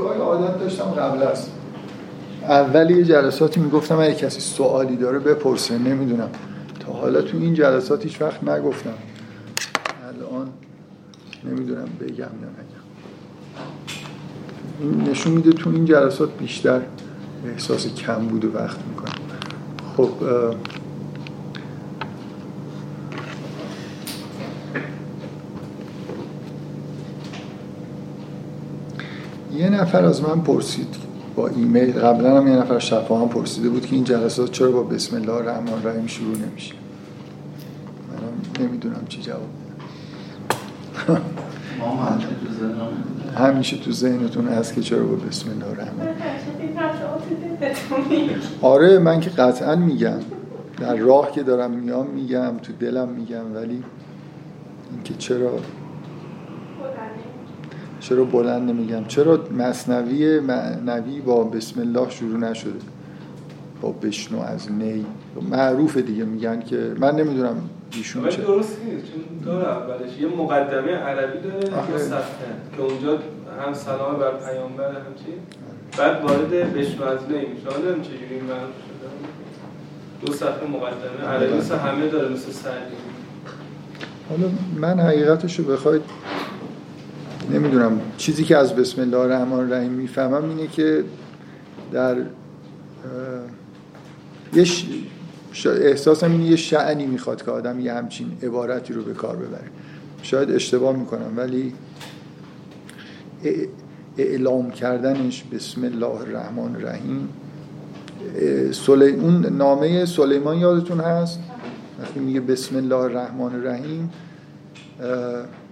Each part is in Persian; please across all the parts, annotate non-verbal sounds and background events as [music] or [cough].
گاهی عادت داشتم قبل است اول یه جلساتی می‌گفتم اگه کسی سوالی داره بپرسه نمی‌دونم. تا حالا تو این جلسات هیچ وقت نگفتم. الان نمی‌دونم بگم یا نگم. این نشون میده تو این جلسات بیشتر احساس کم بود وقت می‌کنم خب یه نفر از من پرسید. با ایمیل قبلا هم یه نفر شفا هم پرسیده بود که این جلسات چرا با بسم الله الرحمن الرحیم شروع نمیشه. منم نمی‌دونم چی جواب همیشه تو ذهنتون هست که چرا با بسم الله الرحمن آره من که قطعا میگم. در راه که دارم میام میگم تو دلم میگم ولی اینکه چرا چرا بلند نمیگم؟ چرا مصنوی معنوی با بسم الله شروع نشده؟ با بشنو از نی. معروف دیگه میگن که من نمی‌دونم ایشون چه درست نیست چون داره اولش. یه مقدمه عربی داره که که اونجا هم سلام بر پیامبر هم چی؟ بعد وارد بشنو از نی میشه. حالا چجوری معروف شده. دو صفحه مقدمه. عربی مثل همه داره مثل سعدی حالا من حقیقتش رو بخواید نمی‌دونم چیزی که از بسم الله الرحمن الرحیم می‌فهمم اینه که در یه احساسم اینه یه شعنی می‌خواد که آدم یه همچین عبارتی رو به کار ببره. شاید اشتباه می‌کنم ولی اعلام کردنش بسم الله الرحمن الرحیم سلی... اون نامه سلیمان یادتون هست؟ وقتی میگه بسم الله الرحمن الرحیم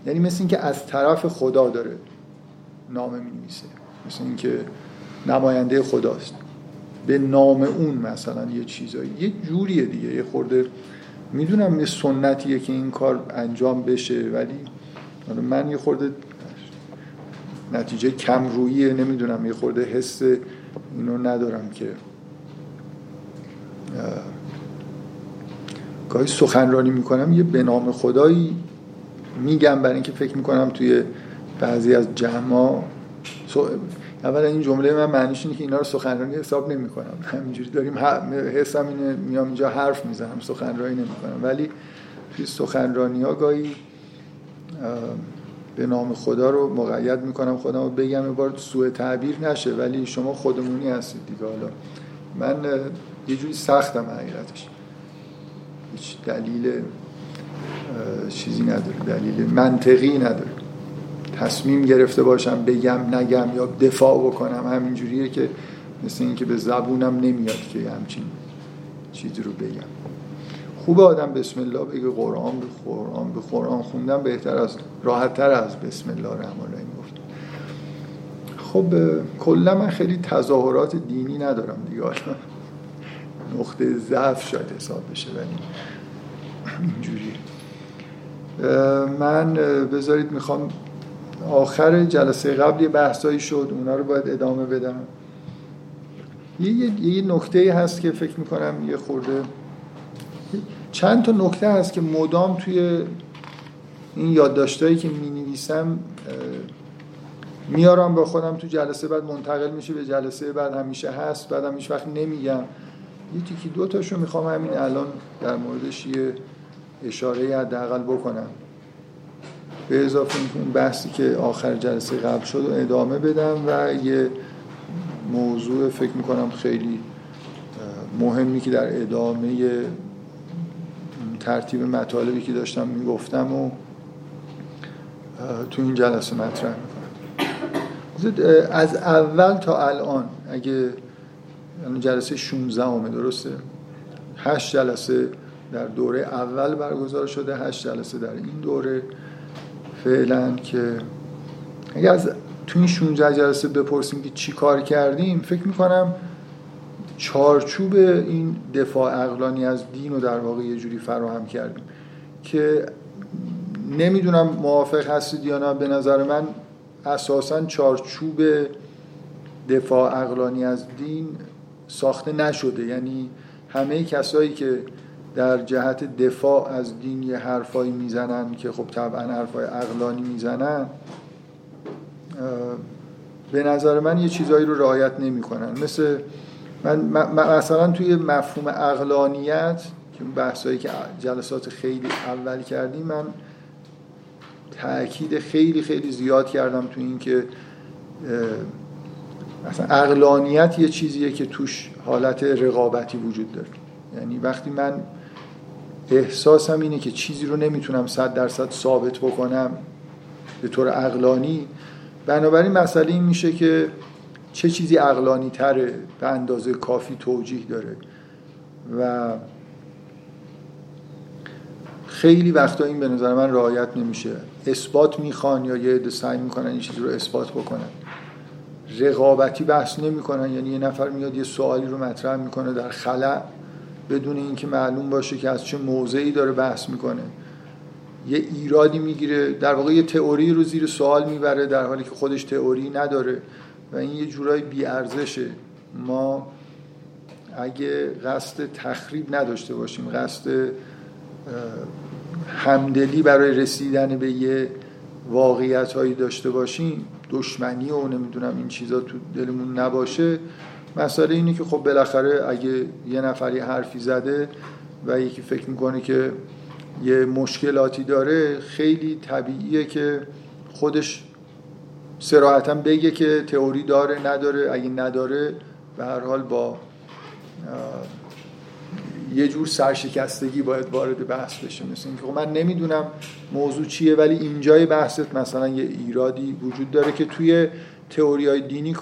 یعنی مثل اینکه از طرف خدا داره نامه می نویسه مثل اینکه نماینده خداست. به نام اون مثلا یه چیزایی. یه جوریه دیگه. یه خورده می‌دونم یه سنتیه که این کار انجام بشه ولی من یه خورده نتیجه کم رویه نمی‌دونم. یه خورده حس اینو ندارم که گاهی سخنرانی می‌کنم. یه به نام خدایی میگم برای اینکه فکر می‌کنم توی بعضی از جمع اولا این جمله من معنیش اینه که اینا رو سخنرانی حساب نمی کنم [laughs] همینجوری داریم حسم اینه میام اینجا حرف می‌زنم سخنرانی نمی کنم ولی توی سخنرانی ها گاهی به نام خدا رو مقید می‌کنم خودم رو بگم یه بار سوء تعبیر نشه ولی شما خودمونی هستید دیگه. حالا من یه جوری سختم حقیقتش. هیچ دلیل چیزی نداره دلیل منطقی نداره. تصمیم گرفته باشم بگم نگم یا دفاع بکنم همینجوریه که مثل اینکه به زبونم نمیاد که همچین چیزی رو بگم. خوب آدم بسم الله بگه قرآن به قرآن به قرآن خوندن بهتر از راحت تر از بسم الله الرحمن الرحیم گفت. خب کلا من خیلی تظاهرات دینی ندارم دیگه. نقطه ضعف شاید حساب بشه ولی اینجوری. من بذارید می‌خوام آخر جلسه قبل یه بحثایی شد اونا رو باید ادامه بدم. یه, یه،, یه نکته هست که فکر می‌کنم یه خورده چند تا نکته هست که مدام توی این یادداشتایی که می نویسم میارم با خودم تو جلسه بعد منتقل میشه به جلسه بعد همیشه هست بعدم هیچ وقت نمیگم. یه تیکی دو تاشو می‌خوام همین الان در موردش یه اشاره حداقل بکنم. به اضافه اون بحثی که آخر جلسه قبل شد و ادامه بدم و یه موضوع فکر می‌کنم خیلی مهمی که در ادامه ترتیب مطالبی که داشتم می‌گفتم و تو این جلسه مطرح می‌کنم. از اول تا الان اگه یعنی جلسه 16 همه درسته؟ هشت جلسه در دوره اول برگزار شده هشت جلسه در این دوره. فعلا که اگر از تو این 16 جلسه بپرسیم که چی کار کردیم فکر می‌کنم چارچوب این دفاع اقلانی از دین رو در واقع یه جوری فراهم کردیم که نمی‌دونم موافق هستید یا نه. به نظر من اساسا چارچوب دفاع اقلانی از دین ساخته نشده. یعنی همه کسایی که در جهت دفاع از دین یه حرفایی می‌زنن که خب طبعا حرفای اقلانی می‌زنن به نظر من یه چیزایی رو رعایت نمی‌کنن. مثل من مثلا توی مفهوم اقلانیت که بحثایی که جلسات خیلی اول کردیم من تاکید خیلی خیلی زیاد کردم تو این که مثلا اقلانیت یه چیزیه که توش حالت رقابتی وجود داره. یعنی وقتی من احساسم اینه که چیزی رو نمی‌تونم صد درصد ثابت بکنم به طور اقلانی بنابراین مسئله این میشه که چه چیزی اقلانی تره به اندازه کافی توجیه داره. و خیلی وقتا این به نظر من رعایت نمیشه. اثبات می‌خوان یا یه عده سعی می‌کنن این چیزی رو اثبات بکنن. رقابتی بحث نمی‌کنن. یعنی یه نفر میاد یه سوالی رو مطرح می‌کنه در خلع. بدون اینکه معلوم باشه که از چه موضعی داره بحث می‌کنه. یه ایرادی می‌گیره در واقع یه تئوری رو زیر سوال می‌بره در حالی که خودش تئوری نداره و این یه جورای بیارزشه. ما اگه قصد تخریب نداشته باشیم قصد همدلی برای رسیدن به یه واقعیت هایی داشته باشیم دشمنی و نمی‌دونم این چیزا تو دلمون نباشه مسئله اینه که خب بالاخره اگه یه نفری حرفی زده و یکی فکر می‌کنه که یه مشکلاتی داره خیلی طبیعیه که خودش سراحتا بگه که تئوری داره نداره. اگه نداره به هر حال با یه جور سرشکستگی باید وارد بحث بشه. مثل اینکه خب من نمی‌دونم موضوع چیه ولی اینجای بحثت مثلا یه ایرادی وجود داره که توی تئوری های دینی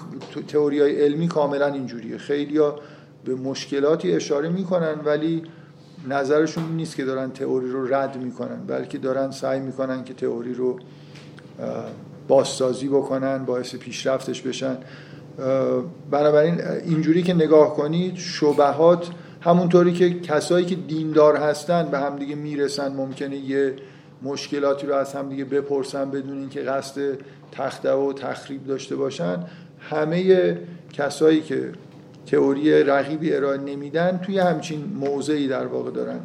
تئوری های علمی کاملا اینجوریه. خیلی ها به مشکلاتی اشاره می‌کنن ولی نظرشون نیست که دارن تئوری رو رد می‌کنن بلکه دارن سعی می‌کنن که تئوری رو بازسازی بکنن باعث پیشرفتش بشن. بنابراین اینجوری که نگاه کنید شبهات همونطوری که کسایی که دیندار هستن به همدیگه می‌رسن ممکنه یه مشکلاتی رو از همدیگه بپرسن بدون اینکه قصد تخته و تخریب داشته باشن همه کسایی که تئوری رقیبی ارائه نمیدن توی همچین موضعی در واقع دارن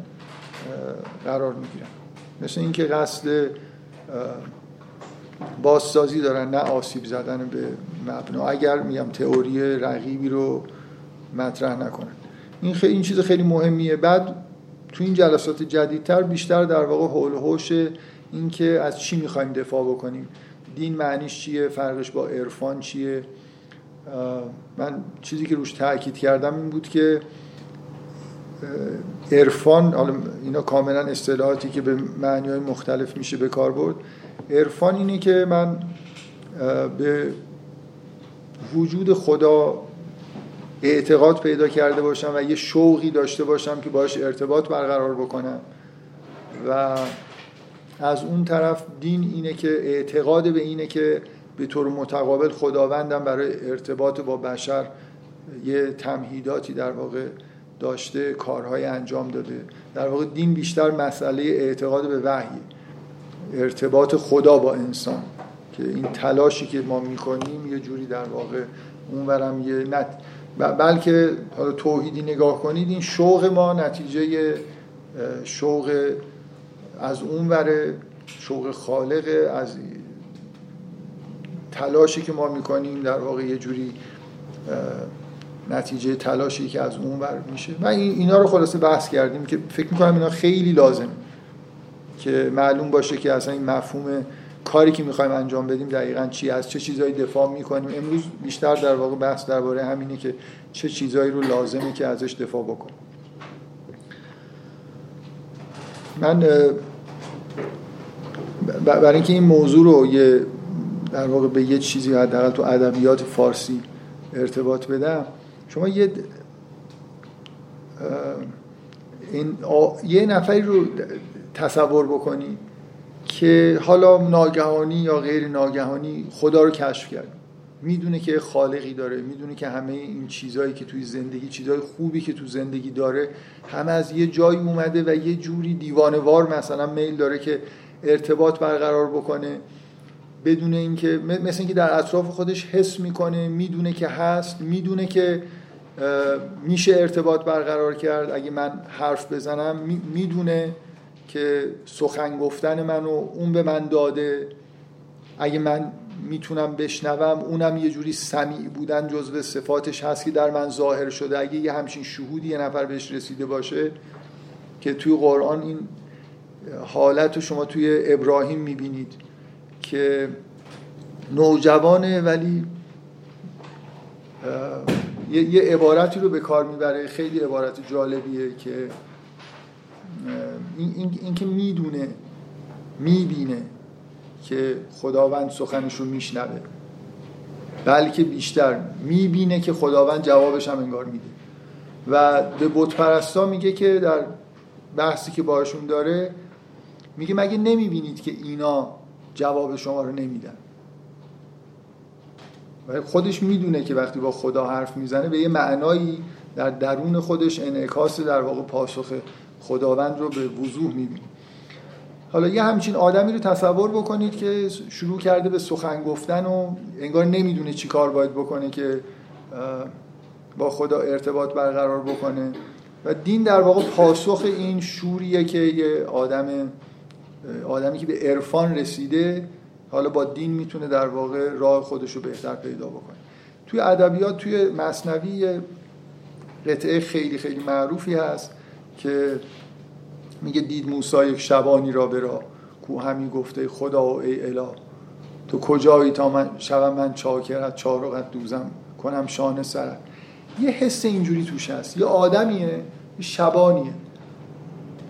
قرار می‌گیرن. مثل اینکه قصد بازسازی دارن نه آسیب زدن به مبنا. اگر میگم تئوری رقیبی رو مطرح نکنن. این خیلی این چیز خیلی مهمیه. بعد تو این جلسات جدیدتر بیشتر در واقع حول حوش این که از چی می‌خوایم دفاع بکنیم. دین معنیش چیه؟ فرقش با عرفان چیه؟ من چیزی که روش تاکید کردم این بود که عرفان حالا اینا کاملا اصطلاحاتی که به معنی های مختلف میشه به کار برد. عرفان اینه که من به وجود خدا اعتقاد پیدا کرده باشم و یه شوقی داشته باشم که باش ارتباط برقرار بکنم و از اون طرف دین اینه که اعتقاد به اینه که به طور متقابل خداوندم برای ارتباط با بشر یه تمهیداتی در واقع داشته کارهای انجام داده. در واقع دین بیشتر مسئله اعتقاد به وحی ارتباط خدا با انسان که این تلاشی که ما می‌کنیم یه جوری در واقع اونورم یه نت بلکه حالا توحیدی نگاه کنید این شوق ما نتیجه شوق از اون وره شوق خالق از تلاشی که ما می‌کنیم در واقع یه جوری نتیجه تلاشی که از اون ور میشه. و اینا رو خلاصه بحث کردیم که فکر می‌کنم اینا خیلی لازم که معلوم باشه که اصلا این مفهوم کاری که می‌خوایم انجام بدیم دقیقا چی از چه چیزهایی دفاع می‌کنیم. امروز بیشتر در واقع بحث درباره همینه که چه چیزهایی رو لازمه که ازش دفاع بکنیم. من برای اینکه این موضوع رو یه در واقع به یه چیزی حداقل تو ادبیات فارسی ارتباط بدم شما یه این یه نفری رو تصور بکنی که حالا ناگهانی یا غیر ناگهانی خدا رو کشف کرد. می‌دونه که خالقی داره می‌دونه که همه این چیزهایی که توی زندگی چیزهای خوبی که تو زندگی داره همه از یه جایی اومده و یه جوری دیوانوار مثلا میل داره که ارتباط برقرار بکنه. بدون اینکه مثل اینکه در اطراف خودش حس می‌کنه می‌دونه که هست می‌دونه که میشه ارتباط برقرار کرد. اگه من حرف بزنم می‌دونه که سخن گفتن منو اون به من داده. اگه من می‌تونم بشنوم اونم یه جوری سمیع بودن جزو صفاتش هست که در من ظاهر شده. اگه یه همچین شهودی یه نفر بهش رسیده باشه که توی قرآن این حالت رو شما توی ابراهیم می‌بینید که نوجوانه ولی یه عبارتی رو به کار می‌بره. خیلی عبارت جالبیه که این, این, که می‌دونه می‌بینه که خداوند سخنش رو میشنوه بلکه بیشتر می‌بینه که خداوند جوابش هم انگار میده. و به بتپرستا میگه که در بحثی که باشون داره میگه مگه نمی‌بینید که اینا جواب شما رو نمیدن؟ ولی خودش می‌دونه که وقتی با خدا حرف می‌زنه به یه معنایی در درون خودش انعکاس در واقع پاسخ خداوند رو به وضوح می‌بینه. حالا یه همچین آدمی رو تصور بکنید که شروع کرده به سخن گفتن و انگار نمی‌دونه چی کار باید بکنه که با خدا ارتباط برقرار بکنه. و دین در واقع پاسخ این شوریه که یه آدم آدمی که به عرفان رسیده حالا با دین می‌تونه در واقع راه خودش رو بهتر پیدا بکنه. توی ادبیات توی مصنوی قطعه خیلی خیلی معروفی هست که میگه دید موسی یک شبانی را برا کو همی گفته خدا و ای اله تو کجایی تا من شبم من چاکرت چارقت دوزم کنم شانه سرت. یه حس اینجوری توش هست. یه آدمیه یه شبانیه.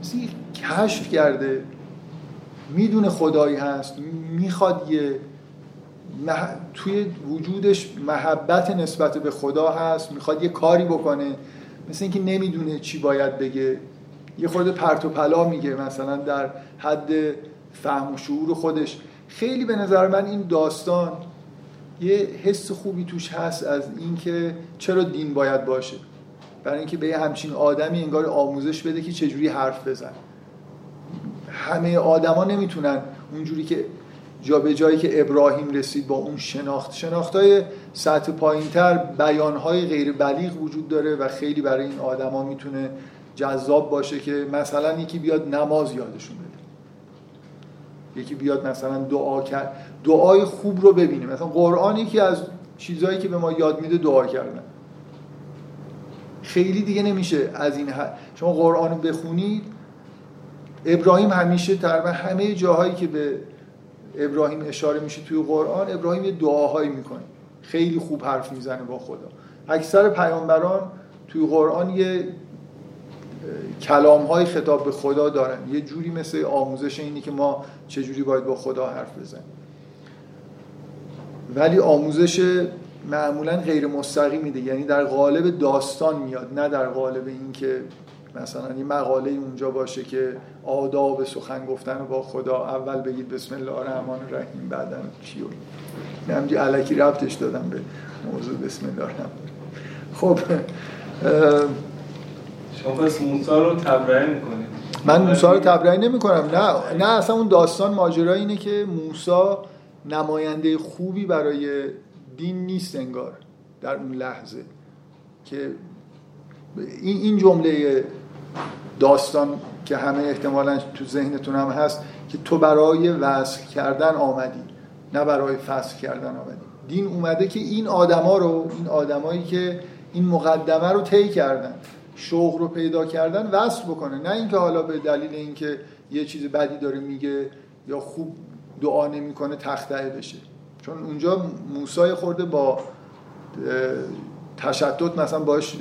مثل کشف کرده. می‌دونه خدایی هست می‌خواد یه توی وجودش محبت نسبت به خدا هست می‌خواد یه کاری بکنه. مثل اینکه نمی‌دونه چی باید بگه. یه خورده پرت و پلا میگه مثلا در حد فهم و شعور خودش. خیلی به نظر من این داستان یه حس خوبی توش هست از اینکه چرا دین باید باشه. برای اینکه به یه همچین آدمی انگار آموزش بده که چجوری حرف بزن همه آدما نمی‌تونن اونجوری که جا به جایی که ابراهیم رسید با اون شناخت شناخت های سطح پایین تر بیان های غیر بلیغ وجود داره و خیلی برای این آدما می‌تونه جذاب باشه که مثلا یکی بیاد نماز یادشون بده. یکی بیاد مثلا دعا کرد دعای خوب رو ببینه. مثلا قرآن یکی از چیزهایی که به ما یاد میده دعا کردن. خیلی دیگه نمیشه از این حد شما قرآن بخونید ابراهیم همیشه تقریبا همه جاهایی که به ابراهیم اشاره میشه توی قرآن ابراهیم یه دعاهایی می‌کنه. خیلی خوب حرف می‌زنه با خدا. اکثر پیامبران توی قرآن یه کلام های خطاب به خدا دارن. یه جوری مثل آموزش اینی که ما چجوری باید با خدا حرف بزنیم. ولی آموزش معمولا غیر مستقیم میده. یعنی در قالب داستان میاد نه در قالب اینکه مثلا یه مقاله اونجا باشه که آداب سخن گفتن با خدا اول بگید بسم الله الرحمن الرحیم بعدا چی و همجی علکی ربطش دادم به موضوع بسم الله الرحمن خب شما پس موسا رو تبرئه می‌کنید. من موسا رو تبرئه نمی کنم نه نه اصلا اون داستان ماجرا اینه که موسا نماینده خوبی برای دین نیست انگار در اون لحظه. که این این جمله داستان که همه احتمالا تو ذهنتون هم هست که تو برای وصل کردن آمدی نه برای فصل کردن آمدی. دین اومده که این آدما رو این آدمایی که این مقدمه رو طی کردن شوق رو پیدا کردن وصل بکنه. نه اینکه حالا به دلیل اینکه یه چیز بدی داره میگه یا خوب دعا نمی‌کنه تخته بشه. چون اونجا موسی خورده با تشدد مثلا باش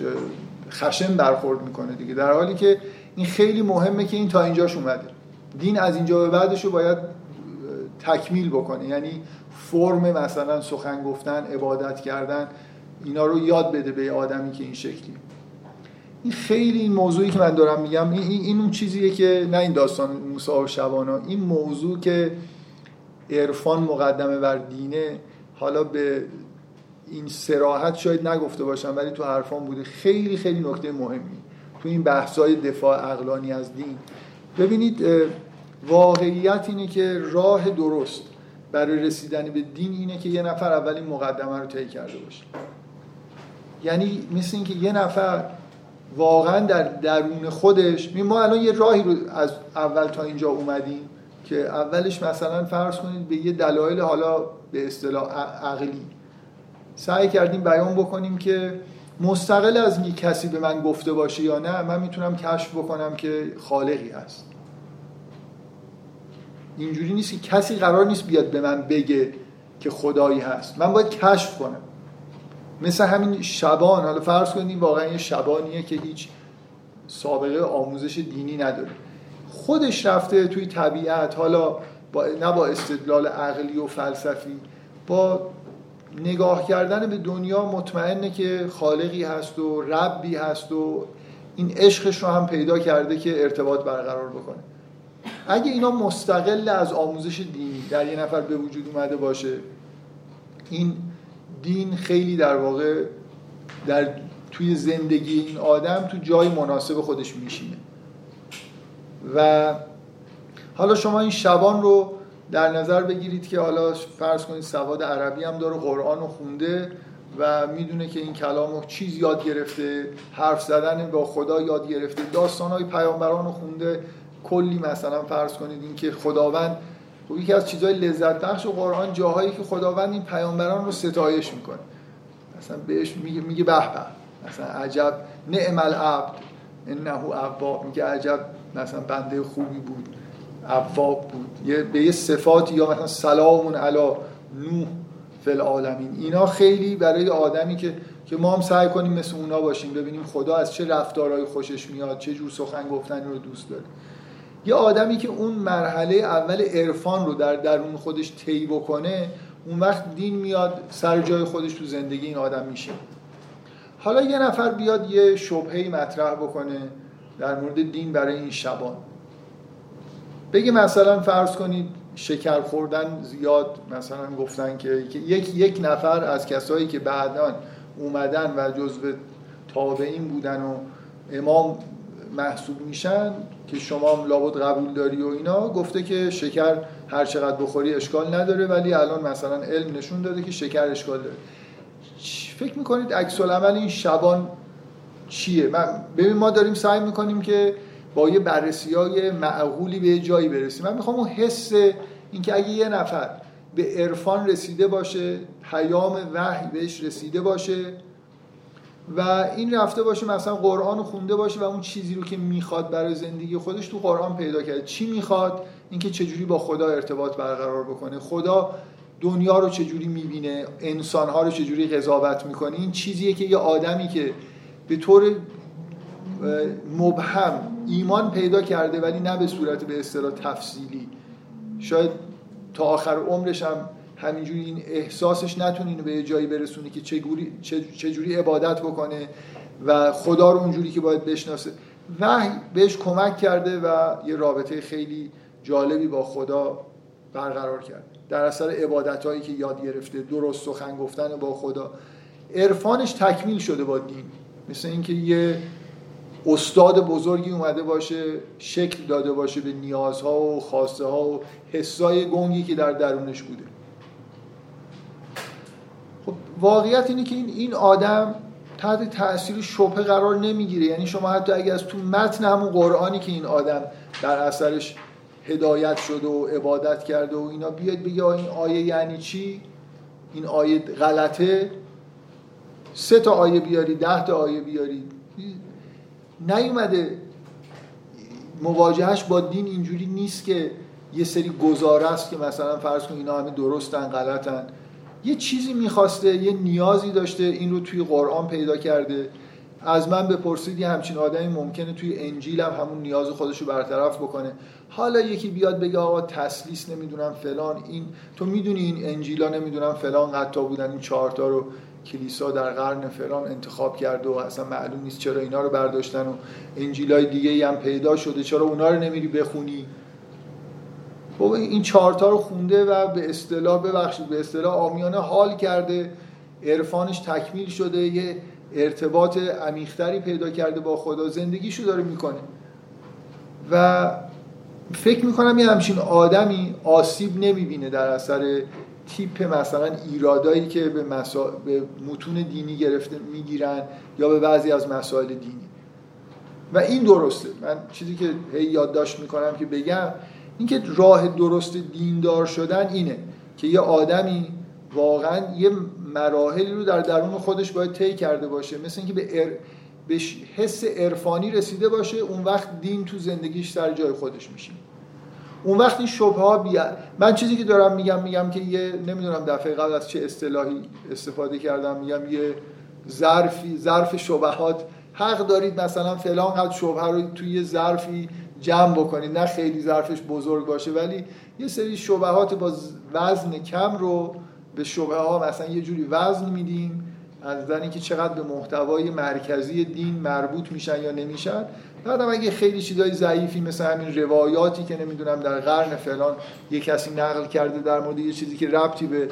خشن برخورد می‌کنه دیگه. در حالی که این خیلی مهمه که این تا اینجاش اومده. دین از اینجا به بعدش رو باید تکمیل بکنه. یعنی فرم مثلا سخن گفتن عبادت کردن اینا رو یاد بده به آدمی که این شکلی این خیلی این موضوعی که من دارم میگم این, این اون چیزیه که نه این داستان موسی و شبانا این موضوع که عرفان مقدمه بر دینه حالا به این سراحت شاید نگفته باشم ولی تو حرفان بوده. خیلی خیلی نکته مهمی. تو این بحث‌های دفاع اقلانی از دین. ببینید واقعیت اینه که راه درست برای رسیدن به دین اینه که یه نفر اول این مقدمه رو طی کرده باشه. یعنی مثل اینکه یه نفر واقعا در درون خودش ما الان یه راهی رو از اول تا اینجا اومدیم که اولش مثلا فرض کنید به یه دلایل حالا به اصطلاح عقلی. سعی کردیم بیان بکنیم که مستقل از اینکه کسی به من گفته باشه یا نه من می‌تونم کشف بکنم که خالقی هست. اینجوری نیست که کسی قرار نیست بیاد به من بگه که خدایی هست. من باید کشف کنم. مثل همین شبان. حالا فرض کنید واقعا یه شبانیه که هیچ سابقه آموزش دینی نداره. خودش رفته توی طبیعت حالا با نه با استدلال عقلی و فلسفی با نگاه کردن به دنیا مطمئنه که خالقی هست و ربی هست و این عشقش رو هم پیدا کرده که ارتباط برقرار بکنه. اگه اینا مستقل از آموزش دینی در یه نفر به وجود اومده باشه این دین خیلی در واقع در توی زندگی این آدم تو جای مناسب خودش میشینه. و حالا شما این شبان رو در نظر بگیرید که حالا فرض کنید سواد عربی هم داره قرآن رو خونده و می‌دونه که این کلام چیز یاد گرفته حرف زدن با خدا یاد گرفته داستان های پیامبران رو خونده. کلی مثلا فرض کنید این که خداوند خب یکی از چیزهای لذت بخش قرآن جاهایی که خداوند این پیامبران رو ستایش می‌کنه. مثلا بهش میگه میگه به به. مثلا عجب نعم العبد انه عباد میگه عجب مثلا بنده خوبی بود. عواب بود. یه به یه صفاتی یا مثلا سلام علی نوح فل العالمین. اینا خیلی برای آدمی که که ما هم سعی کنیم مثل اونا باشیم ببینیم خدا از چه رفتارهایی خوشش میاد چه جور سخن گفتن رو دوست داره. یه آدمی که اون مرحله اول عرفان رو در درون خودش طی بکنه اون وقت دین میاد سر جای خودش تو زندگی این آدم میشه. حالا یه نفر بیاد یه شبهه مطرح بکنه در مورد دین برای این شبان. بگه مثلا فرض کنید شکر خوردن زیاد مثلا گفتن که یک یک نفر از کسایی که بعدا اومدن و جزو تابعین بودن و امام محسوب میشن که شما لابد قبول داری و اینا گفته که شکر هر چقدر بخوری اشکال نداره ولی الان مثلا علم نشون داده که شکر اشکال داره. فکر می‌کنید عکس العمل این شبان چیه؟ من ببین ما داریم سعی می‌کنیم که با یه بررسی های معقولی به جایی برسیم. من می‌خوام اون حس اینکه اگه یه نفر به عرفان رسیده باشه پیام وحی بهش رسیده باشه و این رفته باشه مثلا قرآن رو خونده باشه و اون چیزی رو که می‌خواد برای زندگی خودش تو قرآن پیدا کرده. چی می‌خواد؟ اینکه چجوری با خدا ارتباط برقرار بکنه. خدا دنیا رو چجوری می‌بینه؟ انسانها رو چجوری قضاوت می‌کنه؟ این چیزیه که یه آدمی که به طور مبهم ایمان پیدا کرده ولی نه به صورت به اصطلاح تفصیلی. شاید تا آخر عمرش هم همینجوری این احساسش نتونه اینو به جایی برسونه که چجوری چجوری عبادت بکنه و خدا رو اونجوری که باید بشناسه. وحی بهش کمک کرده و یه رابطه خیلی جالبی با خدا برقرار کرده در اثر عبادت هایی که یاد گرفته درست سخن گفتن با خدا. عرفانش تکمیل شده با دین. مثل اینکه یه استاد بزرگی اومده باشه شکل داده باشه به نیازها و خواسته ها و حسای گنگی که در درونش بوده. خب واقعیت اینه که این, این آدم تحت تاثیر شبه قرار نمی‌گیره. یعنی شما حتی اگر از تو متن همون قرآنی که این آدم در اثرش هدایت شده و عبادت کرده و اینا بیاد بگه این آیه یعنی چی؟ این آیه غلطه؟ سه تا آیه بیاری ده تا آیه بیاری. نیومده. مواجهش با دین اینجوری نیست که یه سری گزاره است که مثلا فرض کن اینا همه درستن غلطن. یه چیزی می‌خواسته یه نیازی داشته این رو توی قرآن پیدا کرده. از من بپرسید یه همچین آدمی ممکنه توی انجیل هم همون نیاز خودش رو برطرف بکنه. حالا یکی بیاد بگه آقا تسلیس نمی‌دونم فلان این تو می‌دونی این انجیلا نمی‌دونم فلان قطع بودن این چهارتا رو کلیسا در قرن فلان انتخاب کرده و اصلا معلوم نیست چرا اینا رو برداشتن و انجیلای دیگه هم پیدا شده. چرا اونا رو نمیری بخونی؟ خب این چهارتا رو خونده و به اصطلاح ببخشید به اصطلاح آمیانه حال کرده. عرفانش تکمیل شده یه ارتباط عمیقتری پیدا کرده با خدا. زندگیشو داره می‌کنه. و فکر می‌کنم یه همچین آدمی آسیب نمی‌بینه در اثر تیپ مثلا ایرادایی که به, مسا... به متون دینی گرفته می‌گیرن یا به بعضی از مسائل دینی. و این درسته. من چیزی که هی یادداشت می‌کنم که بگم اینکه راه درست دیندار شدن اینه که یه آدمی واقعا یه مراحلی رو در درون خودش باید طی کرده باشه. مثل اینکه به, ار... به حس عرفانی رسیده باشه اون وقت دین تو زندگیش سر جای خودش میشه اون وقت این شبه ها بیا... من چیزی که دارم میگم میگم که یه نمی‌دونم دفعه قبل از چه اصطلاحی استفاده کردم میگم یه ظرفی ظرف شبهات. حق دارید مثلا فلان قد شبهه رو توی یه ظرفی جمع بکنید. نه خیلی ظرفش بزرگ باشه ولی یه سری شبهات با وزن کم رو به شبه ها مثلا یه جوری وزن میدیم از نظر اینکه چقدر به محتوای مرکزی دین مربوط میشن یا نمیشن بعدم اگه خیلی چیزای ضعیفی مثل همین روایاتی که نمی‌دونم در قرن فلان یه کسی نقل کرده در مورد یه چیزی که ربطی به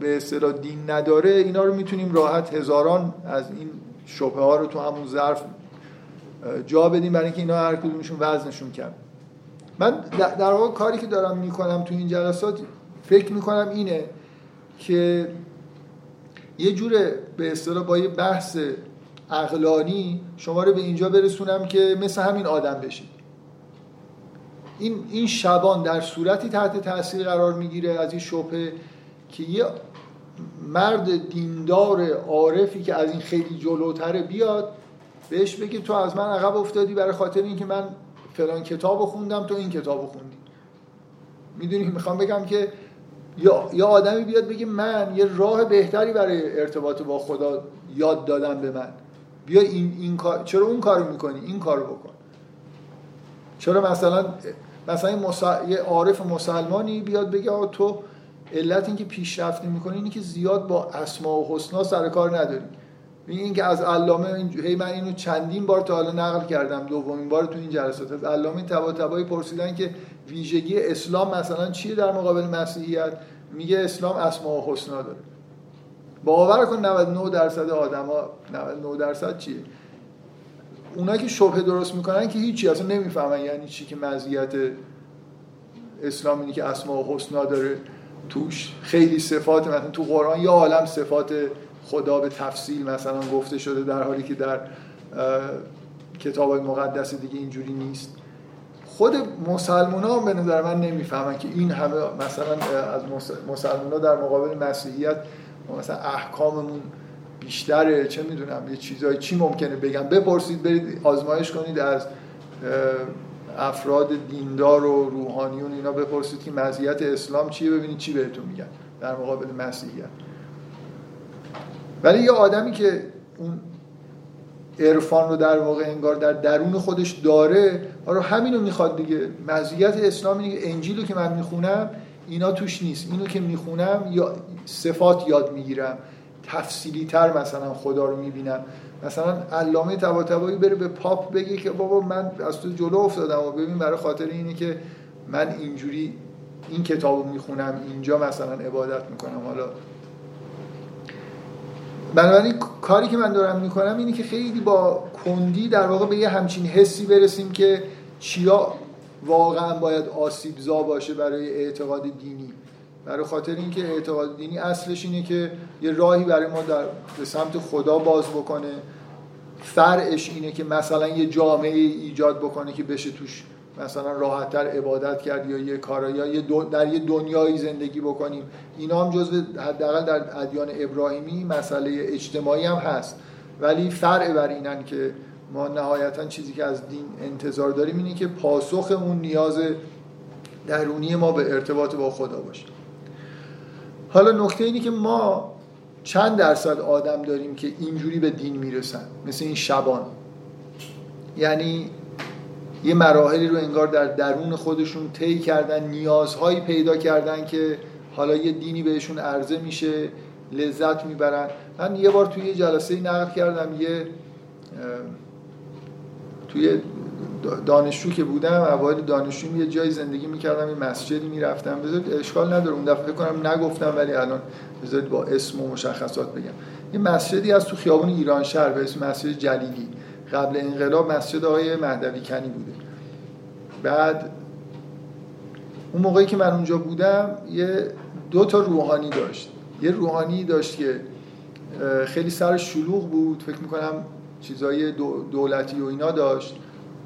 به اصطلاح دین نداره اینا رو می‌تونیم راحت هزاران از این شبه ها رو تو همون ظرف جا بدیم برای اینکه اینا هر کدومشون وزنشون کم من در واقع کاری که دارم می‌کنم تو این جلسات فکر می‌کنم اینه که یه جوره به اصطلاح با یه بحث عقلانی شما رو به اینجا برسونم که مثل همین آدم بشید. این این شبان در صورتی تحت تاثیر قرار می‌گیره از این شبهه که یه مرد دیندار عارفی که از این خیلی جلوتره بیاد بهش بگه تو از من عقب افتادی برای خاطر اینکه من فلان کتاب خوندم تو این کتاب خوندی. می‌دونی می‌خوام بگم که یا یا آدمی بیاد بگه من یه راه بهتری برای ارتباط با خدا یاد دادم به من. بیا این, این کار چرا اون کارو می‌کنی؟ این کارو بکن. چرا مثلا مثلا یه عارف مسلمانی بیاد بگه آقا تو علت اینکه پیشرفت می‌کنی اینه که زیاد با اسما و حسنا سر کار نداری. این که از علامه هی من اینو چندین بار تا حالا نقل کردم دومین بار تو این جلسات. از علامه تبا پرسیدن که ویژگی اسلام مثلا چیه در مقابل مسیحیت؟ میگه اسلام اسما و حسنا داره. باور کن 99 درصد آدما 99 درصد چیه؟ اونا که شبهه درست می‌کنن که هیچی اصلا نمی‌فهمن یعنی چی که مزیت اسلام اینه که اسما و حسنا داره. توش خیلی صفات مثلا تو قرآن یا عالم صفات خدا به تفصیل مثلا گفته شده در حالی که در کتاب های مقدس دیگه اینجوری نیست. خود مسلمان ها به نظر من نمی‌فهمن که این همه مثلا از مسلمان ها در مقابل مسیحیت مثلا احکاممون بیشتره. چه می‌دونم یه چیزایی چی ممکنه بگم بپرسید برید آزمایش کنید از افراد دیندار و روحانیون اینا. بپرسید که مزیت اسلام چیه؟ ببینید چی بهتون میگن در مقابل مسیحیت. ولی یه آدمی که اون عرفان رو در واقع انگار در درون خودش داره آره همینو می‌خواد دیگه. مزیت اسلام اینه که انجیل رو که من می‌خونم اینا توش نیست. اینو که می‌خونم یا صفات یاد می‌گیرم. تفصیلی تر مثلا خدا رو می‌بینم. مثلا علامه طباطبایی بره به پاپ بگه که بابا من از تو جلو افتادم و ببین برای خاطر اینه که من اینجوری این کتاب رو می‌خونم اینجا مثلا عبادت می‌کنم. حالا بنابراین کاری که من دارم می‌کنم اینه که خیلی با کندی در واقع به یه همچین حسی برسیم که چیا واقعا باید آسیبزا باشه برای اعتقاد دینی. برای خاطر اینکه اعتقاد دینی اصلش اینه که یه راهی برای ما در به سمت خدا باز بکنه. فرعش اینه که مثلا یه جامعه ایجاد بکنه که بشه توش مثلا راحتتر عبادت کرد یا یه کارا یا یه در یه دنیایی زندگی بکنیم اینا هم جزو حداقل در ادیان ابراهیمی مسئله اجتماعی هم هست. ولی فرع بر اینن که ما نهایتا چیزی که از دین انتظار داریم اینه که پاسخمون نیاز درونی ما به ارتباط با خدا باشه. حالا نکته اینه که ما چند درصد آدم داریم که اینجوری به دین می‌رسن؟ مثل این شبان. یعنی یه مراحلی رو انگار در درون خودشون طی کردن نیازهایی پیدا کردن که حالا یه دینی بهشون عرضه میشه لذت می‌برن. من یه بار توی یه جلسه نقل کردم یه توی دانشجو که بودم اوایل دانشجو یه جای زندگی می‌کردم یه مسجدی می‌رفتم. بذارید اشکال نداره اون دفعه کنم نگفتم ولی الان بذارید با اسم و مشخصات بگم. یه مسجدی از تو خیابون ایران شهر به اسم مسجد جلیلی. قبل انقلاب مسجد آقای مهدوی کنی بوده. بعد اون موقعی که من اونجا بودم یه دو تا روحانی داشت. یه روحانی داشت که خیلی سر شلوغ بود فکر می‌کنم چیزای دولتی و اینا داشت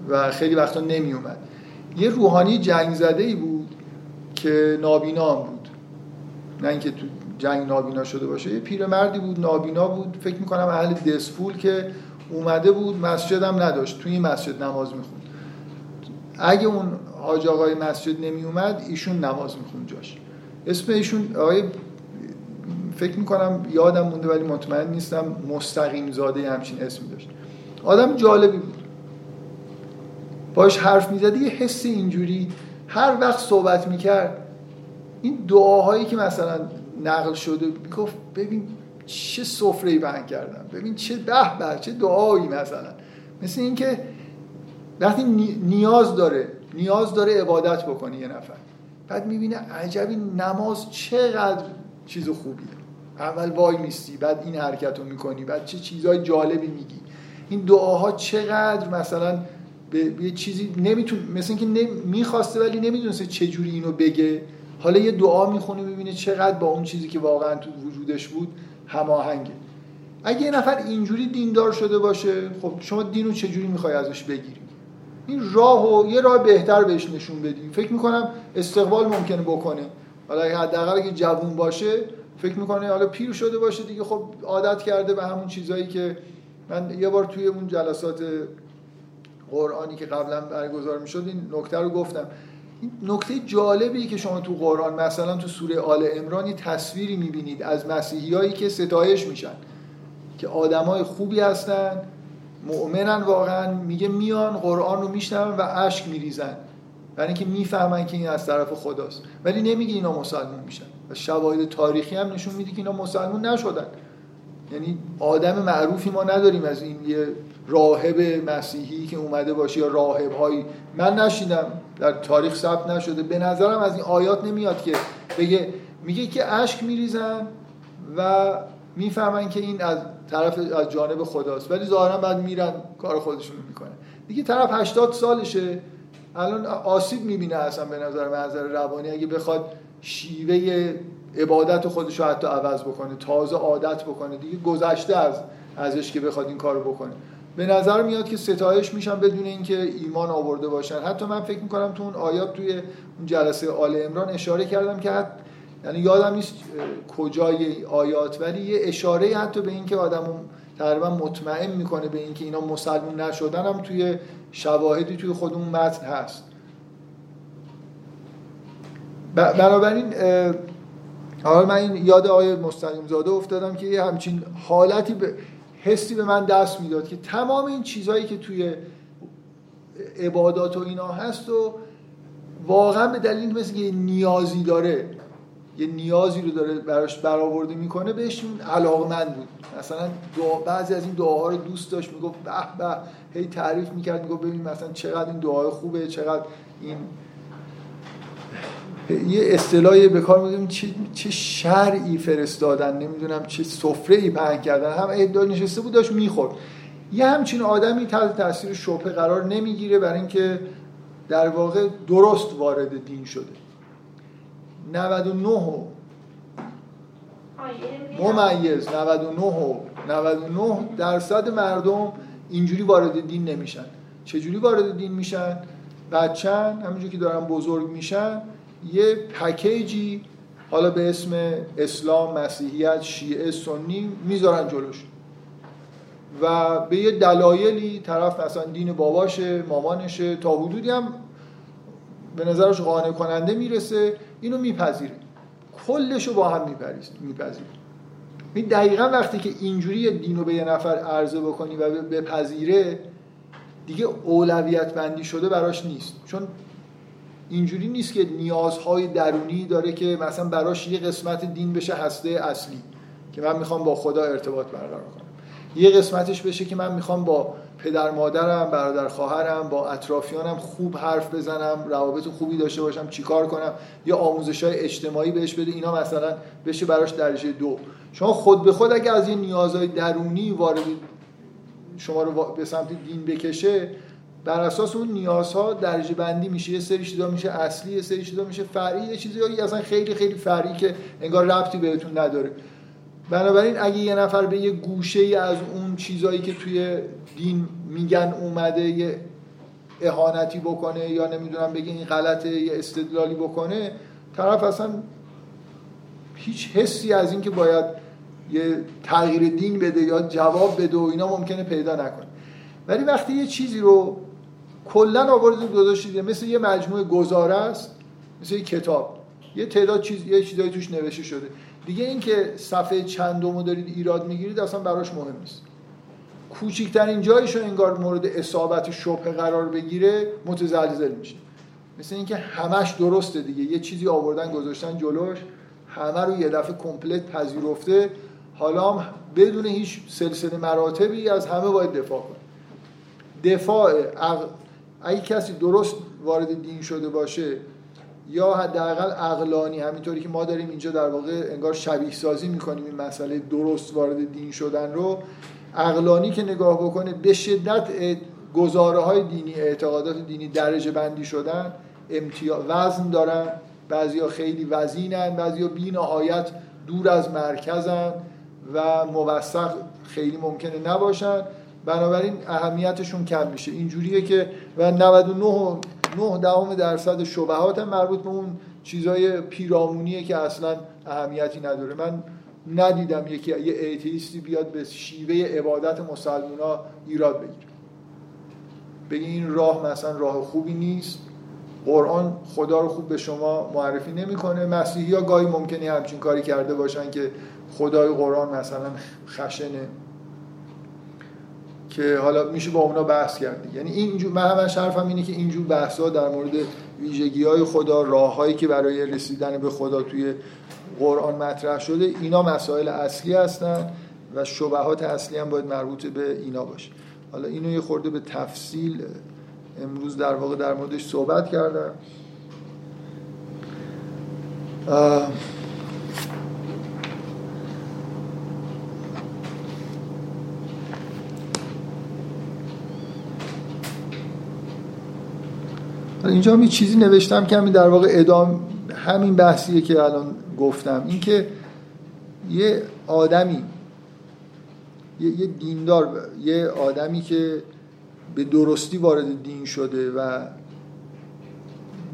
و خیلی وقتا نمی اومد یه روحانی جنگ زده ای بود که نابینا هم بود. نه اینکه تو جنگ نابینا شده باشه یه پیرمردی بود نابینا بود. فکر می‌کنم اهل دسفول که اومده بود مسجد هم نداشت. توی این مسجد نماز می‌خوند. اگه اون حاج آقای مسجد نمی اومد ایشون نماز می‌خوند جاش. اسم ایشون آقای فکر می‌کنم یادم مونده ولی مطمئن نیستم مستقیم زاده همچین اسمی داشت. آدم جالبی بود. باش حرف می‌زدی یه حس اینجوری هر وقت صحبت می‌کرد این دعاهایی که مثلا نقل شده می‌گفت ببین چه سفره بند کردم. ببین چه به به چه دعایی مثلا. مثل اینکه وقتی نیاز داره نیاز داره عبادت بکنی یه نفر. بعد می‌بینه عجبی نماز چقدر چیز خوبیه. اول وای میستی بعد این حرکت رو می‌کنی بعد چه چیزهای جالبی میگی. این دعاها چقدر مثلا به یه چیزی نمیتون مثل اینکه می‌خواسته ولی نمی‌دونسته چجوری اینو بگه. حالا یه دعا می‌خونه ببینه چقدر با اون چیزی که واقعا تو وجودش بود هماهنگه. اگه یه نفر اینجوری دیندار شده باشه خب شما دینو چجوری می‌خوای ازش بگیری؟ این راه و یه راه بهتر بهش نشون بدی فکر می‌کنم استقبال ممکنه بکنه. حالا حداقل اگه جوون باشه فکر می‌کنه حالا پیر شده باشه دیگه. خب عادت کرده به همون چیزایی که من یه بار توی اون جلسات قرآنی که قبلا برگزار می‌شد این نکته رو گفتم. نکته جالبی که شما تو قرآن مثلا تو سوره آل عمران تصویری می‌بینید از مسیحیایی که ستایش میشن که آدمای خوبی هستن مؤمنن واقعا میگه میان قرآن رو میشنون و اشک میریزن. برای اینکه می‌فهمن که این از طرف خداست. ولی نمیگه اینا مسلمون میشن. و شواهد تاریخی هم نشون میده که اینا مسلمون نشدن. یعنی آدم معروفی ما نداریم از این یه راهب مسیحی که اومده باشه یا راهب هایی من نشیدم. در تاریخ ثبت نشده. به نظرم از این آیات نمیاد که بگه میگه که اشک میریزن و می‌فهمن که این از طرف از جانب خداست. ولی ظاهرا بعد میرن کار خودشون می‌کنه دیگه طرف 80 سالشه. الان آسیب می‌بینه اصلا به نظر منظر روانی. اگه بخواد شیوه عبادت خودش رو حتی عوض بکنه تازه عادت بکنه دیگه گذشته از ازش که بخواد این کارو بکنه. به نظر میاد که ستایش میشن بدون اینکه ایمان آورده باشن. حتی من فکر می‌کنم تو اون آیات توی اون جلسه آل امران اشاره کردم که حتی یعنی یادم نیست کجای آیات ولی یه اشاره حتی به اینکه آدمو تقریبا مطمئن می‌کنه به اینکه اینا مسلمون نشدن هم توی شواهدی توی خود اون متن هست. بنابراین حالا من این یاد آقای مستقیم زاده افتادم که یه همچین حالتی به حسی به من دست می‌داد که تمام این چیزهایی که توی عبادات و اینا هست و واقعا به دلیل مثل یه نیازی داره یه نیازی رو داره براش برآورده می‌کنه بهش علاقمند بود. مثلا دعا بعضی از این دعاها رو دوست داشت می‌گفت به به هی تعریف می‌کرد می‌گفت ببین مثلا چقدر این دعای خوبه چقدر این یه اصطلاحی به کار میگیم چه چه شرعی فرستادن نمی‌دونم چه سفره ای پهن کردن. هم ادعا نشسته بود داشت می‌خورد. یه همچین آدمی تحت تاثیر شبهه قرار نمی‌گیره برای اینکه در واقع درست وارد دین شده. 99 و ممیز. 99 و 99 درصد مردم اینجوری وارد دین نمیشن. چجوری وارد دین میشن؟ بچن همینجوری که دارن بزرگ میشن یه پکیجی حالا به اسم اسلام مسیحیت شیعه سنی می‌ذارن جلوش. و به یه دلایلی طرف مثلا دین باباشه مامانشه تا حدودی هم به نظرش قانع کننده می‌رسه اینو میپذیره. کلش رو با هم میپذیره. این دقیقا وقتی که اینجوری دین رو به یه نفر عرضه بکنی و بپذیره دیگه اولویت بندی شده براش نیست. چون اینجوری نیست که نیازهای درونی داره که مثلا براش یه قسمت دین بشه هسته اصلی که من می‌خوام با خدا ارتباط برقرار کنم. یه قسمتش بشه که من می‌خوام با پدر مادرم برادر خواهرم با اطرافیانم خوب حرف بزنم روابط خوبی داشته باشم چیکار کنم یا آموزش های اجتماعی بهش بده اینا مثلا بشه براش درجه دو. شما خود به خود اگه از یه نیازهای درونی وارد شما رو به سمت دین بکشه بر اساس اون نیازها درجه بندی میشه. یه سری چیزا میشه اصلی یه سری چیزا میشه فرعی. یه چیزی اصلا خیلی خیلی فرعی که انگار ربطی بهتون نداره. بنابراین اگه یه نفر به یه گوشه ای از اون چیزایی که توی دین میگن اومده یه اهانتی بکنه یا نمی‌دونم بگه این غلطه یه استدلالی بکنه طرف اصلا هیچ حسی از اینکه باید یه تغییر دین بده یا جواب بده و اینا ممکنه پیدا نکنه. ولی وقتی یه چیزی رو کلا آورد گذاشتید مثل یه مجموعه گزاره است مثل یه کتاب. یه تعداد چیز یه چیزایی توش نوشته شده. دیگه اینکه صفحه چندمو دارید ایراد می‌گیرید اصلا براش مهم نیست. کوچکترین جایش رو انگار مورد اصابت شبه قرار بگیره متزلزل میشه. مثل اینکه همش درسته دیگه. یه چیزی آوردن گذاشتن جلوش همه رو یه دفعه کمپلت پذیرفته. حالا هم بدون هیچ سلسله مراتبی از همه باید دفاع کنه. دفاع اگه کسی درست وارد دین شده باشه یا حداقل عقلانی همینطوری که ما داریم اینجا در واقع انگار شبیه سازی می‌کنیم این مسئله درست وارد دین شدن رو عقلانی که نگاه بکنه به شدت گزاره های دینی اعتقادات دینی درجه بندی شدن امتیاز وزن دارن بعضیا خیلی وزینن بعضیا بی نهایت دور از مرکزن. و موثق خیلی ممکنه نباشن. بنابراین اهمیتشون کم میشه. اینجوریه که و 99 9 دهم درصد شبهات هم مربوط به اون چیزای پیرامونیه که اصلا اهمیتی نداره. من ندیدم یکی یه ایتیستی بیاد به شیوه عبادت مسلمونا ایراد بگیره. بگی این راه مثلا راه خوبی نیست. قرآن خدا رو خوب به شما معرفی نمی‌کنه. مسیحی ها گاهی ممکنه همچین کاری کرده باشن که خدای قرآن مثلا خشنه که حالا میشه با اونا بحث کرد یعنی اینجور من همش حرفم اینه که اینجور بحث ها در مورد ویژگی های خدا راههایی که برای رسیدن به خدا توی قرآن مطرح شده اینا مسائل اصلی هستن و شبهات اصلی هم باید مربوط به اینا باشه. حالا اینو یه خورده به تفصیل امروز در واقع در موردش صحبت کردم. اینجا هم یه چیزی نوشتم که همین در واقع ادام همین بحثیه که الان گفتم. اینکه یه آدمی یه دیندار یه آدمی که به درستی وارد دین شده و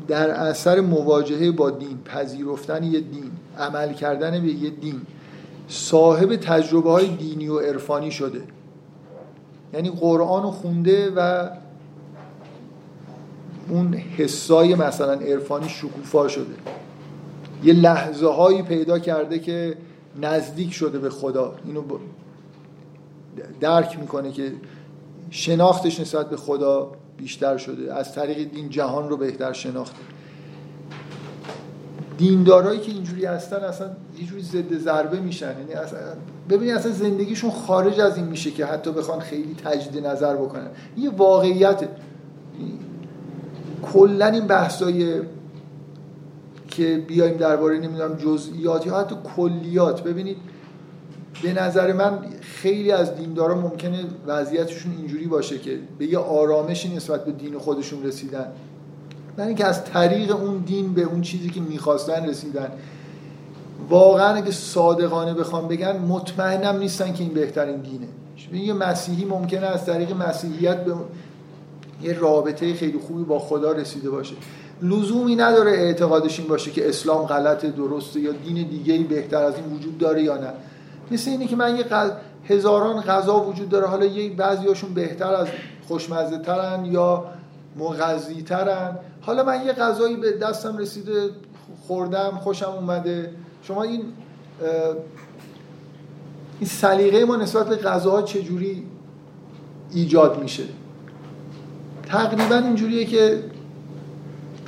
در اثر مواجهه با دین پذیرفتن یه دین عمل کردن به یه دین صاحب تجربه های دینی و عرفانی شده. یعنی قرآن رو خونده و اون حسای مثلا عرفانی شکوفا شده. یه لحظه هایی پیدا کرده که نزدیک شده به خدا. اینو درک می‌کنه که شناختش نسبت به خدا بیشتر شده. از طریق دین جهان رو بهتر شناخته. دیندارایی که اینجوری هستن اصلا یه جوری ضد ضربه میشن. یعنی اصلا ببینید اصلا زندگیشون خارج از این میشه که حتی بخوان خیلی تجدید نظر بکنن. یه واقعیت کلا این بحثای که بیایم درباره نمی‌دونم جزئیات یا حتی کلیات. ببینید به نظر من خیلی از دیندارا ممکنه وضعیتشون اینجوری باشه که به یه آرامشی نسبت به دین خودشون رسیدن. برای اینکه از طریق اون دین به اون چیزی که می‌خواستن رسیدن. واقعا اگه صادقانه بخوام بگن مطمئنم نیستن که این بهترین دینه. یه مسیحی ممکنه از طریق مسیحیت به یه رابطه خیلی خوبی با خدا رسیده باشه. لزومی نداره اعتقادش این باشه که اسلام غلط درسته یا دین دیگه بهتر از این وجود داره یا نه. مثل اینه که من یه هزاران غذا وجود داره. حالا یه بعضیاشون بهتر از خوشمزه ترن یا مغذی ترن حالا من یه غذایی به دستم رسیده خوردم خوشم اومده. شما این این سلیقه ما نسبت به غذاها چجوری ایجاد میشه؟ تقریبا اینجوریه که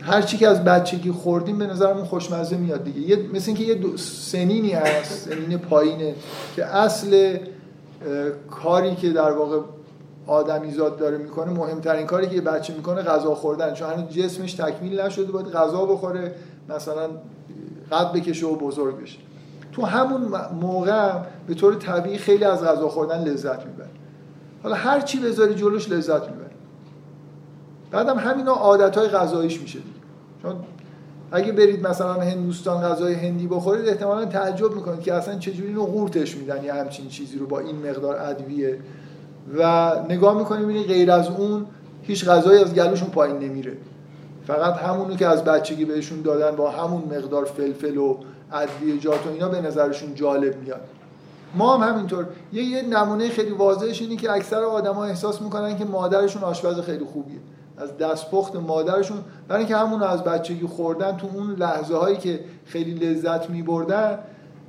هر چی که از بچگی خوردیم به نظرمون خوشمزه میاد دیگه. یه مثل اینکه یه سنینی هست سنین پایینه که اصل کاری که در واقع آدمیزاد داره می‌کنه مهمترین کاری که یه بچه می‌کنه غذا خوردن. چون هنوز جسمش تکمیل نشده باید غذا بخوره مثلا قد بکشه و بزرگ بشه. تو همون موقع به طور طبیعی خیلی از غذا خوردن لذت می‌بره. حالا هر چی بذاری جلوش لذت می‌بره. بعدم همینا عادت های غذاییش میشه چون اگه برید مثلا هندوستان غذای هندی بخورید احتمالا تعجب می‌کنید که اصلا چجوری اینو قورتش میدن یه همچین چیزی رو با این مقدار ادویه. و نگاه می‌کنیم این غیر از اون هیچ غذایی از گلوشون پایین نمیره. فقط همونو که از بچگی بهشون دادن با همون مقدار فلفل و ادویجات و اینا به نظرشون جالب میاد. ما هم همینطور. یه یه نمونه خیلی واضحش اینه که اکثر آدما احساس می‌کنن که مادرشون آشپز خیلی خوبیه. از دستپخت مادرشون برای اینکه همون از بچگی خوردن تو اون لحظه هایی که خیلی لذت میبردن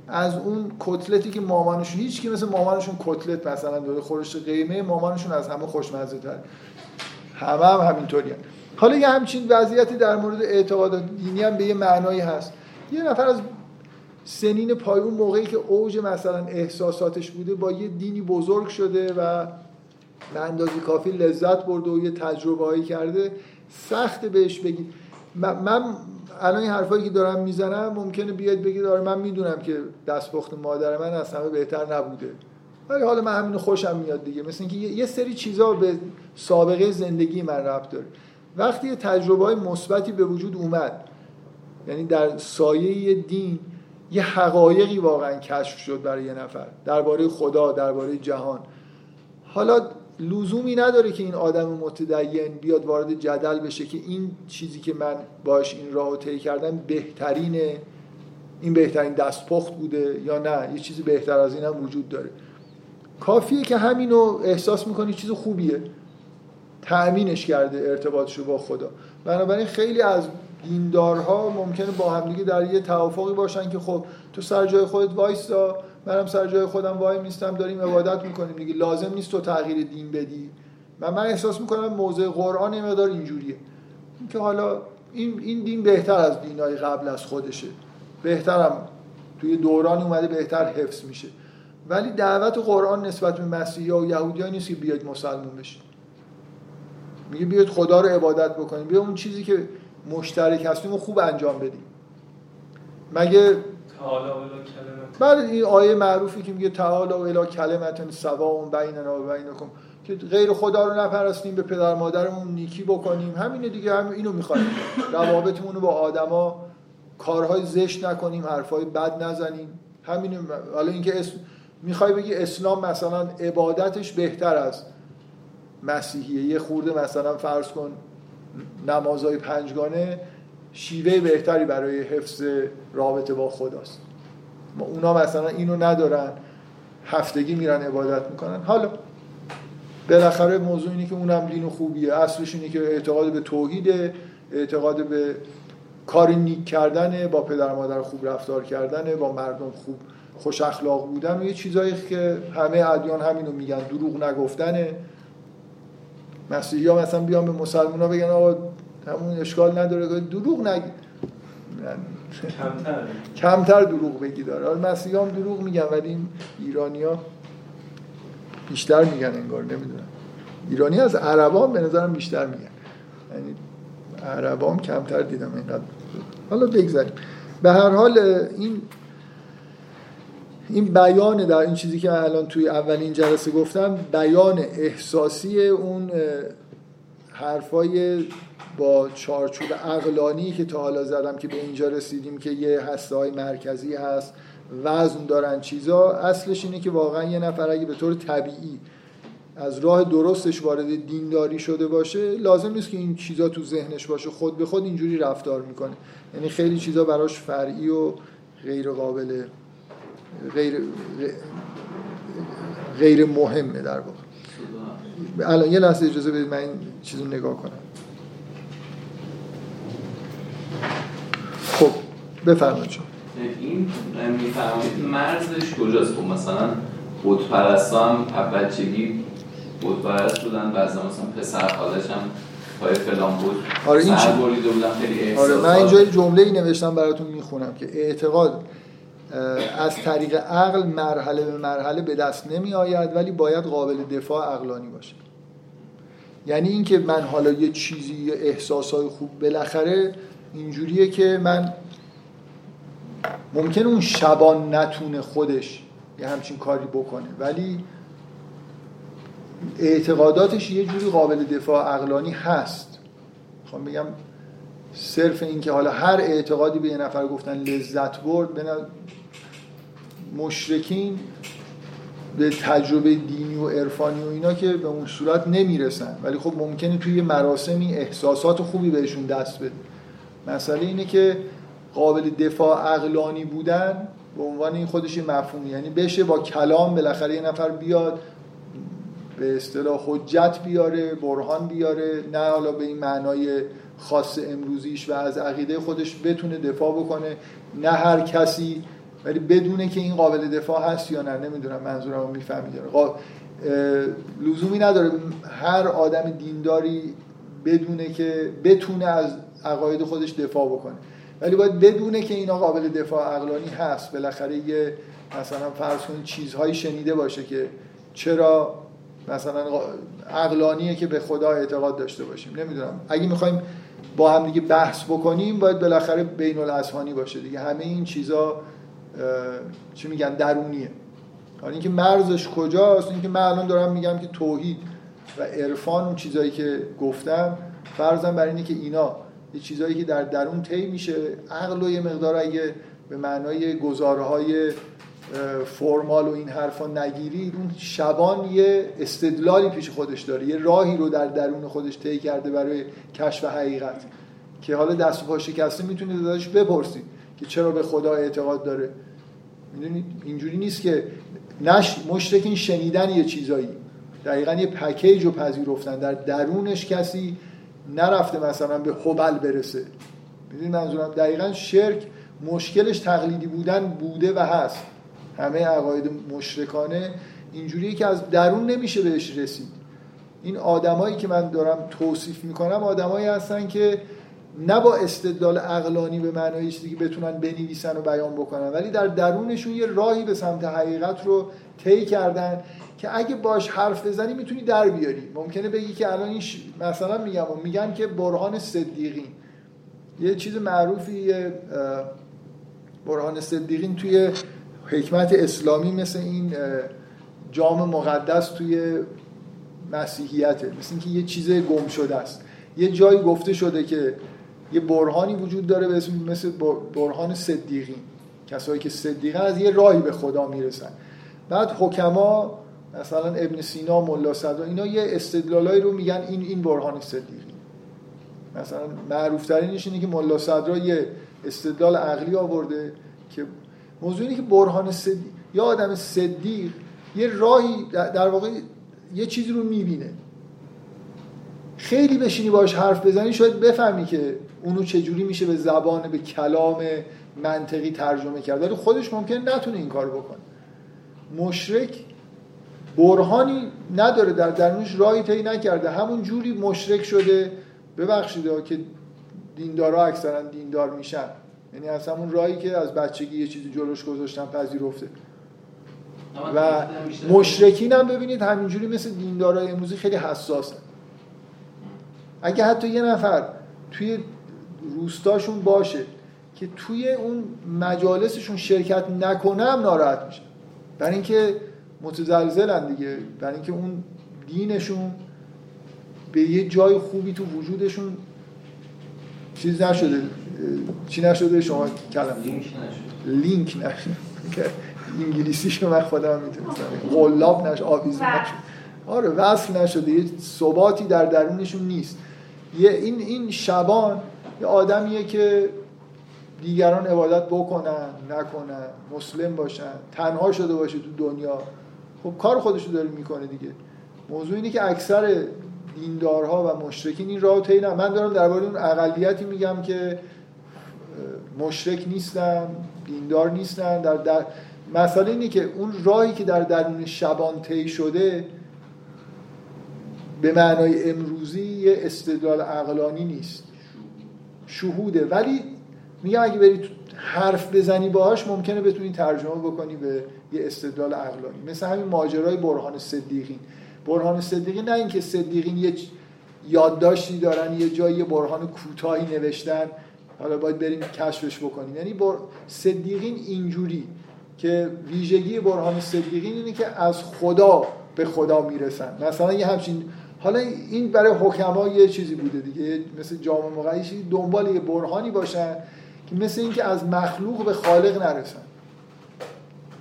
از اون کتلتی که مامانشون هیچ که مثل مامانشون کتلت مثلا داره خورش قیمه مامانشون از همه خوشمزه تر همه هم همینطوری هم. حالا یه همچین وضعیتی در مورد اعتقادات دینی هم به یه معنایی هست یه نفر از سنین پایون موقعی که اوج مثلا احساساتش بوده با یه دینی بزرگ شده و به اندازه کافی لذت برده و یه تجربه هایی کرده. سخت بهش بگید من الان این حرفایی که دارم می‌زنم ممکنه بیاد بگید آره من می‌دونم که دستپخت مادر من از همه بهتر نبوده. ولی حالا من همینو خوشم میاد دیگه. مثل اینکه یه سری چیزا به سابقه زندگی من ربط داره. وقتی یه تجربه های مثبتی به وجود اومد یعنی در سایه دین یه حقایقی واقعا کشف شد برای یه نفر. درباره خدا درباره جهان. حالا لزومی نداره که این آدم متدین بیاد وارد جدل بشه که این چیزی که من باش این راهو طی کردم بهترینه این بهترین دستپخت بوده یا نه یه چیزی بهتر از این هم وجود داره. کافیه که همینو احساس می‌کنی چیز خوبیه. تأمینش کرده ارتباطش رو با خدا. بنابراین خیلی از دیندارها ممکنه با همدیگه در یه توافقی باشن که خب تو سر جای خودت وایسا منم سر جای خودم وای میستم داریم عبادت می‌کنیم. دیگه لازم نیست تو تغییر دین بدی. و من احساس می‌کنم موضع قرآن یه مقدار اینجوریه. که حالا این این دین بهتر از دینای قبل از خودشه. بهترم. توی دورانی اومده بهتر حفظ میشه. ولی دعوت قرآن نسبت به مسیحی و یهودی نیست که بیاید مسلمون بشید میگه بیاید خدا رو عبادت بکنیم. بیا اون چیزی که مشترک هستیم و خوب انجام بدیم. مگه بعد این آیه معروفی که میگه تعالی و الی کلمت سوا بیننا و بینکم که غیر خدا رو نپرستیم به پدر مادرمون نیکی بکنیم همینه دیگه هم اینو می‌خوایم. روابطمون رو با آدما کارهای زشت نکنیم حرفای بد نزنیم. همین حالا اینکه اسم می‌خوای بگی اسلام مثلا عبادتش بهتر از مسیحیه. یه خورده مثلا فرض کن نمازهای پنجگانه شیوه بهتری برای حفظ رابطه با خداست. ما اونا مثلا اینو ندارن هفتگی میرن عبادت می‌کنن. حالا بالاخره موضوع اینه که اونم دین خوبیه. اصلش اینه که اعتقاد به توحیده اعتقاد به کار نیک کردن با پدر مادر خوب رفتار کردن با مردم خوب خوش اخلاق بودن و یه چیزایی که همه ادیان همینو میگن دروغ نگفتنه. مسیحی ها مثلا بیان به مسلمان ها بگن آقا همون اشکال نداره دروغ نگید کمتر. کمتر دروغ بگی داره. حالا مسیحی هم دروغ میگن ولی این ایرانی ها بیشتر میگن انگار نمی‌دونم. ایرانی از عربان به نظرم بیشتر میگن. یعنی عربام کمتر دیدم اینقدر. حالا بگذاریم. به هر حال این این بیان در این چیزی که الان توی اولین جلسه گفتم بیان احساسی اون حرفای با چارچوب اقلانی که تا حالا زدم که به اینجا رسیدیم که یه هسته های مرکزی هست وزن دارن چیزا اصلش اینه که واقعا یه نفر اگه به طور طبیعی از راه درستش وارد دینداری شده باشه لازم نیست که این چیزا تو ذهنش باشه. خود به خود اینجوری رفتار می‌کنه. یعنی خیلی چیزا براش فرعی و غیر قابل غیر غیر مهمه در واقع. الان یه لحظه اجازه بدید من این چیزو نگاه کنم. خب بفرمایید شما. این می‌فهمید مرزش کجاست؟ خب مثلا بود پرستا هم بچگی بود پرست بودن بعضا مثلا پسر خالش هم پای فلان بود. آره این خیلی آره من اینجا جمله ای نوشتم براتون می‌خونم که اعتقاد از طریق عقل مرحله به مرحله به دست نمی آید ولی باید قابل دفاع عقلانی باشه. یعنی اینکه من حالا یه چیزی یه احساسای خوب بالاخره اینجوریه که من ممکن اون شبان نتونه خودش یه همچین کاری بکنه. ولی اعتقاداتش یه جوری قابل دفاع عقلانی هست. می‌خوام بگم صرف اینکه حالا هر اعتقادی به یه نفر گفتن لذت برد به مشرکین به تجربه دینی و عرفانی و اینا که به اون صورت نمی‌رسن. ولی خب ممکنه توی مراسمی احساسات خوبی بهشون دست بده مسئله اینه که قابل دفاع عقلانی بودن به عنوان این خودش یه مفهومی. یعنی بشه با کلام بالاخره یه نفر بیاد به اصطلاح حجت بیاره برهان بیاره نه حالا به این معنای خاص امروزیش و از عقیده خودش بتونه دفاع بکنه. نه هر کسی ولی بدونه که این قابل دفاع هست یا نه. نمی‌دونم منظورم رو می‌فهمید لزومی نداره. هر آدم دینداری بدونه که بتونه از عقاید خودش دفاع بکنه. ولی باید بدونه که اینا قابل دفاع عقلانی هست. بالاخره یه مثلا فرض کنید چیزهایی شنیده باشه که چرا مثلا عقلانیه که به خدا اعتقاد داشته باشیم. نمی‌دونم. اگه می‌خوایم با هم دیگه بحث بکنیم باید بالاخره بین الاذهانی باشه دیگه. همه این چیزا چی میگن درونیه. حالا اینکه مرزش کجاست اینکه من الان دارم میگم که توحید و عرفان اون چیزایی که گفتم فرضم بر اینه اینا یه چیزایی که در درون طی میشه. عقل و یه مقدار اگه به معنای گزارهای فرمال و این حرفا نگیرید اون شبان یه استدلالی پیش خودش داره. یه راهی رو در درون خودش طی کرده برای کشف حقیقت. که حالا دست و پا شکسته می‌تونید ازش بپرسید که چرا به خدا اعتقاد داره. می‌دونید اینجوری نیست که نش مشرکین شنیدن یه چیزایی. دقیقا یه پکیج رو پذیرفتن. در درونش کسی نرفته مثلا به حبل برسه. می‌دونید منظورم؟ دقیقا شرک مشکلش تقلیدی بودن بوده و هست. همه عقاید مشرکانه اینجوریه که از درون نمیشه بهش رسید. این آدمایی که من دارم توصیف می‌کنم آدمایی هستن که نه با استدلال عقلانی به معنای چیزی که بتونن بنویسن و بیان بکنن ولی در درونشون یه راهی به سمت حقیقت رو طی کردن که اگه باش حرف بزنی می‌تونی در بیاری. ممکنه بگی که الان این مثلا میگم میگن که برهان صدیقین. یه چیز معروفی برهان صدیقین توی حکمت اسلامی مثل این جام مقدس توی مسیحیته. مثل اینکه یه چیز گم شده است. یه جایی گفته شده که یه برهانی وجود داره به اسم مثل برهان صدیقین کسایی که صدیقن از یه راهی به خدا می‌رسن. بعد حکما مثلا ابن سینا ملا صدرا اینا یه استدلالایی رو میگن این این برهان صدیقین مثلا معروف ترینش اینه که ملا صدرا یه استدلال عقلی آورده که موضوع اینه که برهان صدیق یا آدم صدیق یه راهی در واقع یه چیزی رو می‌بینه. خیلی بشینی باش حرف بزنی شاید بفهمی که اونو چجوری میشه به زبان به کلام منطقی ترجمه کرد؟ ولی خودش ممکن نتونه این کار بکنه. مشرک برهانی نداره در درونش راهی طی نکرده. همون جوری مشرک شده. ببخشید که دیندارا اکثرا دیندار میشن. یعنی از همون راهی که از بچگی یه چیزی جلوش گذاشتن پذیرفته. و مشرکین هم ببینید همینجوری مثل دیندارای امروزی خیلی حساسن. اگه حتی یه نفر توی روستاشون باشه که توی اون مجالسشون شرکت نکنه هم ناراحت میشه برای اینکه متزلزلن دیگه. برای اینکه اون دینشون به یه جای خوبی تو وجودشون چیز نشده. چی نشده؟ شما کلم لینک نشده. لینک نشده. انگلیسی شما من خودم می‌تونستم غلاب نشد آویز نشد. آره وصل نشده. یه ثباتی در درونشون نیست. یه این این شبان یه آدمیه که دیگران عبادت بکنن نکنن مسلم باشن تنها شده باشه تو دنیا. خب کار خودشو داره می‌کنه دیگه. موضوع اینه که اکثر دیندارها و مشرکین این راه طی من دارم درباره اون اقلیتی میگم که مشرک نیستن دیندار نیستن. در, در مسئله اینه که اون راهی که در درون شبان طی شده به معنای امروزی یه استدلال عقلانی نیست. شهوده ولی میگم اگه بری حرف بزنی باهاش ممکنه بتونی ترجمه بکنی به یه استدلال عقلانی. مثل همین ماجرای برهان صدیقین. برهان صدیقین نه اینکه صدیقین یه یادداشتی دارن یه جایی برهان کوتاهی نوشتن. حالا باید بریم کشفش بکنیم. یعنی بر... صدیقین اینجوری که ویژگی برهان صدیقین اینه که از خدا به خدا می‌رسن. مثلا یه همچین حالا این برای حکما یه چیزی بوده دیگه مثل جامعه مقایشی دنبال یه برهانی باشن که مثل اینکه از مخلوق به خالق نرسن.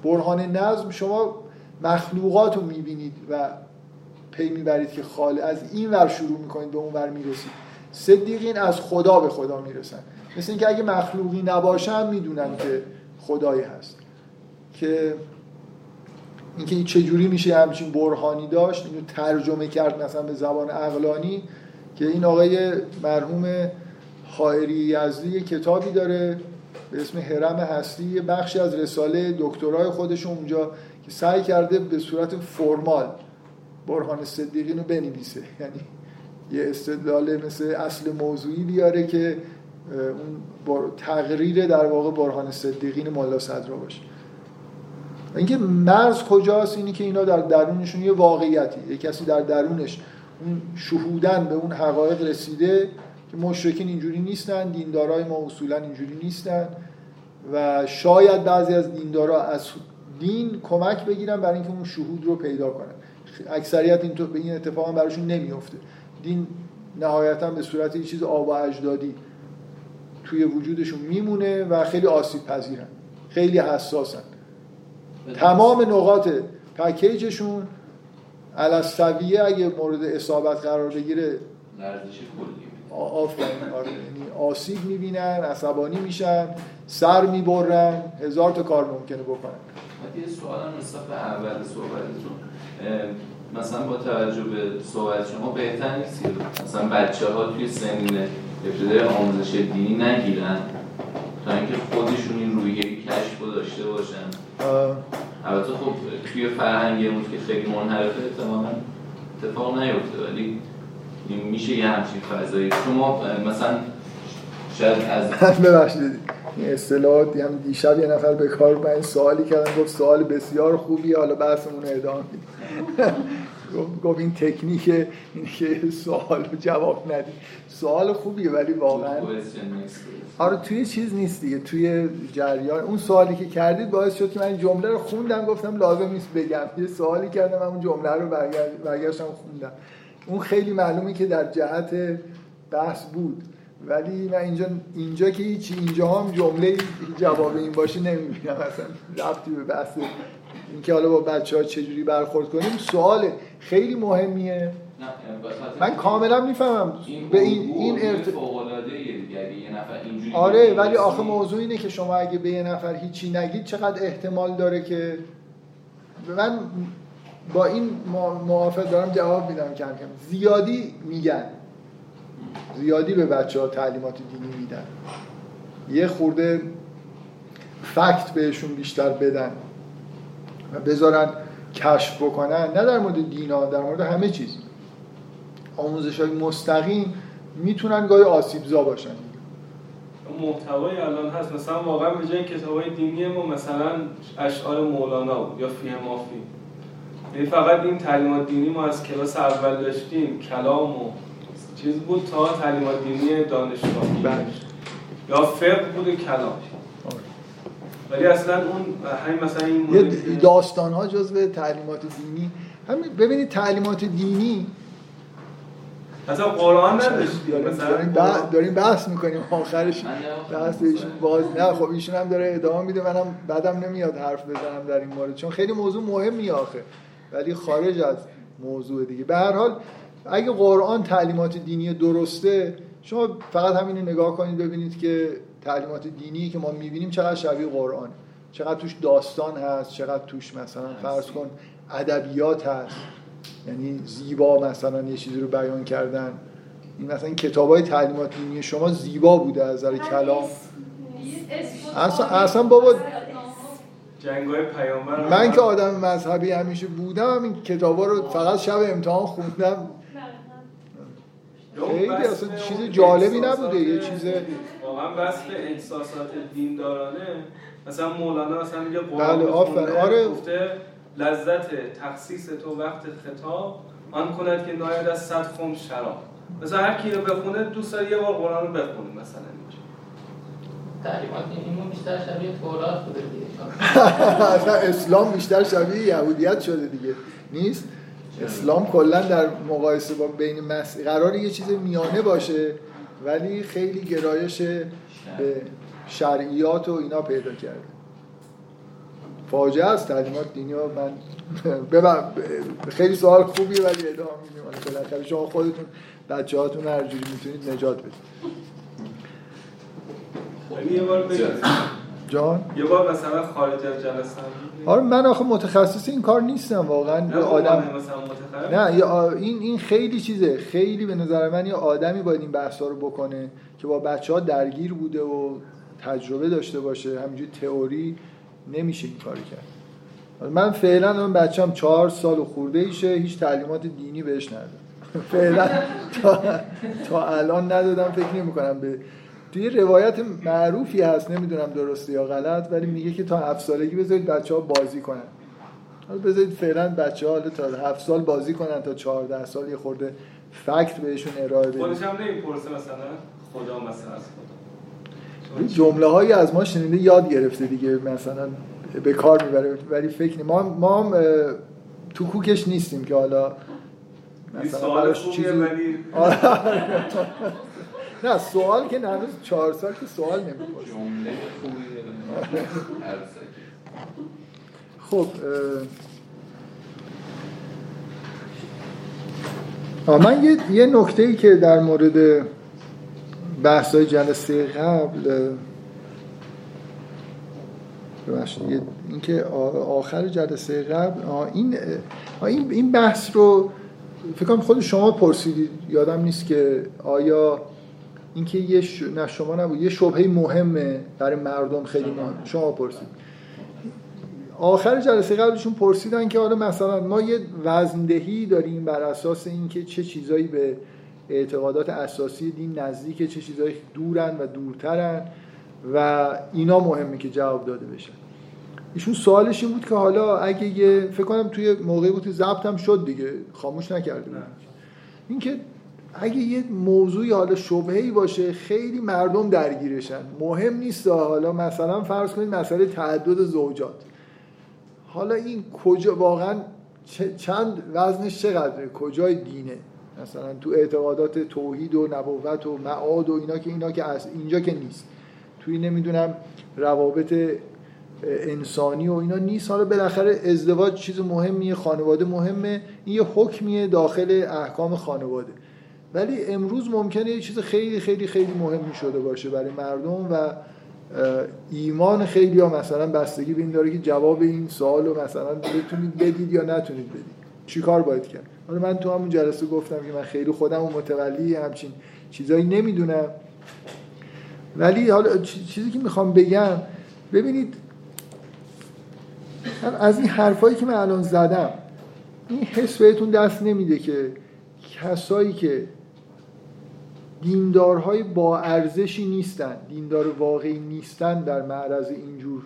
برهان نظم شما مخلوقات رو می‌بینید و پی می‌برید که خاله از این ور شروع می‌کنید به اون ور می‌رسید. صدیقین از خدا به خدا می‌رسن. مثل اینکه اگه مخلوقی نباشن می‌دونن که خدایی هست. که اینکه چجوری میشه همچین برهانی داشت اینو ترجمه کرد مثلا به زبان اقلانی که این آقای مرحوم خائری یزدی کتابی داره به اسم حرم هستی یه بخشی از رساله دکترای خودشون اونجا که سعی کرده به صورت فرمال برهان صدیقین رو بنویسه. یعنی یه استدلال مثل اصل موضوعی بیاره که اون تقریر در واقع برهان صدیقین ملا صدرا باشه. اینکه مرز کجاست؟ اینی که اینا در درونشون یه واقعیتی. یه کسی در درونش اون شهودن به اون حقایق رسیده که مشرکین اینجوری نیستن دیندارای ما اصولا اینجوری نیستن و شاید بعضی از دیندارا از دین کمک بگیرن برای اینکه اون شهود رو پیدا کنن. اکثریت این به این اتفاق براشون نمیفته دین نهایتا به صورت یه چیز آب و اجدادی توی وجودشون میمونه و خیلی آسیب پذیرن. خیلی حساسن. تمام نقاط پکیجشون علستویه اگه مورد اصابت قرار بگیره. آفرین. آره. یعنی آسیب می‌بینن عصبانی میشن سر می‌برن. هزار تا کار ممکنه بکنن. یه سوال هم نسبت به اول صحبتتون. مثلا با توجه به صحبت شما بهتر نیست که مثلا بچه ها توی سنین ابتدای آموزش دینی نگیرن تا اینکه خودشون این رویه کشف رو داشته باشن؟ البته خب توی فرهنگمون که خیلی منحرفه احتمالا اتفاق نیفته ولی میشه یه همچین فضایی. شما مثلا شاید از [laughs] ببخشید این هم دیشب یه نفر به کار من سوالی کردن گفت سوال بسیار خوبی حالا بحثمون ادامه گفت این تکنیک این که سوال جواب ندی. سوال خوبیه ولی واقعا آره توی چیز نیست دیگه. توی جریان اون سوالی که کردید باعث شد که من جمله رو خوندم گفتم لازم نیست بگم. یه سوالی کردم من اون جمله رو برگشتم خوندم. اون خیلی معلومه که در جهت بحث بود. ولی من اینجا اینجا که هیچی اینجا هم جمله جواب این باشه نمی‌بینم. اصلا ربطی به بحث اینکه حالا با بچه ها چجوری برخورد کنیم سوال خیلی مهمیه. من کاملا می‌فهمم. به این این ارت... آره ولی آخه موضوع اینه که شما اگه به یه نفر هیچی نگید چقدر احتمال داره که من با این موافق دارم جواب میدم کم کم زیادی میگن. زیادی به بچه ها تعلیمات دینی میدن. یه خورده فکت بهشون بیشتر بدن و بذارن کشف بکنن نه در مورد دینا در مورد همه چیز. آموزش های مستقیم می‌تونن گاهی آسیبزا باشن. محتوای الان هست مثلا واقعا به جای کتاب های دینی ما مثلا اشعار مولانا یا فیه مافی یعنی فقط این تعلیمات دینی ما از کلاس اول داشتیم کلام و چیز بود تا تعلیمات دینی دانشگاه بله. یا فقه بود کلام. ولی اصلا اون همین مثلا این داستان ها جزو تعلیمات دینی. همین ببینید تعلیمات دینی. مثلا قرآن نداشتیم مثلا داریم بحث می‌کنیم. آخرش بحث ایشون باز نه خب ایشون هم داره ادامه میده. منم بعدم نمیاد حرف بزنم در این مورد چون خیلی موضوع مهمی آخه. ولی خارج از موضوع دیگه. به هر حال اگه قرآن تعلیمات دینی درسته شما فقط همین نگاه کنید ببینید که تعلیمات دینی که ما می‌بینیم چقدر شبیه قرآن. چقدر توش داستان هست چقدر توش مثلا فرض کن ادبیات هست. یعنی زیبا مثلا یه چیزی رو بیان کردن. این مثلا کتاب های تعلیمات دینی شما زیبا بوده از نظر کلام. اصلا, اصلا بابا پیامبر من که آدم مذهبی همیشه بودم این کتابا رو فقط شب امتحان خوندم. خیلی اصلا چیز جالبی نبوده یه چیز واقعا بس به احساسات دیندارانه. مثلا مولانا مثلا میگه قرآن بله آره. گفته لذت تخصیص تو وقت خطاب آن کند که ناید از صد خم شراب. مثلا هر کی رو بخونه دوست داره یه بار قرآن رو بخونه مثلا تعلیمات اینمون بیشتر شبیه تورات بوده [laughs] اصلا اسلام بیشتر شبیه یهودیت شده دیگه. نیست؟ اسلام کلا در مقایسه با بین مس... قرار یه چیز میانه باشه ولی خیلی گرایش به شرعیات و اینا پیدا کرده. فاجعه است تعلیمات دینی ها من خیلی سوال خوبیه ولی ادامه میدیم. بالاخره شما خودتون بچه هاتون هر جوری می‌تونید نجات بدید. ولی یه بار جان. یه بار مثلا خارج از جلسه. آره من آخه متخصص این کار نیستم واقعا. نه یه آدم مثلا نه یا این این خیلی چیزه. خیلی به نظر من یه آدمی باید این بحثا رو بکنه که با بچه ها درگیر بوده و تجربه داشته باشه. همینجوری تئوری نمیشه این کاری کرد. من فعلا اون بچه‌م چهار سال و خورده ایشه هیچ تعلیمات دینی بهش ندادم. [laughs] فعلا تا, تا الان ندادم فکر نمی کنم به توی روایت معروفی هست نمی‌دونم درسته یا غلط ولی میگه که تا هفت سالگی بذارید بچه ها بازی کنن. حالا بذارید فعلا بچه ها تا هفت سال بازی کنن تا چهارده سال یه خورده فکت بهشون ارائه بدید خودش هم نمی‌پرسه مثلا خدا مثلا از خدا. جمله هایی از ما شنیده یاد گرفته دیگه مثلا به کار می‌بره ولی فکر ما ما هم تو کوکش نیستیم که حالا مثلا براش چیزی ولی [laughs] [laughs] نه سوال که نه هنوز چهار سال که سوال نمی‌پرسه خب آه، من یه, یه نکته ای که در مورد بحث های جلسه قبل ببخشید اینکه آخر جلسه قبل آه، این آه، این این بحث رو فکر کنم خود شما پرسیدید یادم نیست که آیا اینکه یه ش... نه شما نبود یه شبهه مهمه برای مردم خیلی مهم. شما. پرسید. آخر جلسه قبلشون پرسیدن که حالا مثلا ما یه وزندهی داریم بر اساس اینکه چه چیزایی به اعتقادات اساسی دین نزدیکه چه چیزایی دورن و دورترن و اینا مهمه که جواب داده بشن ایشون سوالش این بود که حالا اگه یه فکر کنم توی موقعی بود ضبط هم شد دیگه خاموش نکرده بود. اینکه اگه یه موضوعی حالا شبهه‌ای باشه خیلی مردم درگیرشن. مهم نیست حالا مثلا فرض کنید مسئله تعدد زوجات. حالا این کجا واقعا چند وزنش چقدره؟ کجای دینه؟ مثلا تو اعتقادات توحید و نبوت و معاد و اینا که اینا که از اینجا که نیست. توی نمی‌دونم روابط انسانی و اینا نیست. حالا بالاخره ازدواج چیز مهمیه خانواده مهمه. این یه حکمیه داخل احکام خانواده. ولی امروز ممکنه یه چیز خیلی خیلی خیلی مهمی شده باشه برای مردم و ایمان خیلی ها مثلا بستگی به این داره که جواب این سوال رو مثلا بتونید بدید یا نتونید بدید. چی کار باید کرد؟ حالا من تو همون جلسه گفتم که من خیلی خودم و متولی همچین چیزایی نمی‌دونم. ولی حالا چیزی که می‌خوام بگم ببینید از این حرفایی که من الان زدم این حس بهتون دست نمیده که کسایی که دیندارهای با ارزشی نیستن دیندار واقعی نیستن در معرض اینجور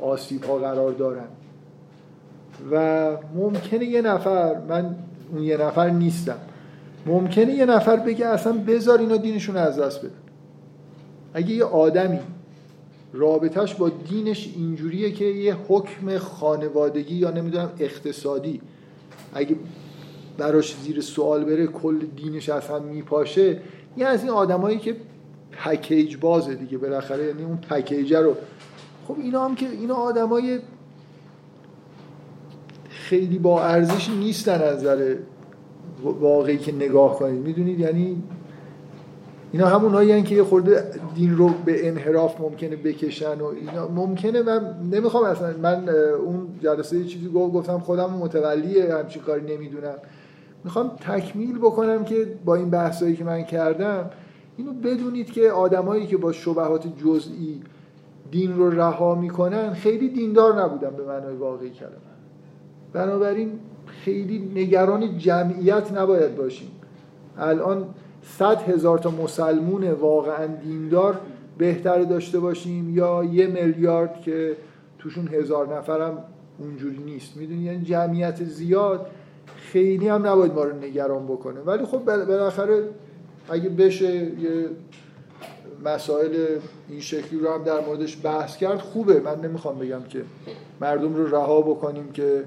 آسیب ها قرار دارن و ممکنه یه نفر من اون یه نفر نیستم. ممکنه یه نفر بگه اصلا بذار اینا دینشون از دست بدن. اگه یه آدمی رابطش با دینش اینجوریه که یه حکم خانوادگی یا نمی‌دونم اقتصادی اگه براش زیر سوال بره کل دینش از میپاشه یه از این آدمایی که پکیج بازه دیگه بالاخره یعنی اون پکیجه رو. خب اینا هم که اینا آدمای خیلی با ارزشی نیستن از نظر واقعی که نگاه کنید. می‌دونید؟ یعنی اینا همونایی که یه خورده دین رو به انحراف ممکنه بکشن و اینا. ممکنه من نمی‌خوام اصلا من اون جلسه چیزی گفت گفتم خودم متولی همچین کاری نمی‌دونم. می‌خوام تکمیل بکنم که با این بحثایی که من کردم اینو بدونید که آدمایی که با شبهات جزئی دین رو رها می‌کنن خیلی دیندار نبودن به معنای واقعی کلمه. بنابراین خیلی نگران جمعیت نباید باشیم. الان صد هزار تا مسلمون واقعا دیندار بهتر داشته باشیم یا یه میلیارد که توشون هزار نفرم اونجوری نیست. می‌دونی؟ یعنی جمعیت زیاد خیلی هم نباید ما رو نگران بکنه. ولی خب بالاخره اگه بشه یه مسائل این شکلی رو هم در موردش بحث کرد خوبه. من نمی‌خوام بگم که مردم رو رها بکنیم که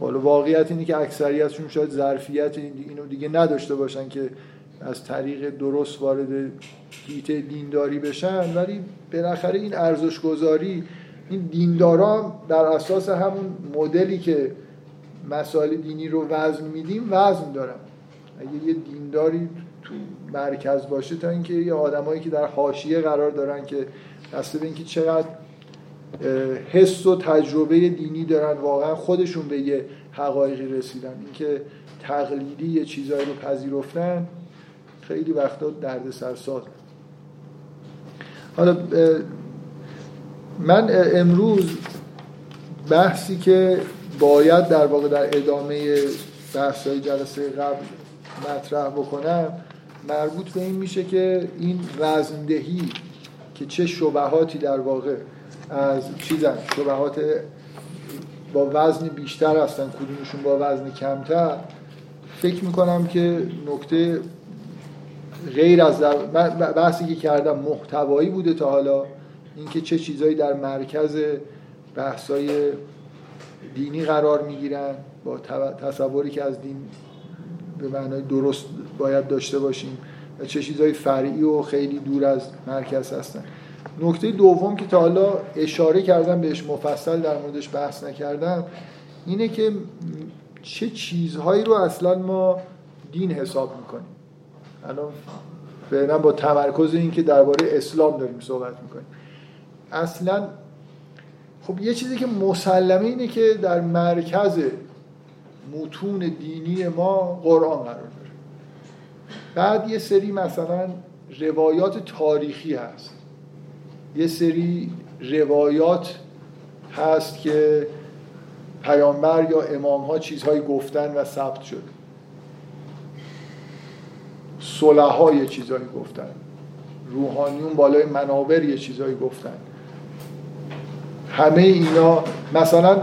حالا واقعیت اینه که اکثریتشون شاید ظرفیت اینو دیگه نداشته باشن که از طریق درست وارد هیته دینداری بشن. ولی بالاخره این ارزش گذاری این دیندارا در اساس همون مدلی که مسائل دینی رو وزن میدیم وزن دارن اگه یه دینداری تو مرکز باشه تا اینکه یه آدمایی که در حاشیه قرار دارن که دسته به اینکه چقدر حس و تجربه دینی دارن واقعا خودشون به یه حقایقی رسیدن. اینکه تقلیدی یه چیزایی رو پذیرفتن خیلی وقتا درد سرساز حالا من امروز بحثی که باید در واقع در ادامه بحث جلسه قبل مطرح بکنم مربوط به این میشه که این وزندهی که چه شبهاتی در واقع از چیزن شبهات با وزن بیشتر هستن کدومشون با وزن کمتر فکر می‌کنم که نکته غیر از بحثی که کردم محتوایی بوده تا حالا اینکه چه چیزهایی در مرکز بحثای دینی قرار می‌گیرن با تصوری که از دین به معنای درست باید داشته باشیم و چه چیزهای فرعی و خیلی دور از مرکز هستن. نکته دوم که تا حالا اشاره کردم بهش مفصل در موردش بحث نکردم اینه که چه چیزهایی رو اصلا ما دین حساب می‌کنیم. الان فعلا با تمرکز این که درباره اسلام داریم صحبت می‌کنیم. اصلا خب یه چیزی که مسلمه اینه که در مرکز متون دینی ما قرآن قرار داره. بعد یه سری مثلا روایات تاریخی هست. یه سری روایات هست که پیامبر یا امام ها چیزهایی گفتن و ثبت شده. صلح یه چیزهایی گفتن. روحانیون بالای منابر یه چیزهایی گفتن. همه اینا مثلا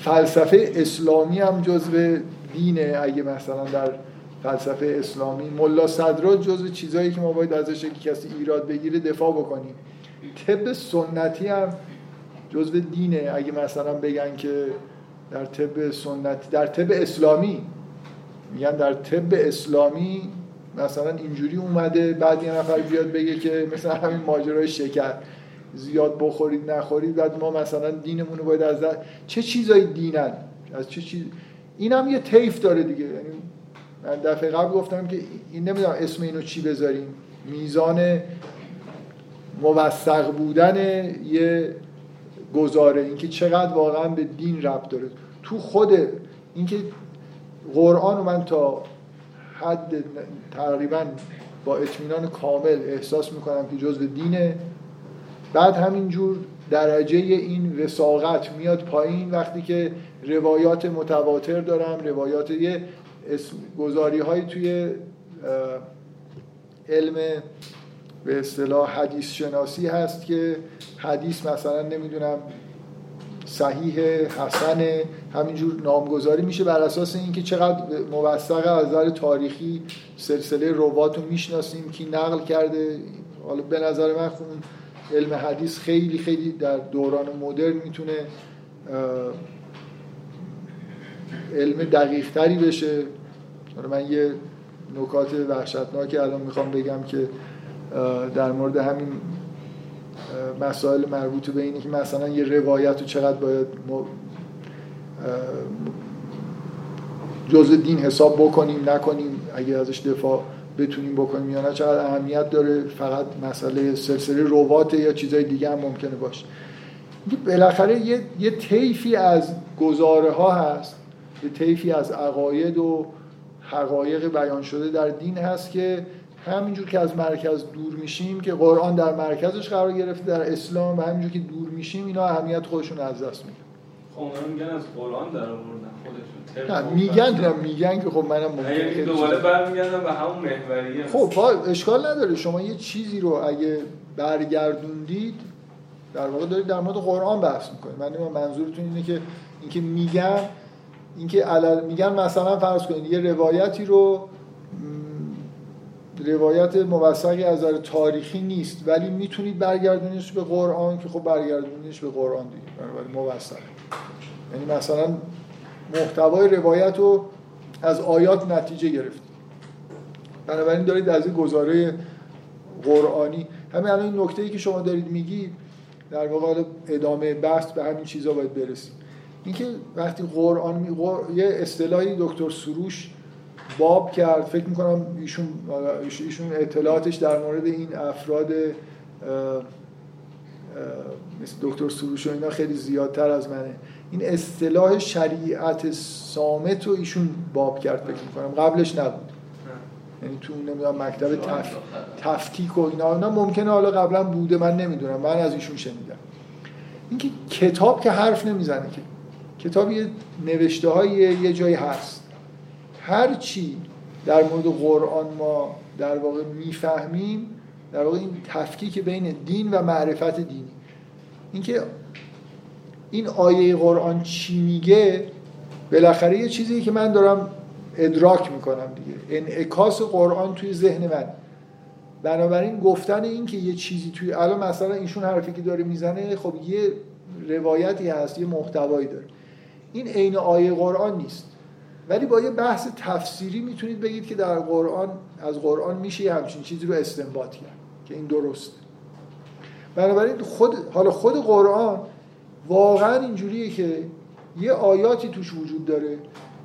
فلسفه اسلامی هم جزو دینه اگه مثلا در فلسفه اسلامی ملا صدرات جزو چیزهایی که ما باید ازش کسی ایراد بگیره دفاع بکنیم. طب سنتی هم جزو دینه. اگه مثلا بگن که در طب سنتی در طب اسلامی میگن در طب اسلامی مثلا اینجوری اومده بعد یه نفر بیاد بگه که مثلا همین ماجرای شکر. زیاد بخورید نخورید بعد ما مثلا دینمون رو باید از در... چه چیزای دینن؟ از چه چیز این هم یه تیف داره دیگه. یعنی من دفعه قبل گفتم که این نمی‌دونم اسم اینو چی بذاریم. میزان موثق بودن یه گزاره. اینکه چقدر واقعا به دین ربط داره. تو خود اینکه قرآن من تا حد تقریبا با اطمینان کامل احساس می‌کنم که جزء دینه. بعد همینجور درجه این وساقت میاد پایین وقتی که روایات متواتر دارم روایات یه گزاری های توی علم به اصطلاح حدیث شناسی هست که حدیث مثلا نمی‌دونم صحیح حسن همینجور نامگذاری میشه بر اساس اینکه چقدر موثقه از نظر تاریخی سلسله روات رو می‌شناسیم کی نقل کرده. حالا به نظر من علم حدیث خیلی خیلی در دوران مدرن می‌تونه علم دقیق تری بشه من یه نکات وحشتناکی الان می‌خوام بگم که در مورد همین مسائل مربوط به اینه که مثلا یه روایت رو چقدر باید جزء دین حساب بکنیم نکنیم اگه ازش دفاع بتونیم بکنیم یا نه چقدر اهمیت داره فقط مسئله سلسله روات یا چیزای دیگه هم ممکنه باشه. بالاخره یه, یه طیفی از گزاره ها هست یه طیفی از عقاید و حقایق بیان شده در دین هست که همینجور که از مرکز دور میشیم که قرآن در مرکزش قرار گرفته در اسلام و همینجور که دور میشیم اینا اهمیت خودشون از دست میدن. خب میگن از قرآن در آوردن نه میگن نه میگن که خب منم ممکنه دوباره برمیگردم به همون محوریه. خب اشکال نداره. شما یه چیزی رو اگه برگردوندید در واقع دارید در مورد قرآن بحث می‌کنید. من منظورتون اینه که اینکه میگن اینکه علل میگن مثلا فرض کنید یه روایتی رو روایت موثقی از نظر تاریخی نیست ولی می‌تونید برگردونیش به قرآن که خب برگردونیش به قرآن دیگه بنابراین موثق یعنی مثلا محتوای روایت رو از آیات نتیجه گرفتید بنابراین دارید از این گزاره قرآنی. همین الان این نکته ای که شما دارید میگید در واقع ادامه بحث به همین چیزا باید برسیم. اینکه وقتی قرآن می یه اصطلاحی دکتر سروش باب کرد فکر می‌کنم ایشون ایشون اطلاعاتش در مورد این افراد مثل دکتر سروش و اینا خیلی زیادتر از منه. این اصطلاح شریعت سامت رو ایشون باب کرد فکر می‌کنم. قبلش نبود. یعنی تو نمی‌دونم مکتب تف... تفکیک و اینا. اینا ممکنه حالا قبلا بوده من نمی‌دونم. من از ایشون شنیدم. اینکه کتاب که حرف نمی‌زنه که کتاب یه نوشته های یه جایی هست. هر چی در مورد قرآن ما در واقع می‌فهمیم در واقع این تفکیک بین دین و معرفت دینی. اینکه این آیه قرآن چی میگه بالاخره یه چیزی که من دارم ادراک می‌کنم دیگه. انعکاس قرآن توی ذهن من. بنابراین گفتن این که یه چیزی توی الان مثلا ایشون حرفی که داره می‌زنه خب یه روایتی هست یه محتوایی داره. این عین آیه قرآن نیست. ولی با یه بحث تفسیری می‌تونید بگید که در قرآن از قرآن میشه یه همچین چیزی رو استنباط کرد. که این درست. بنابراین خود حالا خود قرآن واقعا اینجوریه که یه آیاتی توش وجود داره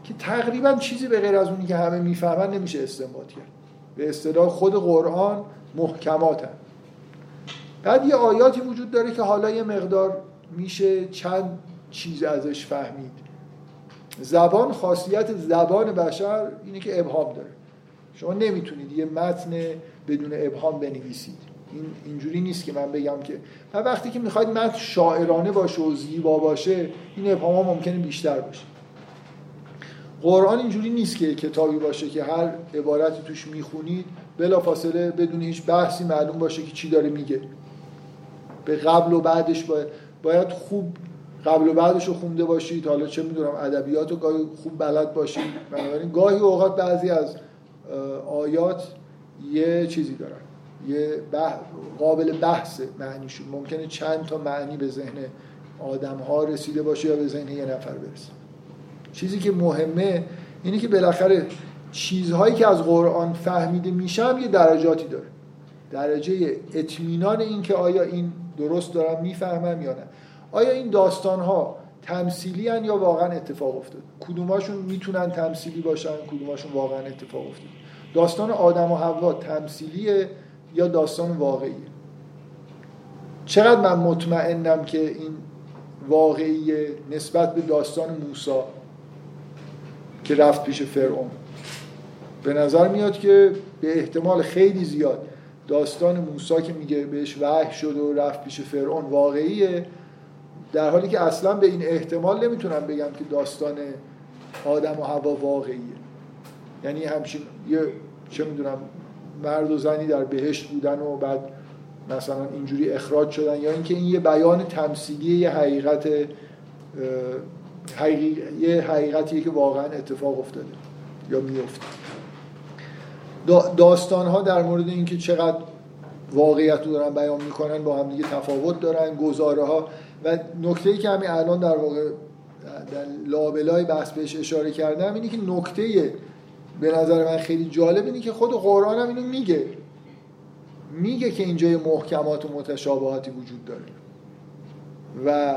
که تقریبا چیزی به غیر از اونی که همه می‌فهمن نمیشه استنباط کرد. به اصطلاح خود قرآن محکماتن. بعد یه آیاتی وجود داره که حالا یه مقدار میشه چند چیز ازش فهمید. زبان خاصیت زبان بشر اینه که ابهام داره. شما نمی‌تونید یه متن بدون ابهام بنویسید. این اینجوری نیست که من بگم که و وقتی که می‌خواید متن شاعرانه باشه و زیبا باشه این ابهام ها ممکنه بیشتر باشه. قرآن اینجوری نیست که کتابی باشه که هر عبارتی توش می‌خونید بلا فاصله بدون هیچ بحثی معلوم باشه که چی داره میگه. به قبل و بعدش باید, باید خوب قبل و بعدش رو خونده باشید. حالا چه می‌دونم ادبیات رو گاهی خوب بلد باشید. بنابراین گاهی اوقات بعضی از آیات یه چیزی دارن. یه قابل بحث معنیشون. ممکنه چند تا معنی به ذهن آدم ها رسیده باشه یا به ذهن یه نفر برسه. چیزی که مهمه اینه که بالاخره چیزهایی که از قرآن فهمیده میشم یه درجاتی داره. درجه اطمینان این که آیا این درست دارم می‌فهمم یا نه. آیا این داستان ها تمثیلی یا واقعا اتفاق افتاد؟ کدوماشون می‌تونن تمثیلی باشن؟ کدوماشون واقعا اتفاق افتاد؟ داستان آدم و حوا تمثیلیه یا داستان واقعیه؟ چقدر من مطمئنم که این واقعیه نسبت به داستان موسی که رفت پیش فرعون. به نظر میاد که به احتمال خیلی زیاد داستان موسی که میگه بهش وحی شد و رفت پیش فرعون واقعیه. در حالی که اصلا به این احتمال نمی‌تونم بگم که داستان آدم و هوا واقعیه. یعنی همچین یه چه می‌دونم مرد و زنی در بهشت بودن و بعد مثلا اینجوری اخراج شدن یا اینکه این یه بیان تمثیلی یه حقیقت یه حقیقتیه که واقعا اتفاق افتاده یا میفته داستان ها در مورد اینکه چقدر واقعیت رو دارن بیان می‌کنن با هم دیگه تفاوت دارن گزاره ها و نکته ای که همین الان در واقع در لابلای بحث بهش اشاره کردم اینه که نکته به نظر من خیلی جالب اینه که خود قرآن هم اینو میگه. میگه که اینجا محکمات و متشابهاتی وجود داره. و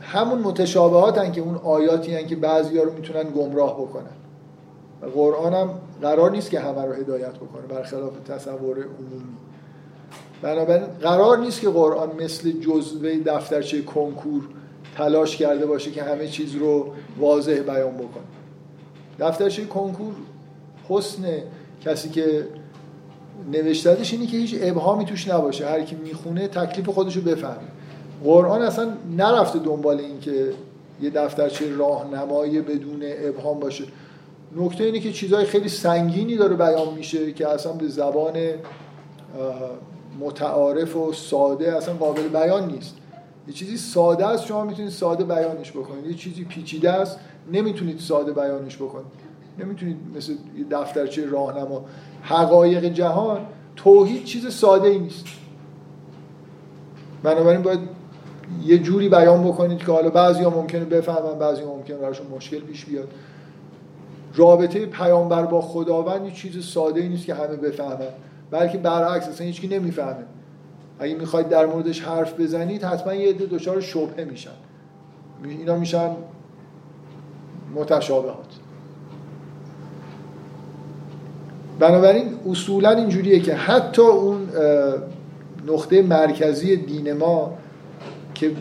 همون متشابهات هن که اون آیاتی هن که بعضی ها رو می‌تونن گمراه بکنن. و قرآن هم قرار نیست که همه رو هدایت بکنه برخلاف تصور عمومی. بنابراین قرار نیست که قرآن مثل جزوه دفترچه کنکور تلاش کرده باشه که همه چیز رو واضح بیان بکنه. دفترچه کنکور حسن کسی که نوشتهش اینه که هیچ ابهامی توش نباشه. هر کی می‌خونه تکلیف خودش رو بفهمه. قرآن اصلا نرفته دنبال این که یه دفترچه راهنمایی بدون ابهام باشه. نکته اینه که چیزهای خیلی سنگینی داره بیان میشه که اصلا به زبان متعارف و ساده اصلا قابل بیان نیست. یه چیزی ساده است شما می‌تونید ساده بیانش بکنید. یه چیزی پیچیده است نمی‌تونید ساده بیانش بکنید. نمی‌تونید مثل دفترچه راهنما. حقایق جهان توحید چیز ساده ای نیست. بنابراین باید یه جوری بیان بکنید که حالا بعضی ها ممکنه بفهمن بعضی ها ممکنه براشون مشکل پیش بیاد. رابطه پیامبر با خداوند یه چیز ساده ای نیست که همه بفهمن. بلکه برعکس اصلا هیچکی نمی‌فهمه. اگه می‌خواید در موردش حرف بزنید حتما یه عده دچار شبهه میشن. اینا میشن متشابهات. بنابراین اصولا اینجوریه که حتی اون نقطه مرکزی دین ما که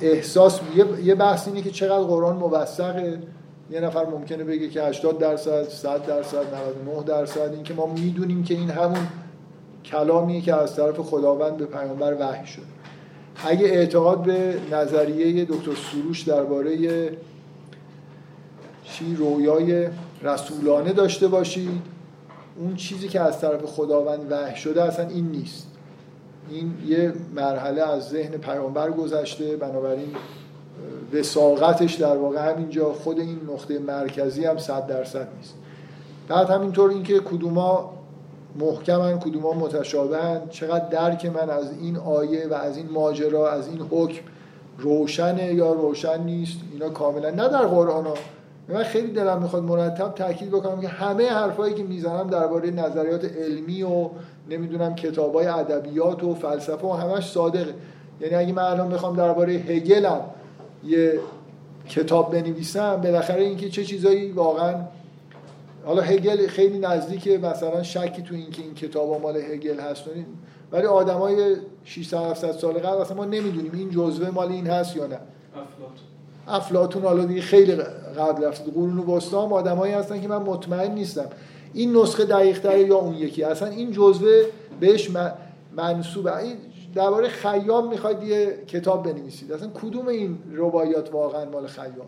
احساس یه بحث اینه که چقدر قرآن موثقه. یه نفر ممکنه بگه که 80 درصد 100 درصد 99 درصد. این که ما می‌دونیم که این همون کلامیه که از طرف خداوند به پیامبر وحی شد اگه اعتقاد به نظریه دکتر سروش درباره چی رویای رسولانه داشته باشید اون چیزی که از طرف خداوند وحی شده اصلا این نیست. این یه مرحله از ذهن پیامبر گذشته بنابراین وساقتش در واقع همینجا خود این نقطه مرکزی هم صد درصد نیست. بعد همینطور اینکه کدوما محکمن کدوما متشابهن چقدر درک من از این آیه و از این ماجرا از این حکم روشنه یا روشن نیست اینا کاملا نه در قرآن ها. من خیلی دلم می‌خواد مرتب تاکید بکنم که همه حرفایی که می‌زنم درباره نظریات علمی و نمی‌دونم کتابای ادبیات و فلسفه و همش صادقه. یعنی اگه من الان بخوام درباره هگلم یه کتاب بنویسم بالاخره اینکه چه چیزایی واقعا حالا هگل خیلی نزدیکه مثلا شکی تو اینکه این کتاب مال هگل هست. ولی آدمای 600 700 سال قبل اصلا ما نمی‌دونیم این جزوه مال این هست یا نه. افلاتون حالا دیگه خیلی قبل رفت قرون وسطا هم آدمایی هستن که من مطمئن نیستم. این نسخه دقیق یا اون یکی؟ اصلا این جزوه بهش منصوبه. این درباره خیام می‌خواید یه کتاب بنویسید. اصلا کدوم این روایات واقعا مال خیام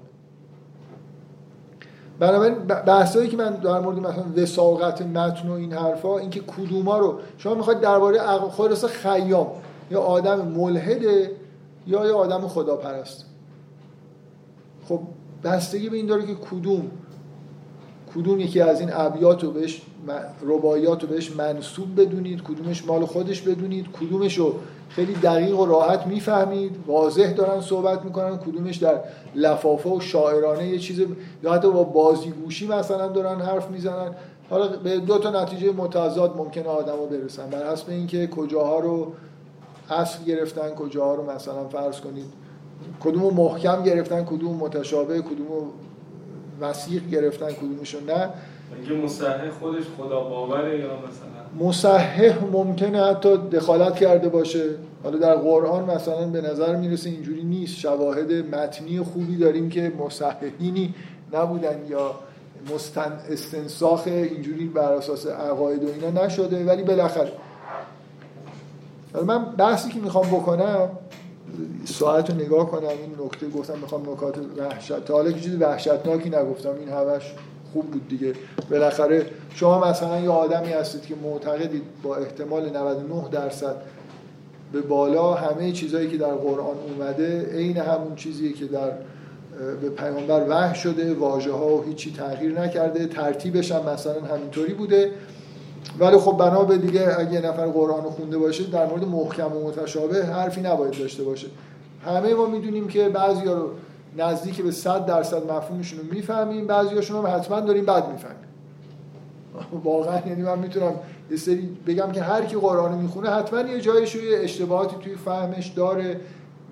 بنابراین بحثایی که من در مورد مثلا وساقت متن و این حرفا اینکه کدوما رو شما می‌خواید درباره خلاص خیام یا آدم ملحده یا یا آدم خداپرست. خب بستگی به این داره که کدوم کدوم یکی از این ابیات رو بهش رباعیات رو بهش منصوب بدونید کدومش مال خودش بدونید کدومش رو خیلی دقیق و راحت می‌فهمید واضح دارن صحبت می‌کنن کدومش در لفافه و شاعرانه یه چیز یا حتی با بازیگوشی مثلا دارن حرف می‌زنن. حالا به دو تا نتیجه متضاد ممکنه آدم رو برسن. بر حسب اینکه کجاها رو اصل گرفتن کجاها رو مثلا فرض کنید کدوم محکم گرفتن کدوم متشابه کدوم وسیق گرفتن کدومشون نه. اینکه مصحح خودش خدا باوره یا مثلا؟ مصحح ممکنه حتی دخالت کرده باشه. حالا در قرآن مثلا به نظر می‌رسه اینجوری نیست. شواهد متنی خوبی داریم که مصححینی نبودن یا مستن استنساخ اینجوری بر اساس عقاید و اینا نشده. ولی بالاخره من بحثی که می‌خوام بکنم ساعت رو نگاه کنم این نکته گفتم می‌خوام نکات وحشت تا حالا که چیز وحشتناکی نگفتم این همش خوب بود دیگه. بالاخره شما مثلا یه آدمی هستید که معتقدید با احتمال 99 درصد به بالا همه چیزهایی که در قرآن اومده عین همون چیزیه که در به پیامبر وحی شده واژه ها و هیچی تغییر نکرده ترتیبش هم مثلا همینطوری بوده. ولی خب بنا به دیگه اگه نفر قرآن رو خونده باشه در مورد محکم و متشابه حرفی نباید داشته باشه. همه ما می‌دونیم که بعضی رو نزدیک به 100 درصد مفهومشون رو می‌فهمیم بعضی هاشون هم حتما داریم بد می‌فهمیم. [laughs] واقعا یعنی من می‌تونم یه سری بگم که هر کی قرآن می‌خونه حتما یه جایش یه اشتباهاتی توی فهمش داره.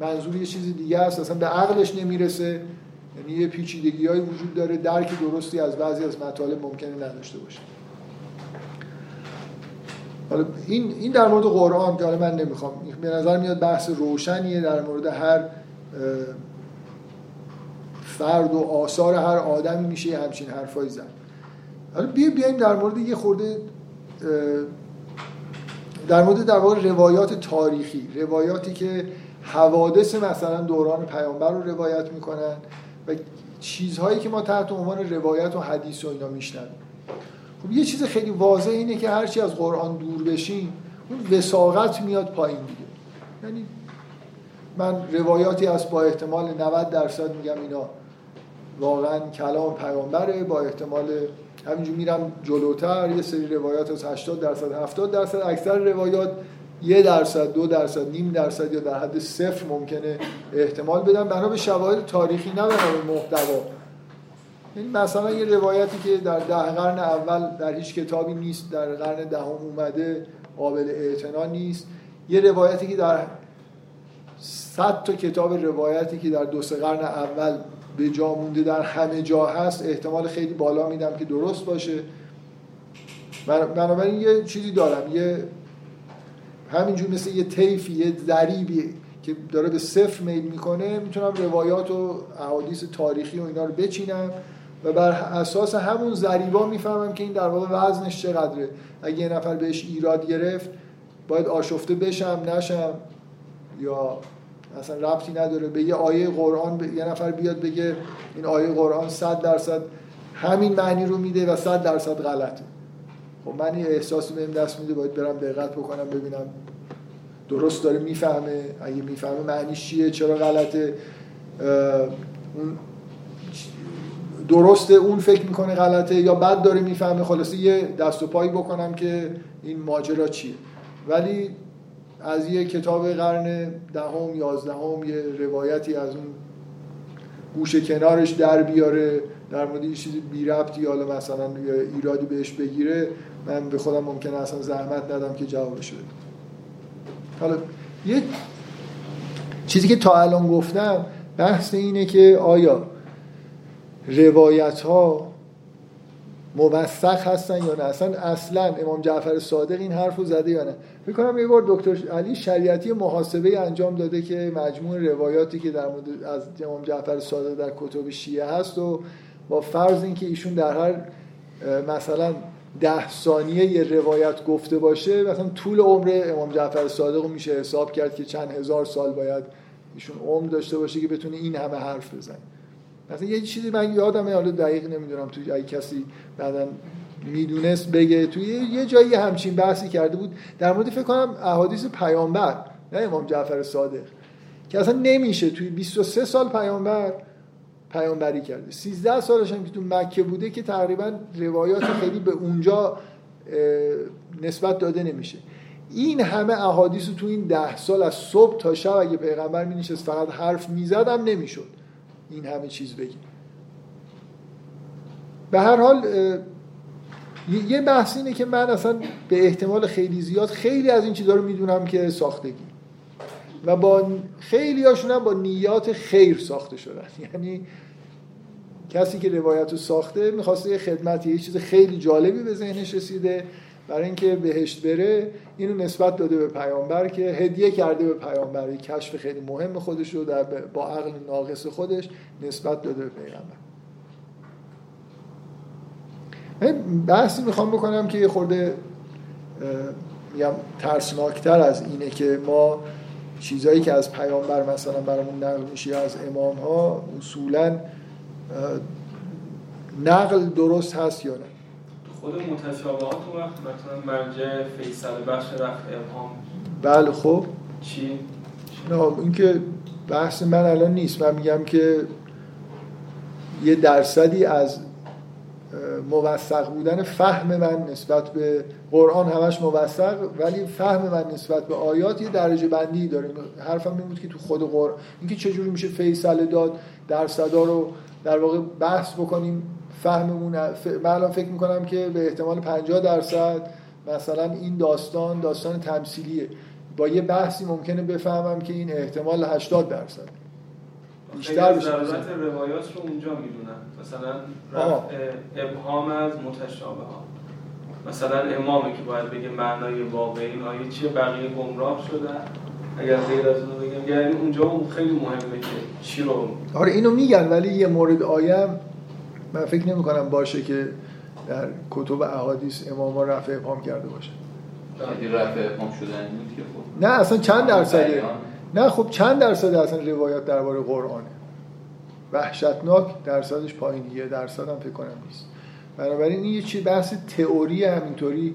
منظور یه چیز دیگه است اصلا به عقلش نمی‌رسه. یعنی یه پیچیدگی وجود داره درک درستی از بعضی از مطالب ممکنه نداشته باشه. این این در مورد قرآن که حالا من نمی‌خوام به نظر میاد بحث روشنیه در مورد هر فرد و آثار هر آدمی میشه همچین حرفایی زد. حالا بیا بیایم در مورد یه خورده در مورد در واقع روایات تاریخی روایاتی که حوادث مثلا دوران پیامبر رو روایت می‌کنن و چیزهایی که ما تحت عنوان روایت و حدیث و اینا میشنویم. خب یه چیز خیلی واضح اینه که هرچی از قرآن دور بشیم اون وساقت میاد پایین دیگه. یعنی من روایاتی از با احتمال 90 درصد میگم اینا واقعا کلام پیامبره با احتمال همینجور میرم جلوتر یه سری روایات از 80 درصد 70 درصد اکثر روایات یه درصد دو درصد نیم درصد یا در حد صفر ممکنه احتمال بدم. بنا به شواهد تاریخی نه به محتوا. این مثلا یه روایتی که در ده قرن اول در هیچ کتابی نیست در قرن دهم اومده قابل اعتنا نیست. یه روایتی که در صد تا کتاب روایتی که در دو سه قرن اول به جا مونده در همه جا هست احتمال خیلی بالا میدم که درست باشه. بنابراین یه چیزی دارم یه همینجور مثل یه طیفی یه ذریبی که داره به صفر میل می‌کنه می‌تونم روایات و احادیث تاریخی و اینا رو بچینم. و بر اساس همون ذریبا می‌فهمم که این در واقع وزنش چقدره. اگه یه نفر بهش ایراد گرفت باید آشفته بشم نشم یا اصلا ربطی نداره. به یه آیه قرآن به یه نفر بیاد بگه این آیه قرآن 100 درصد همین معنی رو میده و 100 درصد غلطه. خب من یه احساسی بهم دست میده باید برم دقت بکنم ببینم. درست داره می‌فهمه؟ اگه می‌فهمه معنیش چیه؟ چرا غلطه؟ اون درسته اون فکر می‌کنه غلطه یا بد داره می‌فهمه خلاصه یه دست و پایی بکنم که این ماجرا چیه. ولی از یه کتاب قرن دهم یازدهم یه روایتی از اون گوشه کنارش در بیاره در مورد یه چیزی بی ربطی حالا مثلا ایرادی بهش بگیره من به خودم ممکنه اصلا زحمت ندم که جوابش بدم حالا یه چیزی که تا الان گفتم بحث اینه که آیا روایت ها موثق هستن یا نه؟ اصلا اصلا امام جعفر صادق این حرف رو زده یا نه؟ فکر یه بار دکتر علی شریعتی محاسبه انجام داده که مجموع روایاتی که در مورد از امام جعفر صادق در کتب شیعه هست و با فرض اینکه ایشون در هر مثلا ده ثانیه یه روایت گفته باشه مثلا طول عمر امام جعفر صادق رو میشه حساب کرد که چند هزار سال باید ایشون عمر داشته باشه که بتونه این همه حرف بزنه. مثلا یه چیزی من یادمه حالا دقیق نمی‌دونم توی اگه کسی بعدا می‌دونست بگه. توی یه جایی همچین بحثی کرده بود. در مورد فکر کنم احادیث پیامبر نه امام جعفر صادق که اصلا نمیشه. توی 23 سال پیامبر پیامبری کرده. 13 سالش هم که تو مکه بوده که تقریبا روایات خیلی به اونجا نسبت داده نمیشه. این همه احادیث تو این ده سال از صبح تا شب اگه پیغمبر می نشست فقط حرف می‌زدم نمی‌شد. این همه چیز بگیم به هر حال یه بحث اینه که من اصلا به احتمال خیلی زیاد خیلی از این چیزها رو می‌دونم که ساختگی. و با خیلی هاشون با نیات خیر ساخته شدن. [laughs] یعنی کسی که روایت رو ساخته می‌خواسته یه خدمتی یه چیز خیلی جالبی به ذهنش رسیده. برای اینکه بهشت بره اینو نسبت داده به پیامبر که هدیه کرده به پیامبر. کشف خیلی مهم خودش رو در با عقل ناقص خودش نسبت داده به پیغمبر بحثی می‌خوام بکنم که یه خورده میگم ترسناکتر از اینه که ما چیزایی که از پیامبر مثلا برامون نقل میشه از امام ها اصولا نقل درست هست یا نه. خود متشابهات وقت مثلا مرجع فیصل بخش رفع ابهام. بله خب. چی؟ نه این که بحث من الان نیست. من میگم که یه درصدی از موثق بودن فهم من نسبت به قرآن همش موثق ولی فهم من نسبت به آیات یه درجه بندی داره حرفم این بود که تو خود قرآن اینکه چجوری میشه فیصله داد درصدا رو در واقع بحث بکنیم. فهممون من الان فکر می‌کنم که به احتمال 50 درصد مثلا این داستان داستان تمثیلیه. با یه بحثی ممکنه بفهمم که این احتمال 80 درصد. بیشتر بشه روایات رو اونجا می‌دونن مثلا ابهام از متشابه ها مثلا امامی که باید بگه معنای واقعی این آیه چیه بقیه گمراه شدن اگر غیر از اون بگم. یعنی اونجا خیلی مهمه که چی رو آره اینو میگن ولی یه مورد آیم من فکر نمی کنم باشه که در کتب احادیث امام ها رفع ابهام کرده باشه. رفع ابهام شدن خب. نه اصلا چند درصده نه خب چند درصد اصلا روایات درباره قرآنه وحشتناک درصدش پایینیه درصد هم فکر کنم نیست. بنابراین این یه چی بحث تئوری همینطوری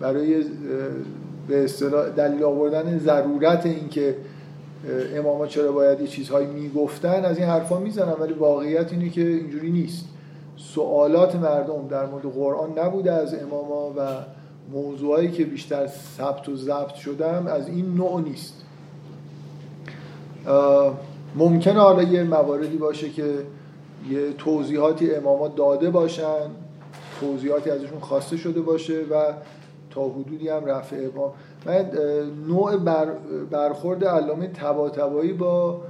برای به اصطلاح دلیل آوردن ضرورت اینکه اماما چرا باید یه چیزهایی می‌گفتن از این حرفا می‌زنن ولی واقعیت اینه که اینجوری نیست. سوالات مردم در مورد قرآن نبوده از اماما و موضوعایی که بیشتر ثبت و ضبط شدم از این نوع نیست. ممکنه حالا یه مواردی باشه که یه توضیحاتی امامات داده باشن توضیحاتی ازشون خواسته شده باشه و تا حدودی هم رفع ابهام من نوع بر برخورد علامه تباتبایی با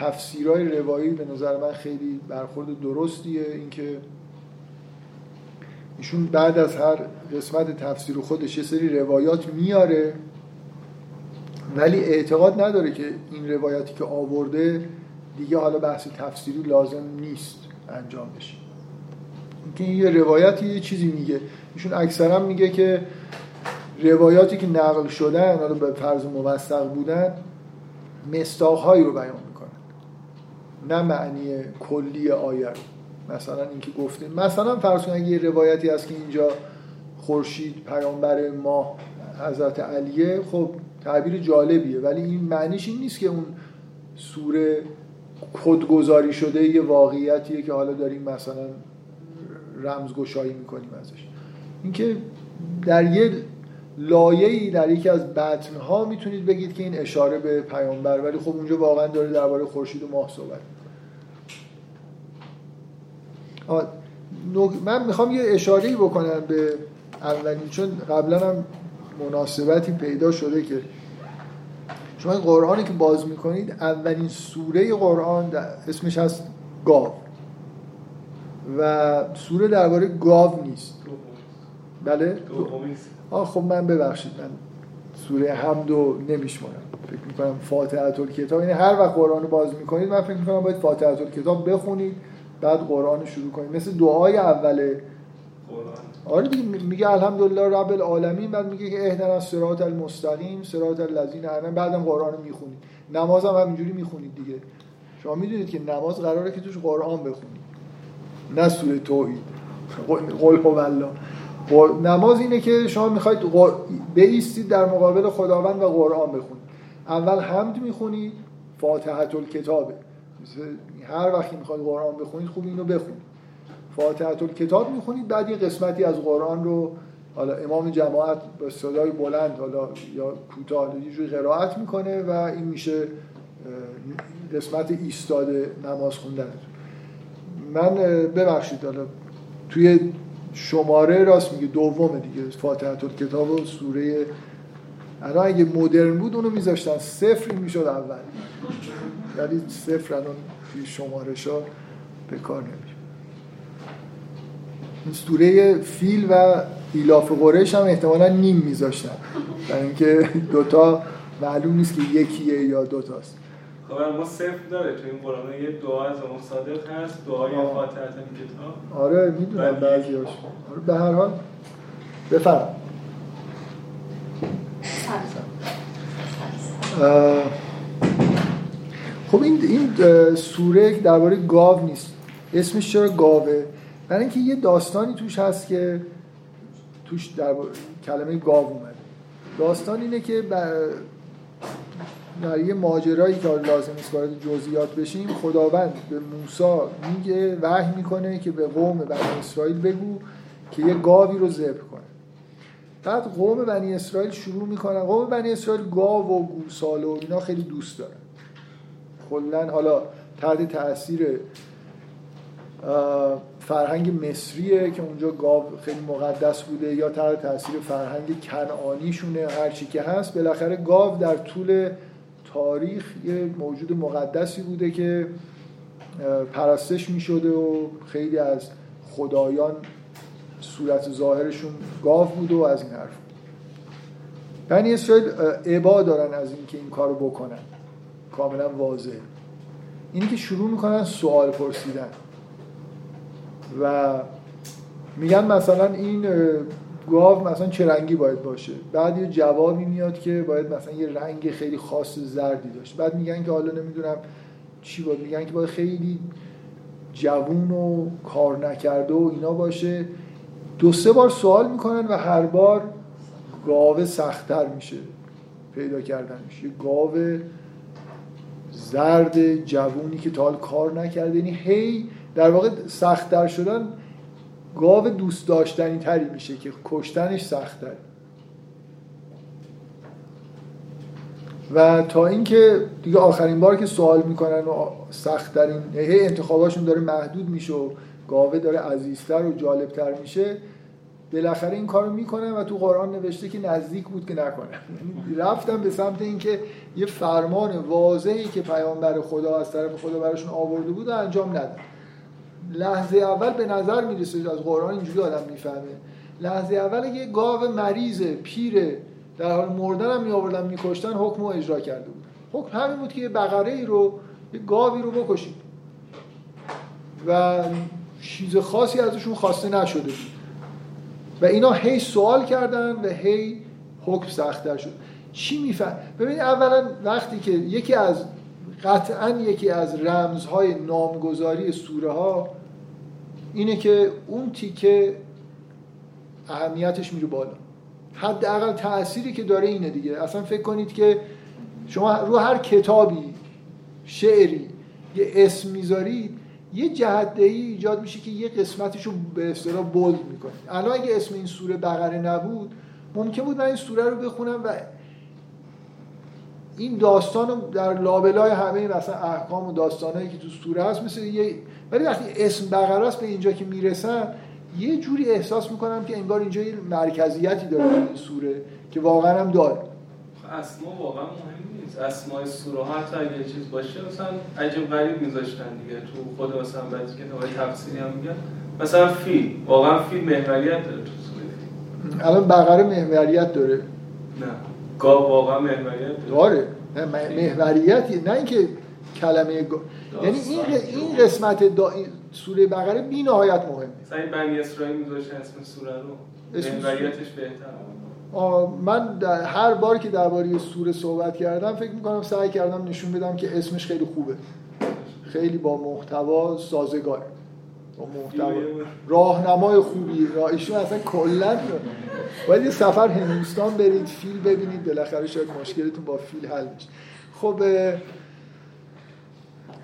تفسیرهای روایی به نظر من خیلی برخورد درستیه. اینکه ایشون بعد از هر قسمت تفسیر خودش یه سری روایات میاره ولی اعتقاد نداره که این روایاتی که آورده دیگه حالا بحث تفسیری لازم نیست انجام بشه. اینکه یه روایتی یه چیزی میگه. ایشون اکثرا میگه که روایاتی که نقل شدن حالا به فرض موثق بودن مستاقهایی رو بیان نه معنی کلی آیه. مثلا اینکه گفته مثلا فرض کنید یه روایتی هست که اینجا خورشید پیامبر ما حضرت علیه خب تعبیر جالبیه. ولی این معنیش این نیست که اون سوره خودگذاری شده یه واقعیتیه که حالا داریم مثلا رمزگشایی می‌کنیم ازش. اینکه در یه لایه‌ای در یکی از بطنها می‌تونید بگید که این اشاره به پیامبر ولی خب اونجا واقعا داره درباره خورشید و ماه صحبت من می‌خوام یه اشاره بکنم به اولین چون قبلا هم مناسبتی پیدا شده که شما این قرآنی که باز می‌کنید اولین سوره قرآن اسمش هست گاو. و سوره درباره گاو نیست. بله؟ خب من ببخشید من سوره حمد رو نمیشمارم. فکر می‌کنم فاتحه کتاب یعنی هر وقت قرآن رو باز می‌کنید من فکر می‌کنم باید فاتحه کتاب بخونید. بعد قرآن رو شروع کنید مثل دعای اول آره دیگه میگه الحمدلله رب العالمین بعد میگه که اهدنا الصراط المستقیم صراط الذین انعم بعدم قرآن رو می‌خونید نماز هم همینجوری می‌خونید دیگه. شما می‌دونید که نماز قراره که توش قرآن بخونید نه سوره توحید. [laughs] قل هو الله. نماز اینه که شما می‌خواید بیستید در مقابل خداوند و قرآن بخونید. اول حمد می‌خونید فاتحه الکتابه هر وقتی می‌خواید قرآن بخونید خوب اینو بخونید. فاتحه کتاب می‌خونید بعد یه قسمتی از قرآن رو حالا امام جماعت با صدای بلند حالا یا کوتاه یه جوری قرائت می‌کنه و این میشه قسمت ایستاده نماز خوندن. من ببخشید حالا توی شماره راست میگه دومه دیگه فاتحه کتاب و سوره الان اگه مدرن بود اونو میذاشتن صفر می‌شد اول. ولی صفر الان توی شماره ها به کار نمیشه این سوره فیل و ایلاف قریش هم احتمالا نیم میذاشتن. برای اینکه دوتا معلوم نیست که یکیه یا دوتاست. خب ما صفر داره تو این قرآن یه دعا از امام صادق هست دعای فاتحه کتاب. آره می‌دونم بعضیاش آره به هر حال بفرم خب این این سوره درباره گاو نیست. اسمش چرا گاوه؟ برای اینکه یه داستانی توش هست که توش در کلمه گاو اومده. داستان اینه که در یه ماجرایی که لازم نیست وارد جزئیات بشیم خداوند به موسی میگه وحی می‌کنه که به قوم بنی اسرائیل بگو که یه گاوی رو ذبح کنه. بعد قوم بنی اسرائیل شروع می‌کنن. قوم بنی اسرائیل گاو و گوساله و اینا خیلی دوست دارن. کلا حالا تحت تاثیر فرهنگ مصریه که اونجا گاو خیلی مقدس بوده یا تحت تاثیر فرهنگ کنعانیشونه هر چی که هست. بالاخره گاو در طول تاریخ یه موجود مقدسی بوده که پرستش می شده و خیلی از خدایان صورت ظاهرشون گاو بوده و از این حرف بنی اسرائیل عبا دارن از اینکه این کارو بکنن. کاملا واضح اینی که شروع می‌کنن سوال پرسیدن. و میگن مثلا این گاو مثلا چه رنگی باید باشه؟ بعد یه جوابی میاد که باید مثلا یه رنگ خیلی خاص زردی داشت. بعد میگن که حالا نمی‌دونم چی باید میگن که باید خیلی جوون و کار نکرده و اینا باشه. دو سه بار سوال می‌کنن و هر بار گاو سختتر میشه پیدا کردن میشه گاو زرد جوونی که تا حال کار نکرده. یعنی هی در واقع سختتر شدن گاو دوست داشتنی تری میشه که کشتنش سختتر و تا اینکه دیگه آخرین بار که سوال می‌کنن و سختترین هی انتخاباشون داره محدود میشه و گاوه داره عزیزتر و جالبتر میشه بالاخره این کارو می‌کنن و تو قرآن نوشته که نزدیک بود که نکنن یعنی رفتم به سمت اینکه یه فرمان واضحی که پیامبر خدا از طرف خدا براشون آورده بود انجام ندن لحظه اول به نظر می‌رسه از قرآن اینجوری آدم می‌فهمه. لحظه اول یه گاو مریض پیر در حال مردن هم میآوردن میکشتن حکم رو اجرا کرده بود. حکم همین بود که یه بقره ای رو یه گاوی رو بکشید. و چیز خاصی ازشون خواسته نشده بود. و اینا هی سوال کردن و هی حکم سختتر شد. چی میفهم ببینید اولا وقتی که یکی از قطعا یکی از رمزهای نامگذاری سوره ها اینه که اون تیکه اهمیتش میره بالا. حداقل تأثیری که داره اینه دیگه. اصلا فکر کنید که شما رو هر کتابی شعری یه اسم می‌ذارید یه جهت ایجاد میشه که یه قسمتش به اصطلاح بولد می‌کنه الان اگه اسم این سوره بقره نبود ممکن بود من این سوره رو بخونم و این داستان رو در لابلای همه مثلا احکام و داستانهایی که تو سوره هست مثل یه ولی وقتی اسم بقره است به اینجا که می‌رسن یه جوری احساس می‌کنم که انگار اینجا یه مرکزیتی داره این سوره که واقعا هم داره. اسما واقعا مهم اسمای سوره ها حتی اگه چیز باشه مثلا عجب غریب میذاشتن دیگه. تو خود مثلا بعضی کتابای تفسیری هم میگن مثلا فیل واقعا فیل محوریت داره تو سوره الان بقره محوریت داره. نه. گاو واقعا محوریت داره. نه محوریتی. نه اینکه کلمه گا... یعنی این این قسمت دا... سوره بقره بی نهایت مهمه. مثلا بنی اسرائیل میذاشتن اسم سوره رو. محوریتش بهتره. من در هر بار که درباره سوره صحبت کردم فکر می‌کنم سعی کردم نشون بدم که اسمش خیلی خوبه. خیلی با محتوا سازگار. با محتوا. راهنمای خوبی. راه ایشون اصلا کلا. باید یه سفر هندوستان برید فیل ببینید. بالاخره شاید مشکلتون با فیل حل میشه. خب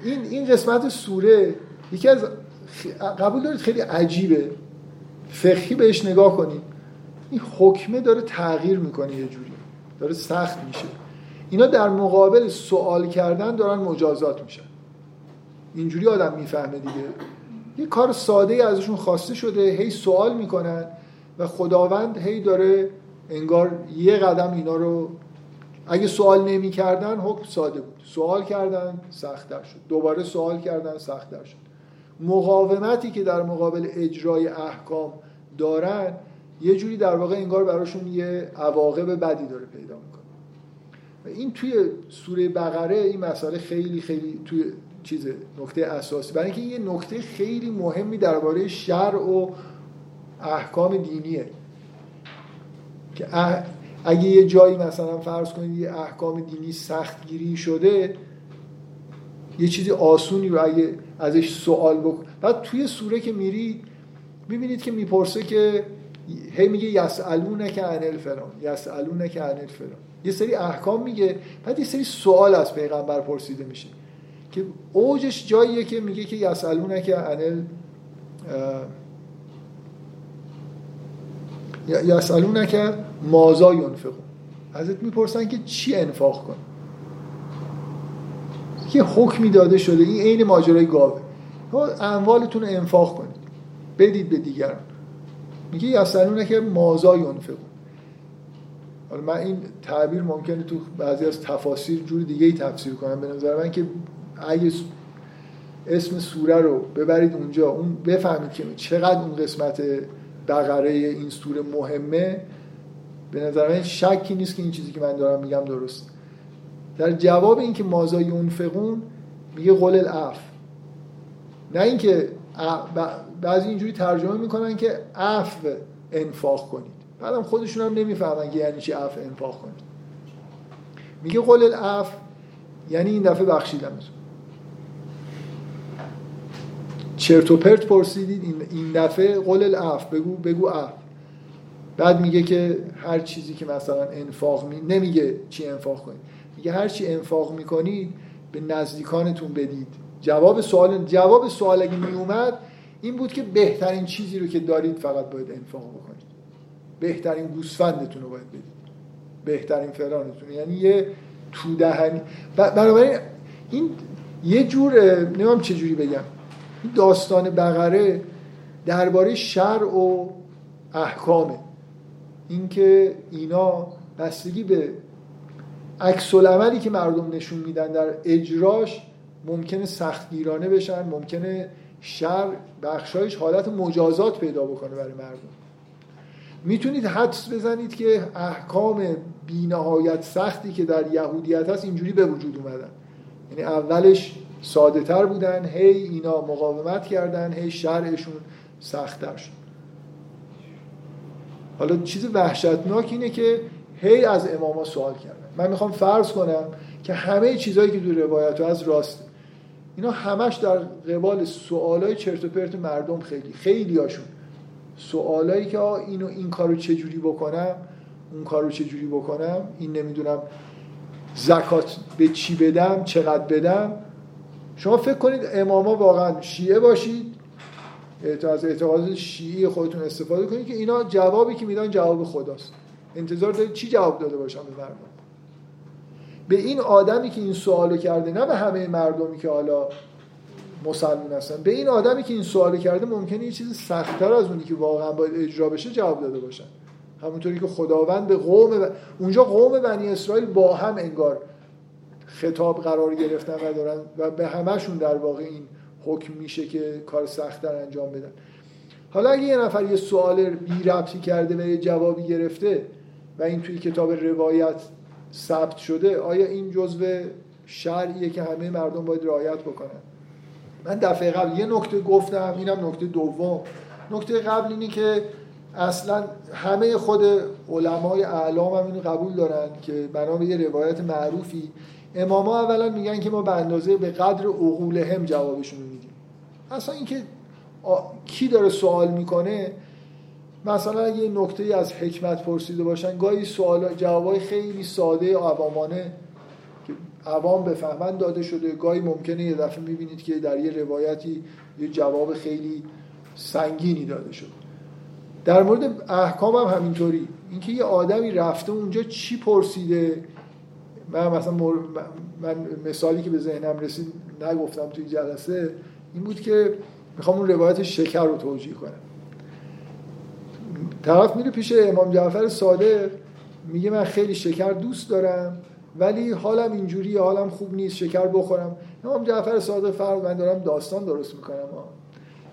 این این قسمت سوره یکی از قبول دارید خیلی عجیبه. فقهی بهش نگاه کنید. این حکمه داره تغییر می‌کنه یه جوری. داره سخت میشه. اینا در مقابل سوال کردن دارن مجازات میشن. اینجوری آدم می‌فهمه دیگه. یه کار ساده ازشون خواسته شده هی سوال می‌کنن و خداوند هی داره انگار یه قدم اینا رو اگه سوال نمی‌کردن حکم ساده بود. سوال کردن سختتر شد. دوباره سوال کردن سختتر شد. مقاومتی که در مقابل اجرای احکام دارن یه جوری در واقع انگار براشون یه عواقب بدی داره پیدا می‌کنه. و این توی سوره بقره این مسئله خیلی خیلی توی چیز نکته اساسی. برای اینکه یه نکته خیلی مهمی درباره شرع و احکام دینیه. که اگه یه جایی مثلا فرض کنید یه احکام دینی سختگیری شده یه چیزی آسونی رو اگه ازش سوال بکن بعد توی سوره که میرید می‌بینید که می‌پرسه که هی میگه یسالونه که عن الفلان یسالونه که عن الفلان یه سری احکام میگه بعد یه سری سوال از پیغمبر پرسیده میشه که اوجش جاییه که میگه که یسالونه که عن یسالونه که مازا ینفقون. ازت می‌پرسن که چی انفاق کن. یه حکمی داده شده این عین ماجرای گاوه. اموالتون رو انفاق کنید. بدید به دیگران. میگه یسالونه که مازا ینفقون. حالا من این تعبیر ممکنه تو بعضی از تفاسیر جور دیگه ای تفسیر کنم. به نظر من که اگه اسم سوره رو ببرید اونجا اون بفهمید که چقدر اون قسمت بقره این سوره مهمه. به نظر من شکی نیست که این چیزی که من دارم میگم درست. در جواب اینکه مازا ینفقون میگه قول الاف نه اینکه بعضی اینجوری ترجمه می‌کنن که عفو انفاق کنید. بعدم خودشون هم نمی‌فهمن که یعنی چی عفو انفاق کنید. میگه قول العفو یعنی این دفعه بخشیدم چرت و پرت پرسیدید این دفعه قول العفو بگو بگو عفو. بعد میگه که هر چیزی که مثلا انفاق می نمیگه چی انفاق کنید. میگه هر چی انفاق می‌کنید به نزدیکانتون بدید. جواب سوال جواب سوال اگه می اومد این بود که بهترین چیزی رو که دارید فقط باید انفاق بکنید. بهترین گوسفندتون رو باید بدید. بهترین فرانتون یعنی یه تو دهنی بنابراین این یه جور نمیم چه جوری بگم. این داستان بقره درباره شر و احکامه. اینکه اینا بستگی به عکس العملی که مردم نشون میدن در اجراش ممکنه سختگیرانه بشن ممکنه شر بخشایش حالت مجازات پیدا بکنه برای مردم. می‌تونید حدس بزنید که احکام بینهایت سختی که در یهودیت هست اینجوری به وجود اومدن. یعنی اولش ساده تر بودن هی اینا مقاومت کردن هی شرعشون سختتر شد. حالا چیز وحشتناک اینه که هی از اماما سوال کردن. من می‌خوام فرض کنم که همه چیزهایی که تو روایت از راست. اینا همش در قبال سوالای چرت و پرت مردم خیلی خیلی هاشون. سوالایی که اینو این کارو چجوری بکنم اون کارو چجوری بکنم این نمی‌دونم زکات به چی بدم چقدر بدم. شما فکر کنید اماما واقعا شیعه باشید از اعتقاد شیعی خودتون استفاده کنید که اینا جوابی که میدن جواب خداست. انتظار دارید چی جواب داده باشن به مردم؟ به این آدمی که این سوالو کرده نه به همه مردمی که حالا مسلمون هستن به این آدمی که این سوالو کرده ممکنه یه چیز سختتر از اونی که واقعا باید اجرا بشه جواب داده باشن. همونطوری که خداوند به قوم اونجا قوم بنی اسرائیل با هم انگار خطاب قرار گرفتن و دارن و به همهشون در واقع این حکم میشه که کار سختتر انجام بدن. حالا اگه یه نفر یه سوال بی ربطی کرده و یه جوابی گرفته و این توی کتاب روایت ثبت شده آیا این جزو شرعیه که همه مردم باید رعایت بکنن؟ من دفعه قبل یه نکته گفتم اینم نکته دوم. نکته قبل اینی که اصلا همه خود علمای اعلام هم اینو قبول دارن که بنا به یه روایت معروفی. اماما اولا میگن که ما به اندازه به قدر هم جوابشون میدیم. اصلا اینکه کی داره سوال می‌کنه مثلا یه نکته از حکمت پرسیده باشن گاهی سوال جوابای خیلی ساده عوامانه که عوام بفهمن داده شده. گاهی ممکنه یه دفعه می‌بینید که در یه روایتی یه جواب خیلی سنگینی داده شده. در مورد احکام هم همینطوری. اینکه یه آدمی رفته اونجا چی پرسیده؟ من مثلا من مثالی که به ذهنم رسید نگفتم توی جلسه این بود که می‌خوام اون روایت شکر رو توجیه کنم. طرف میره پیش امام جعفر صادق میگه من خیلی شکر دوست دارم ولی حالم اینجوری حالم خوب نیست شکر بخورم. امام جعفر صادق فرض من دارم داستان درست می‌کنم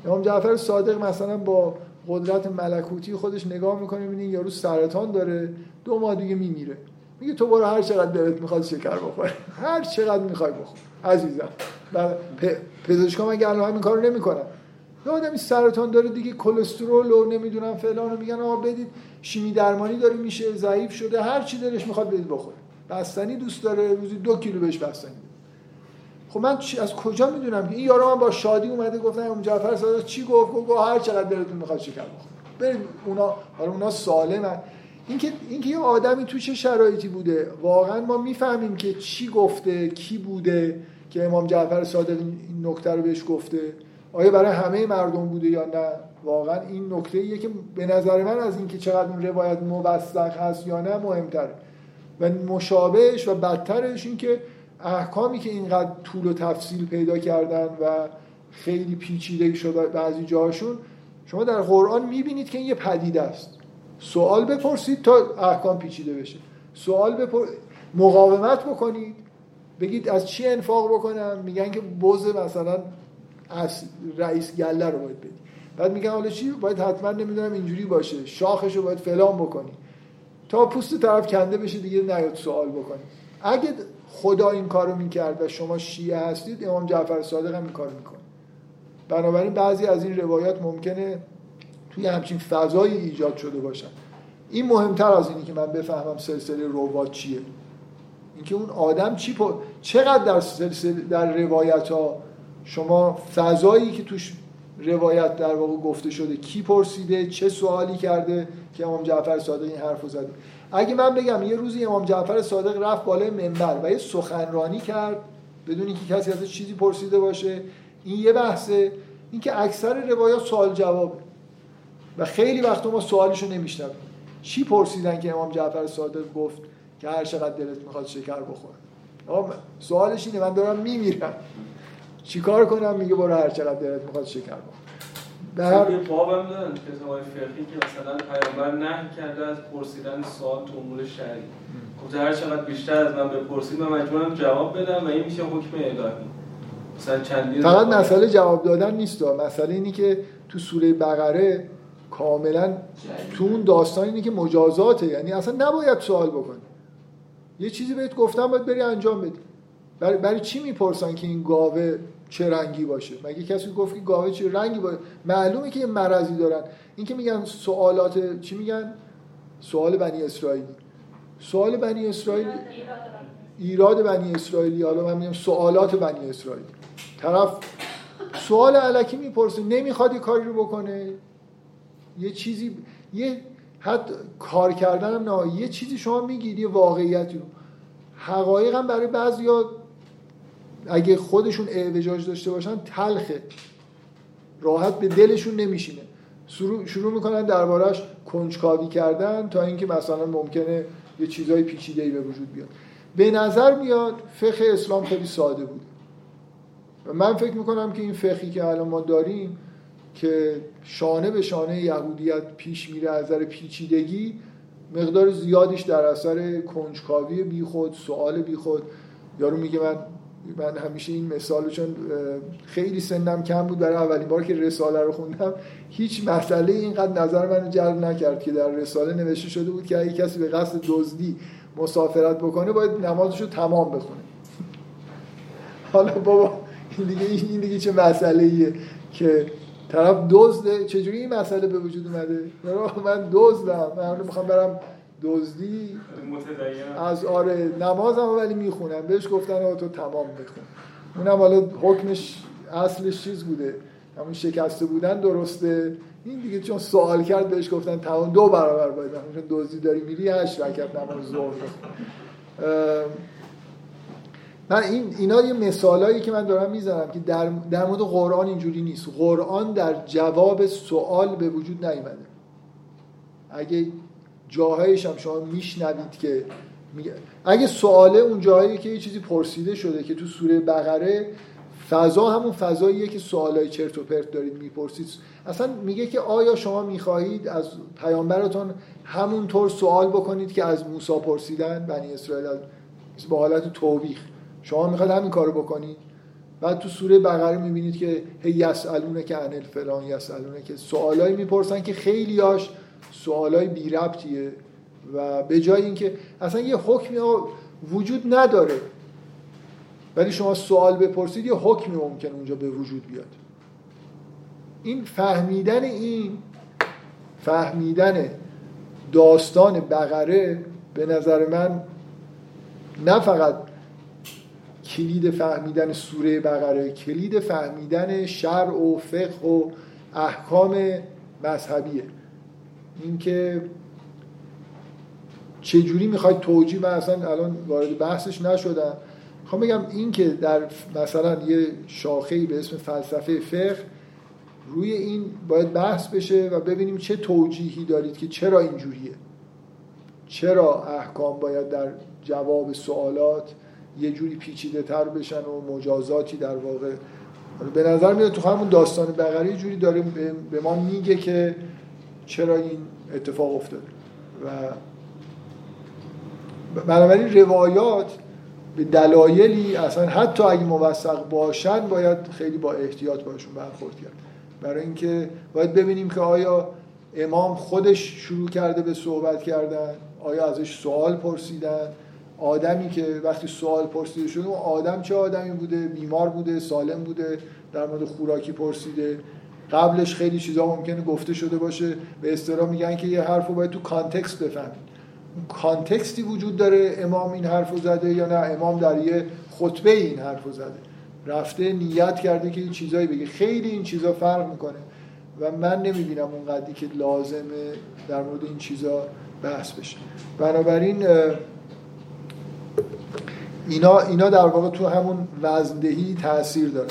امام جعفر صادق مثلا با قدرت ملکوتی خودش نگاه می‌کنه می‌بینی یارو سرطان داره دو ماه دیگه میمیره. میگه تو برو هر چقدر دلت می‌خواد شکر بخور هر چقدر می‌خوای بخور عزیزم. پزشکا مگه الان همین کارو نمی‌کنن. یه آدمی سرطان داره دیگه کلسترول و نمی‌دونم فلان رو میگن آقا بدید. شیمی درمانی داره میشه ضعیف شده هر چی دلش می‌خواد بدید بخوره. بستنی دوست داره روزی دو کیلو بهش بستنی خب من از کجا می‌دونم که؟ این یارو من با شادی اومده گفتن اون جعفر صادق چی گفت؟ گفت هر چقدر دلتون می‌خواد شکر بخور برید اونا حالا اونا سالمن. اینکه اینکه یه آدمی تو چه شرایطی بوده؟ واقعا ما می‌فهمیم که چی گفته کی بوده که امام جعفر صادق این نکته رو بهش گفته. آیا برای همه مردم بوده یا نه؟ واقعا این نکته ایه که به نظر من از اینکه چقدر اون روایت موثق هست یا نه مهمتره. و مشابهش و بدترش این که احکامی که اینقدر طول و تفصیل پیدا کردن و خیلی پیچیده شده بعضی جاهاشون شما در قرآن می‌بینید که این یه پدیده است. سوال بپرسید تا احکام پیچیده بشه. سوال بپر... مقاومت بکنید. بگید از چی انفاق بکنم؟ میگن که بوز مثلا از رئیس گله رو باید بدی. بعد میگن حالا چی؟ باید حتما نمی‌دونم اینجوری باشه. شاخش رو باید فلان بکنی. تا پوست طرف کنده بشه دیگه نیاد سوال بکنی. اگه خدا این کارو می‌کرد و شما شیعه هستید امام جعفر صادق هم این کارو می‌کنه. بنابراین بعضی از این روایات ممکنه توی همچین فضایی ایجاد شده باشن. این مهمتر از اینی که من بفهمم سلسله روات چیه. اینکه اون آدم چی چقدر در سلسله در روایت ها شما فضایی که توش روایت در واقع گفته شده کی پرسیده چه سوالی کرده که امام جعفر صادق این حرفو زده. اگه من بگم یه روزی امام جعفر صادق رفت بالای منبر و یه سخنرانی کرد بدون اینکه کسی ازش چیزی پرسیده باشه این یه بحثه. اینکه اکثر روایات سوال جوابه و خیلی وقت ما سوالشو نمیشنویم. چی پرسیدن که امام جعفر صادق گفت که هر چقدر دلت می‌خواد شکر بخور؟ سوالش اینه من دارم میمیرم. چیکار کنم؟ میگه برو هر چقدر دلت می‌خواد شکر بخور. هر یه باب هم دارن فقهی که مثلا پیامبر نه کرده از پرسیدن سوال تو امور شرعی. گفته هر چقدر بیشتر از من بپرسید من مجبورم جواب بدم و این میشه حکم الهی. مثلا چندین فقط. مسئله جواب دادن نیست مسئله اینی که تو سوره بقره کاملا تو اون داستان اینه که مجازاته. یعنی اصلا نباید سوال بکنی. یه چیزی بهت گفتم باید بری انجام بدی. برای, برای چی می‌پرسن که این گاوه چه رنگی باشه؟ مگه کسی گفت که گاوه چه رنگی باشه؟ معلومه که یه مرضی دارن. این که میگن سوالات چی میگن؟ سوال بنی اسرائیلی. سوال بنی اسرائیل ایراد بنی اسرائیلی. حالا من میگم سوالات بنی اسرائیل طرف سوال علکی می‌پرسه نمی‌خواد یه کاری رو بکنه. یه چیزی یه حتی کار کردن هم نه یه چیزی شما میگید یه واقعیتی رو. حقایق هم برای بعضیا اگه خودشون اعوجاج داشته باشن تلخه. راحت به دلشون نمیشینه. شروع, می‌کنن دربارش کنجکاوی کردن تا اینکه مثلا ممکنه یه چیزای پیچیده‌ای به وجود بیاد. به نظر میاد فقه اسلام خیلی ساده بود. و من فکر می‌کنم که این فقهی که الان ما داریم که شانه به شانه یهودیت پیش میره از نظر پیچیدگی مقدار زیادیش در اثر کنجکاوی بیخود سوال بیخود. یارو میگه من من همیشه این مثال چون خیلی سنم کم بود برای اولین بار که رساله رو خوندم. هیچ مسئله اینقدر نظر منو جلب نکرد که در رساله نوشته شده بود که اگه کسی به قصد دزدی مسافرت بکنه باید نمازش رو تمام بخونه. حالا بابا این دیگه این دیگه چه مسئله ایه که طرف دزده؟ چجوری این مسئله به وجود اومده؟ من دزدم. من می‌خوام برم دزدی. از آره نمازم ولی می‌خونم. بهش گفتن آقا تو تمام بخون. اونم حالا حکمش اصلش چیز بوده. همون شکسته بودن درسته. این دیگه چون سوال کرد بهش گفتن تمام دو برابر باید. چون دزدی داری میری هشت رکعت نماز ظهر من این اینا یه مثالایی که من دارم می‌زنم که در, در مورد قرآن اینجوری نیست. قرآن در جواب سوال به وجود نیومده. اگه جاهایش هم شما میشنوید که میگه اگه سواله اون جاهایی که یه چیزی پرسیده شده که تو سوره بقره فضا همون فضاییه که سوالای چرت و پرت دارید می‌پرسید. اصلا میگه که آیا شما می‌خواهید از پیامبرتون همونطور سوال بکنید که از موسی پرسیدن بنی اسرائیل با حالت توبیخ. شما می‌خواید همین کارو بکنید؟ بعد تو سوره بقره می‌بینید که هی یسالونه که انل فلان یسالونه که سوالایی می‌پرسن که خیلیاش سوالای بی ربطیه و به جای اینکه اصلا یه حکمی وجود نداره ولی شما سوال بپرسید یه حکمی ممکن اونجا به وجود بیاد. این فهمیدن این فهمیدن داستان بقره به نظر من نه فقط کلید فهمیدن سوره بقره کلید فهمیدن شرع و فقه و احکام مذهبیه. اینکه چجوری می‌خواید توجیه من اصلا الان وارد بحثش نشدم. می‌خوام بگم این که در مثلا یه شاخه‌ای به اسم فلسفه فقه روی این باید بحث بشه و ببینیم چه توجیهی دارید که چرا اینجوریه. چرا احکام باید در جواب سوالات یه جوری پیچیده تر بشن و مجازاتی در واقع؟ به نظر میاد تو همون داستان بقره جوری داره به ما میگه که چرا این اتفاق افتاده و بنابراین روایات به دلایلی اصلا حتی اگه موثق باشن باید خیلی با احتیاط باشون برخورد کرد. برای اینکه باید ببینیم که آیا امام خودش شروع کرده به صحبت کردن آیا ازش سوال پرسیدن. آدمی که وقتی سوال پرسیده شده اون آدم چه آدمی بوده؟ بیمار بوده؟ سالم بوده؟ در مورد خوراکی پرسیده؟ قبلش خیلی چیزا ممکنه گفته شده باشه. به اصطلاح میگن که یه حرف رو باید تو کانتکست بفهمید. کانتکستی وجود داره امام این حرف زده یا نه؟ امام در یه خطبه این حرف زده. رفته نیت کرده که این چیزایی بگه. خیلی این چیزا فرق می‌کنه. و من نمی‌بینم اون قدری که لازمه در مورد این چیزا بحث بشه. بنابراین اینا, اینا در واقع تو همون وزندهی تاثیر داره.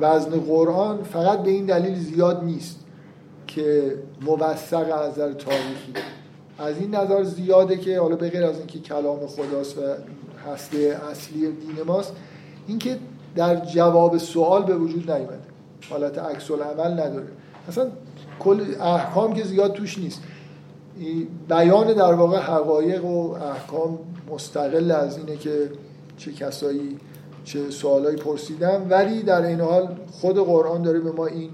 وزن قرآن فقط به این دلیل زیاد نیست که موثق از نظر تاریخی. از این نظر زیاده که حالا به غیر از اینکه کلام خداست و هسته اصلی دین ماست اینکه در جواب سوال به وجود نیومده. حالت عکس عمل نداره. اصلا کل احکام که زیاد توش نیست. بیان در واقع حقایق و احکام مستقل از اینه که چه کسایی چه سوالایی پرسیدن ولی در این حال خود قرآن داره به ما این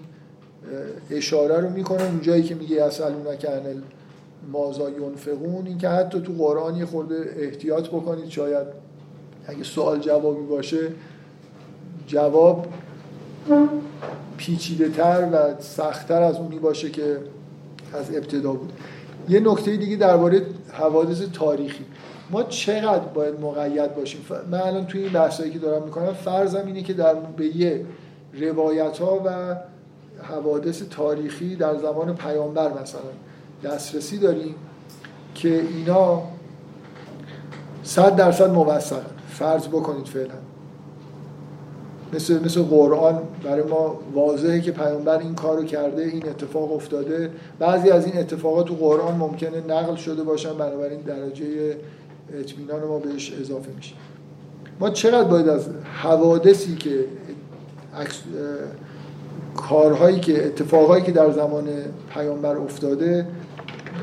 اشاره رو می‌کنه. اونجایی که میگه اصلون کنل مازا ینفقون این که حتی تو قرآن یه خورده احتیاط بکنید. شاید اگه سوال جوابی باشه جواب پیچیده تر و سختتر از اونی باشه که از ابتدا بود. یه نکته دیگه درباره حوادث تاریخی. ما چقدر باید مقید باشیم؟ من الان توی این بحثایی که دارم می‌کنم فرضم اینه که در به یه روایت ها و حوادث تاریخی در زمان پیامبر مثلا دسترسی داریم که اینا صد درصد موثق فرض بکنید فعلا. مثل مثل قرآن برای ما واضحه که پیامبر این کارو کرده این اتفاق افتاده. بعضی از این اتفاقات تو قرآن ممکنه نقل شده باشن بنابراین درجه اطمینان ما بهش اضافه میشه. ما چقدر باید از حوادثی که کارهایی که اتفاقایی که در زمان پیامبر افتاده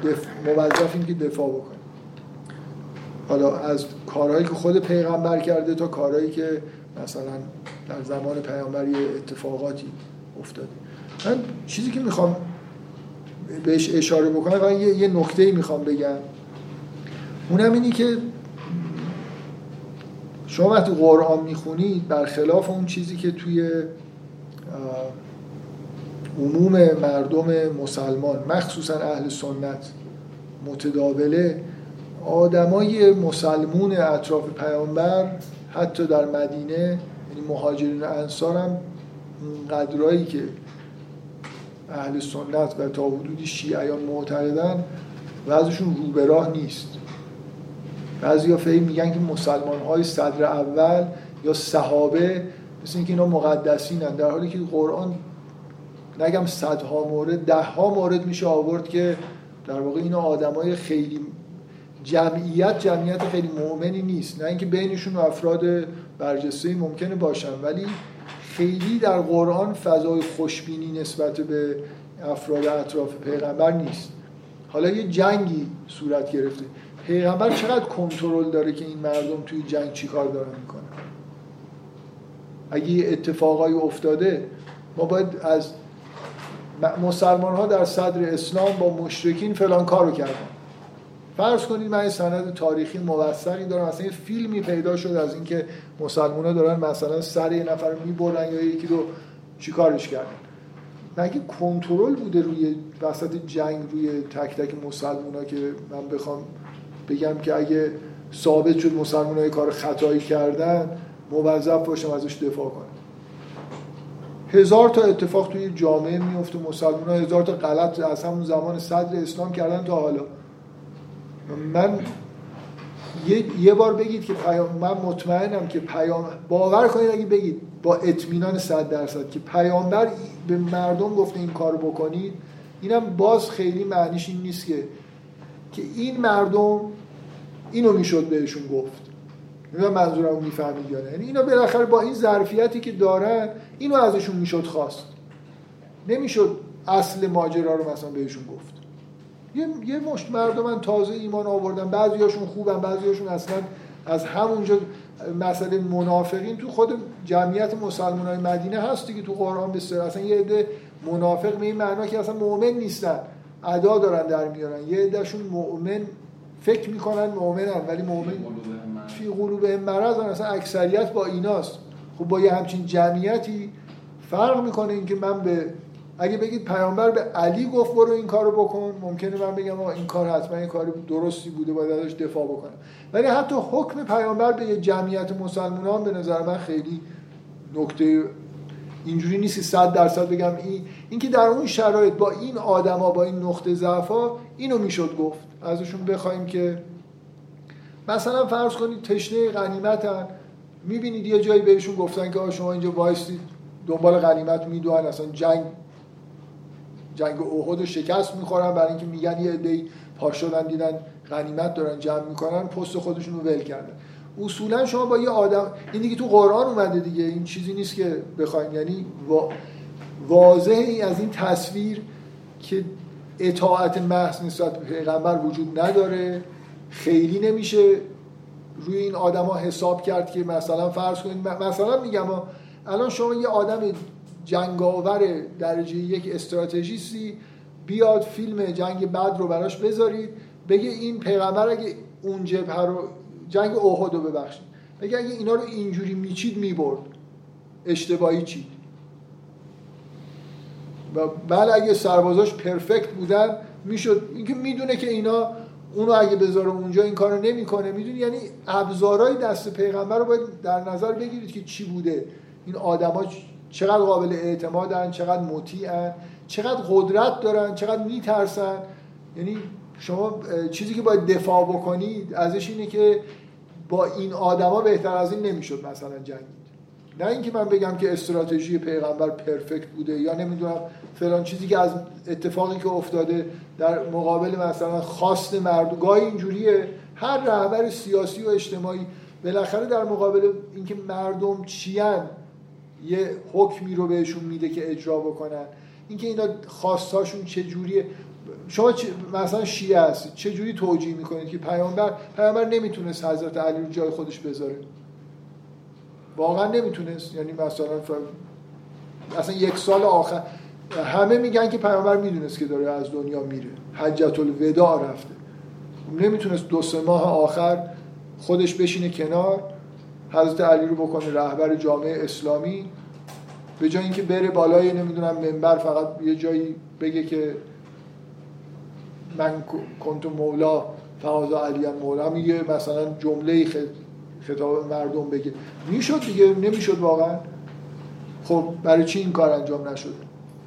دف... موظفیم که دفاع بکنیم حالا از کارهایی که خود پیغمبر کرده تا کارهایی که مثلا در زمان پیامبر یه اتفاقاتی افتاده. من چیزی که می‌خوام بهش اشاره بکنم و یه, یه نکته می‌خوام بگم. اونم اینی که شما وقتی قرآن می‌خونید برخلاف اون چیزی که توی عموم مردم مسلمان مخصوصا اهل سنت متداوله آدمای مسلمون اطراف پیامبر حتی در مدینه یعنی مهاجرین انصار هم قدرایی که اهل سنت و تا حدودی شیعیان معتقدن و ازشون رو به نیست. بعضی فهم میگن که مسلمان های صدر اول یا صحابه مثل اینکه اینا مقدسین هن. در حالی که قرآن نگم صدها مورد ده ها مورد میشه آورد که در واقع اینا آدمای خیلی جمعیت جمعیت خیلی مؤمنی نیست. نه اینکه بینشون افراد برجسته ممکنه باشن ولی خیلی در قرآن فضای خوشبینی نسبت به افراد اطراف پیغمبر نیست. حالا یه جنگی صورت گرفته. پیغمبر چقدر کنترل داره که این مردم توی جنگ چیکار دارن می‌کنن؟ اگه یه اتفاقایی افتاده ما باید از مسلمان ها در صدر اسلام با مشرکین فلان کارو کردن. فرض کنید من سند تاریخی موثقی دارم اصلا یه فیلمی پیدا شد از اینکه مسلمان ها دارن مثلا سر یه نفر می‌برن یا یکی رو چیکارش کردن. مگه کنترل بوده روی وسط جنگ روی تک تک مسلمان ها که من بخوام بگم که اگه ثابت شد مسلمان های کار خطایی کردن موظف باشم ازش دفاع کنم. هزار تا اتفاق توی جامعه میفته مسلمان ها هزار تا غلط از همون زمان صدر اسلام کردن تا حالا. من یه, یه بار بگید که پیام من مطمئنم که پیام باور کنید اگه بگید با اطمینان صد درصد که پیامبر به مردم گفته این کار بکنید اینم باز خیلی معنیش این نیست که که این مردم اینو می‌شد بهشون گفت. نمی‌دونم منظورم می‌فهمید یا نه؟ یعنی اینا بالاخره با این ظرفیتی که دارن اینو ازشون می‌شد خواست. نمی‌شد اصل ماجرا رو مثلا بهشون گفت. یه یه مشت مردم تازه ایمان آوردن. بعضیاشون خوبن بعضیاشون اصلا از همونجا مسئله منافقین. تو خود جمعیت مسلمان های مدینه هست که تو قرآن بسیار. اصلا یه عده منافق به این معنا که اصلا مؤمن نیستن. ادا دارن در میارن. یه عدهشون مؤمن فکر می‌کنن مؤمنن ولی مؤمن فی قلوب مرض. اصلا اکثریت با ایناست. خب با یه همچین جمعیتی فرق می‌کنه اینکه من به اگه بگید پیامبر به علی گفت برو این کارو بکن ممکنه من بگم این کار حتما این کار درستی بوده باید ازش دفاع بکنم. ولی حتی حکم پیامبر به یه جمعیت مسلمانان به نظر من خیلی نکته اینجوری نیست صد درصد بگم این اینکه در اون شرایط با این آدما با این نقطه ضعفا اینو می‌شد گفت. ازشون بخوایم که مثلا فرض کنید تشنه غنیمتن. می‌بینید یه جایی بهشون گفتن که شما اینجا وایستید دنبال غنیمت می‌دونن اصلا جنگ جنگ احد شکست می‌خورن. برای اینکه میگن یه عده‌ای پا شدن دیدن غنیمت دارن جمع می‌کنن پست خودشون رو ول کردن. اصولا شما با یه آدم این دیگه تو قرآن اومده دیگه این چیزی نیست که بخوایم یعنی واضحی از این تصویر که اطاعت محض نسبت به پیغمبر وجود نداره. خیلی نمیشه روی این آدما حساب کرد که مثلا فرض کنید مثلا میگم الان شما یه آدم جنگاور درجه یک استراتژیستی بیاد فیلم جنگ بعد رو براش بذارید بگه این پیغمبر اگه اون جبهه رو جنگ اوهد رو ببخشید. بگه اگه اینا رو اینجوری میچید می‌برد. اشتباهی چید. و بله اگه سربازاش پرفکت بودن می‌شد اینکه می‌دونه که اینا اونو اگه بذاره اونجا این کارو نمی‌کنه. می‌دونی؟ یعنی ابزارهای دست پیغمبر رو باید در نظر بگیرید که چی بوده. این آدما چقدر قابل اعتمادن چقدر مطیعن چقدر قدرت دارن چقدر میترسن. یعنی شما چیزی که باید دفاع بکنید ازش اینه که با این آدما بهتر از این نمی‌شد مثلا جنگید. نه اینکه من بگم که استراتژی پیغمبر پرفکت بوده یا نمی‌دونم فلان چیزی که از اتفاقی که افتاده در مقابل مثلا خواست مردم گاهی اینجوریه. هر رهبر سیاسی و اجتماعی بالاخره در مقابل اینکه مردم چیان یه حکمی رو بهشون میده که اجرا بکنن. اینکه اینا خواستاشون چه جوریه شما مثلا شیعه هستید چه جوری توجیه می‌کنید که پیامبر پیامبر نمی‌تونست حضرت علی رو جای خودش بذاره؟ واقعا نمی‌تونست. یعنی مثلا اصلا یک سال آخر همه میگن که پیامبر می‌دونست که داره از دنیا میره. حجت الوداع رفته. نمی‌تونست دو سه ماه آخر خودش بشینه کنار حضرت علی رو بکنه رهبر جامعه اسلامی به جای اینکه بره بالای نمی‌دونم منبر فقط یه جایی بگه که من کنت مولا فقط علی مولا میگه مثلا جمله خطاب مردم بگه. می‌شد دیگه نمی‌شد واقعا. خب برای چی این کار انجام نشد؟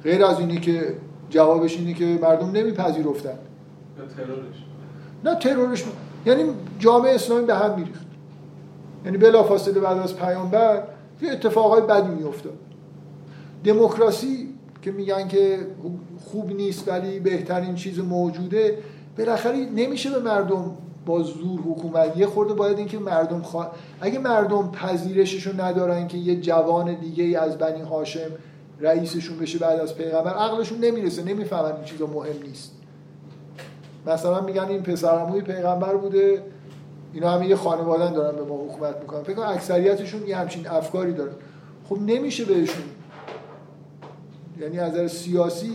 غیر از اینی که جوابش اینه که مردم نمیپذیرفتن. نه ترورش. یعنی جامعه اسلامی به هم میریخت. یعنی بلافاصله بعد از پیامبر یه اتفاقای بدی میافتاد. دموکراسی که میگن که خوب نیست ولی بهترین چیز موجوده. بالاخره نمیشه به مردم با زور حکومت. یه خورده باید اینکه مردم خوا... اگه مردم پذیرششو ندارن که یه جوان دیگه ای از بنی هاشم رئیسشون بشه بعد از پیغمبر عقلشون نمی‌رسه نمی‌فهمن این چیزا مهم نیست. مثلا میگن این پسرعموی پیغمبر بوده اینا همه یه خانوادن دارن به ما حکومت می‌کنن. فکر کنم اکثریتشون یه همچین افکاری دارن. خب نمیشه بهشون یعنی از نظر سیاسی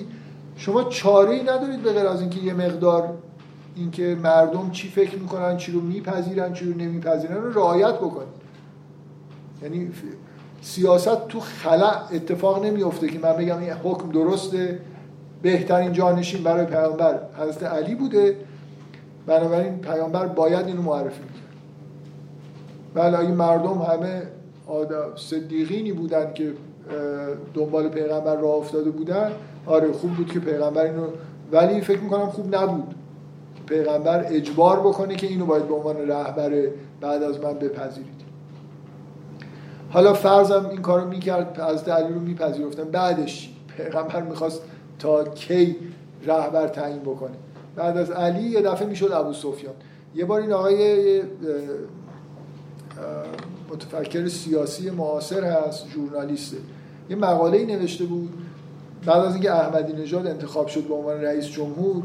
شما چاره ای ندارید به غیر از اینکه یه مقدار اینکه مردم چی فکر می‌کنن چی رو میپذیرن چی رو نمیپذیرن رو رعایت بکنید. یعنی سیاست تو خلع اتفاق نمیفته که من بگم این حکم درسته بهترین جانشین برای پیامبر حضرت علی بوده. بنابراین پیامبر باید اینو معرفی می‌کرد. بله اگه مردم همه آدم صدیقینی بودن که دنبال پیغمبر راه افتاده بودن. آره خوب بود که پیغمبر اینو ولی فکر می‌کنم خوب نبود. پیغمبر اجبار بکنه که اینو باید به عنوان رهبر بعد از من بپذیرید. حالا فرضم این کارو می‌کرد از دلیل رو میپذیرفتن بعدش پیغمبر می‌خواست تا کی رهبر تعیین بکنه. بعد از علی یه دفعه می‌شد ابو سفیان. یه بار این آقای متفکر سیاسی معاصر هست ژورنالیسته. یه مقاله ای نوشته بود بعد از اینکه احمدی نژاد انتخاب شد به عنوان رئیس جمهور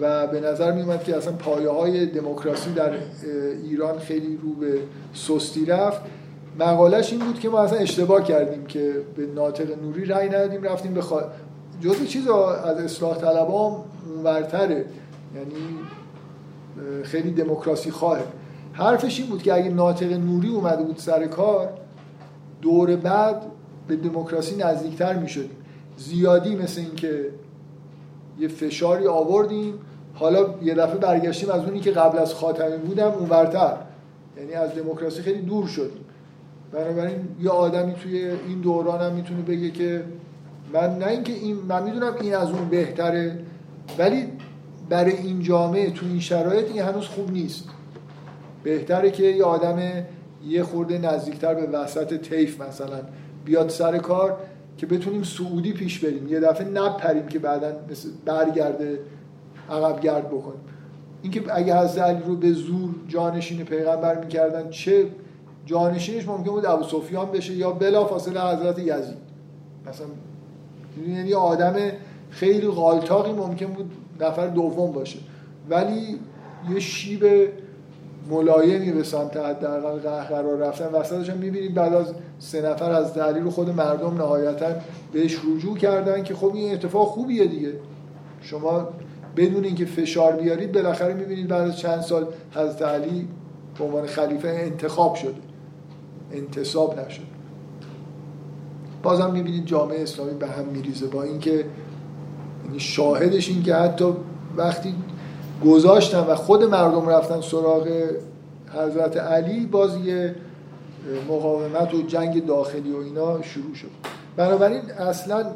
و به نظر می که اصلا پایه های دموکراسی در ایران خیلی رو به سستی رفت. مقالش این بود که ما اصلا اشتباه کردیم که به ناطق نوری رأی ندادیم رفتیم به خوا... جزء چیز از اصلاح طلبام اونورتره. یعنی خیلی دموکراسی خواهه. حرفش این بود که اگه ناطق نوری اومده بود سر کار دور بعد به دموکراسی نزدیکتر می‌شدیم زیادی مثل اینکه یه فشاری آوردیم حالا یه دفعه برگشتیم از اونی که قبل از خاتمی بودم اونورتر. یعنی از دموکراسی خیلی دور شدیم. بنابراین یه آدمی توی این دوران هم می‌تونه بگه که من نه اینکه این من می‌دونم این از اون بهتره ولی برای این جامعه تو این شرایط این هنوز خوب نیست. بهتره که یه آدم یه خورده نزدیکتر به وسط تیف مثلا بیاد سر کار که بتونیم سعودی پیش بریم. یه دفعه نپریم که بعدا مثل برگرده عقب گرد بکنیم. اینکه اگه حضرت علی رو به زور جانشین پیغمبر می‌کردن چه جانشینش ممکن بود ابو سفیان بشه یا بلا فاصله حضرت یزید؟ مثلا یعنی آدم خیلی غالتاقی ممکن بود نفر دوم باشه. ولی یه شیب ملایمی به سمت حداقل قرار رفتن وسطش هم می‌بینید بعد از سه نفر از تحلیل خود مردم نهایتا بهش رجوع کردن که خب این اتفاق خوبیه دیگه. شما بدون اینکه فشار بیارید بالاخره می‌بینید بعد از چند سال حضرت علی به عنوان خلیفه انتخاب شده. انتصاب نشد. بازم می‌بینید جامعه اسلامی به هم میریزه با اینکه یعنی شاهدش این که حتی وقتی گذاشتن و خود مردم رفتن سراغ حضرت علی باز یه مقاومت و جنگ داخلی و اینا شروع شد. بنابراین اصلا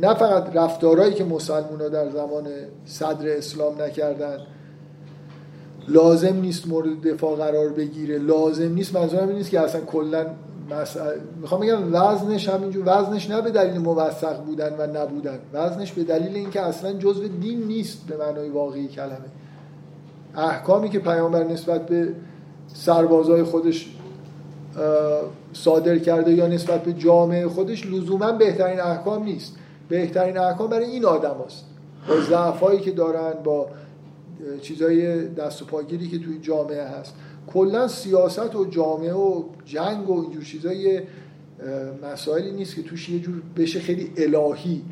نه فقط رفتارهایی که مسلمان ها در زمان صدر اسلام نکردن لازم نیست مورد دفاع قرار بگیره لازم نیست منظورم این نیست که اصلا کلا مسئله می‌خوام بگم وزنش همینجور وزنش نه به دلیل موثق بودن و نبودن. وزنش به دلیل اینکه اصلا جزء دین نیست به معنای واقعی کلمه. احکامی که پیامبر نسبت به سربازای خودش صادر کرده یا نسبت به جامعه خودش لزوما بهترین احکام نیست. بهترین احکام برای این آدم هست. با ضعفایی که دارن با چیزای دست و پاگیری که توی جامعه هست. کلا سیاست و جامعه و جنگ و اینجور چیزای مسائلی نیست که توش یه جور بشه خیلی الهی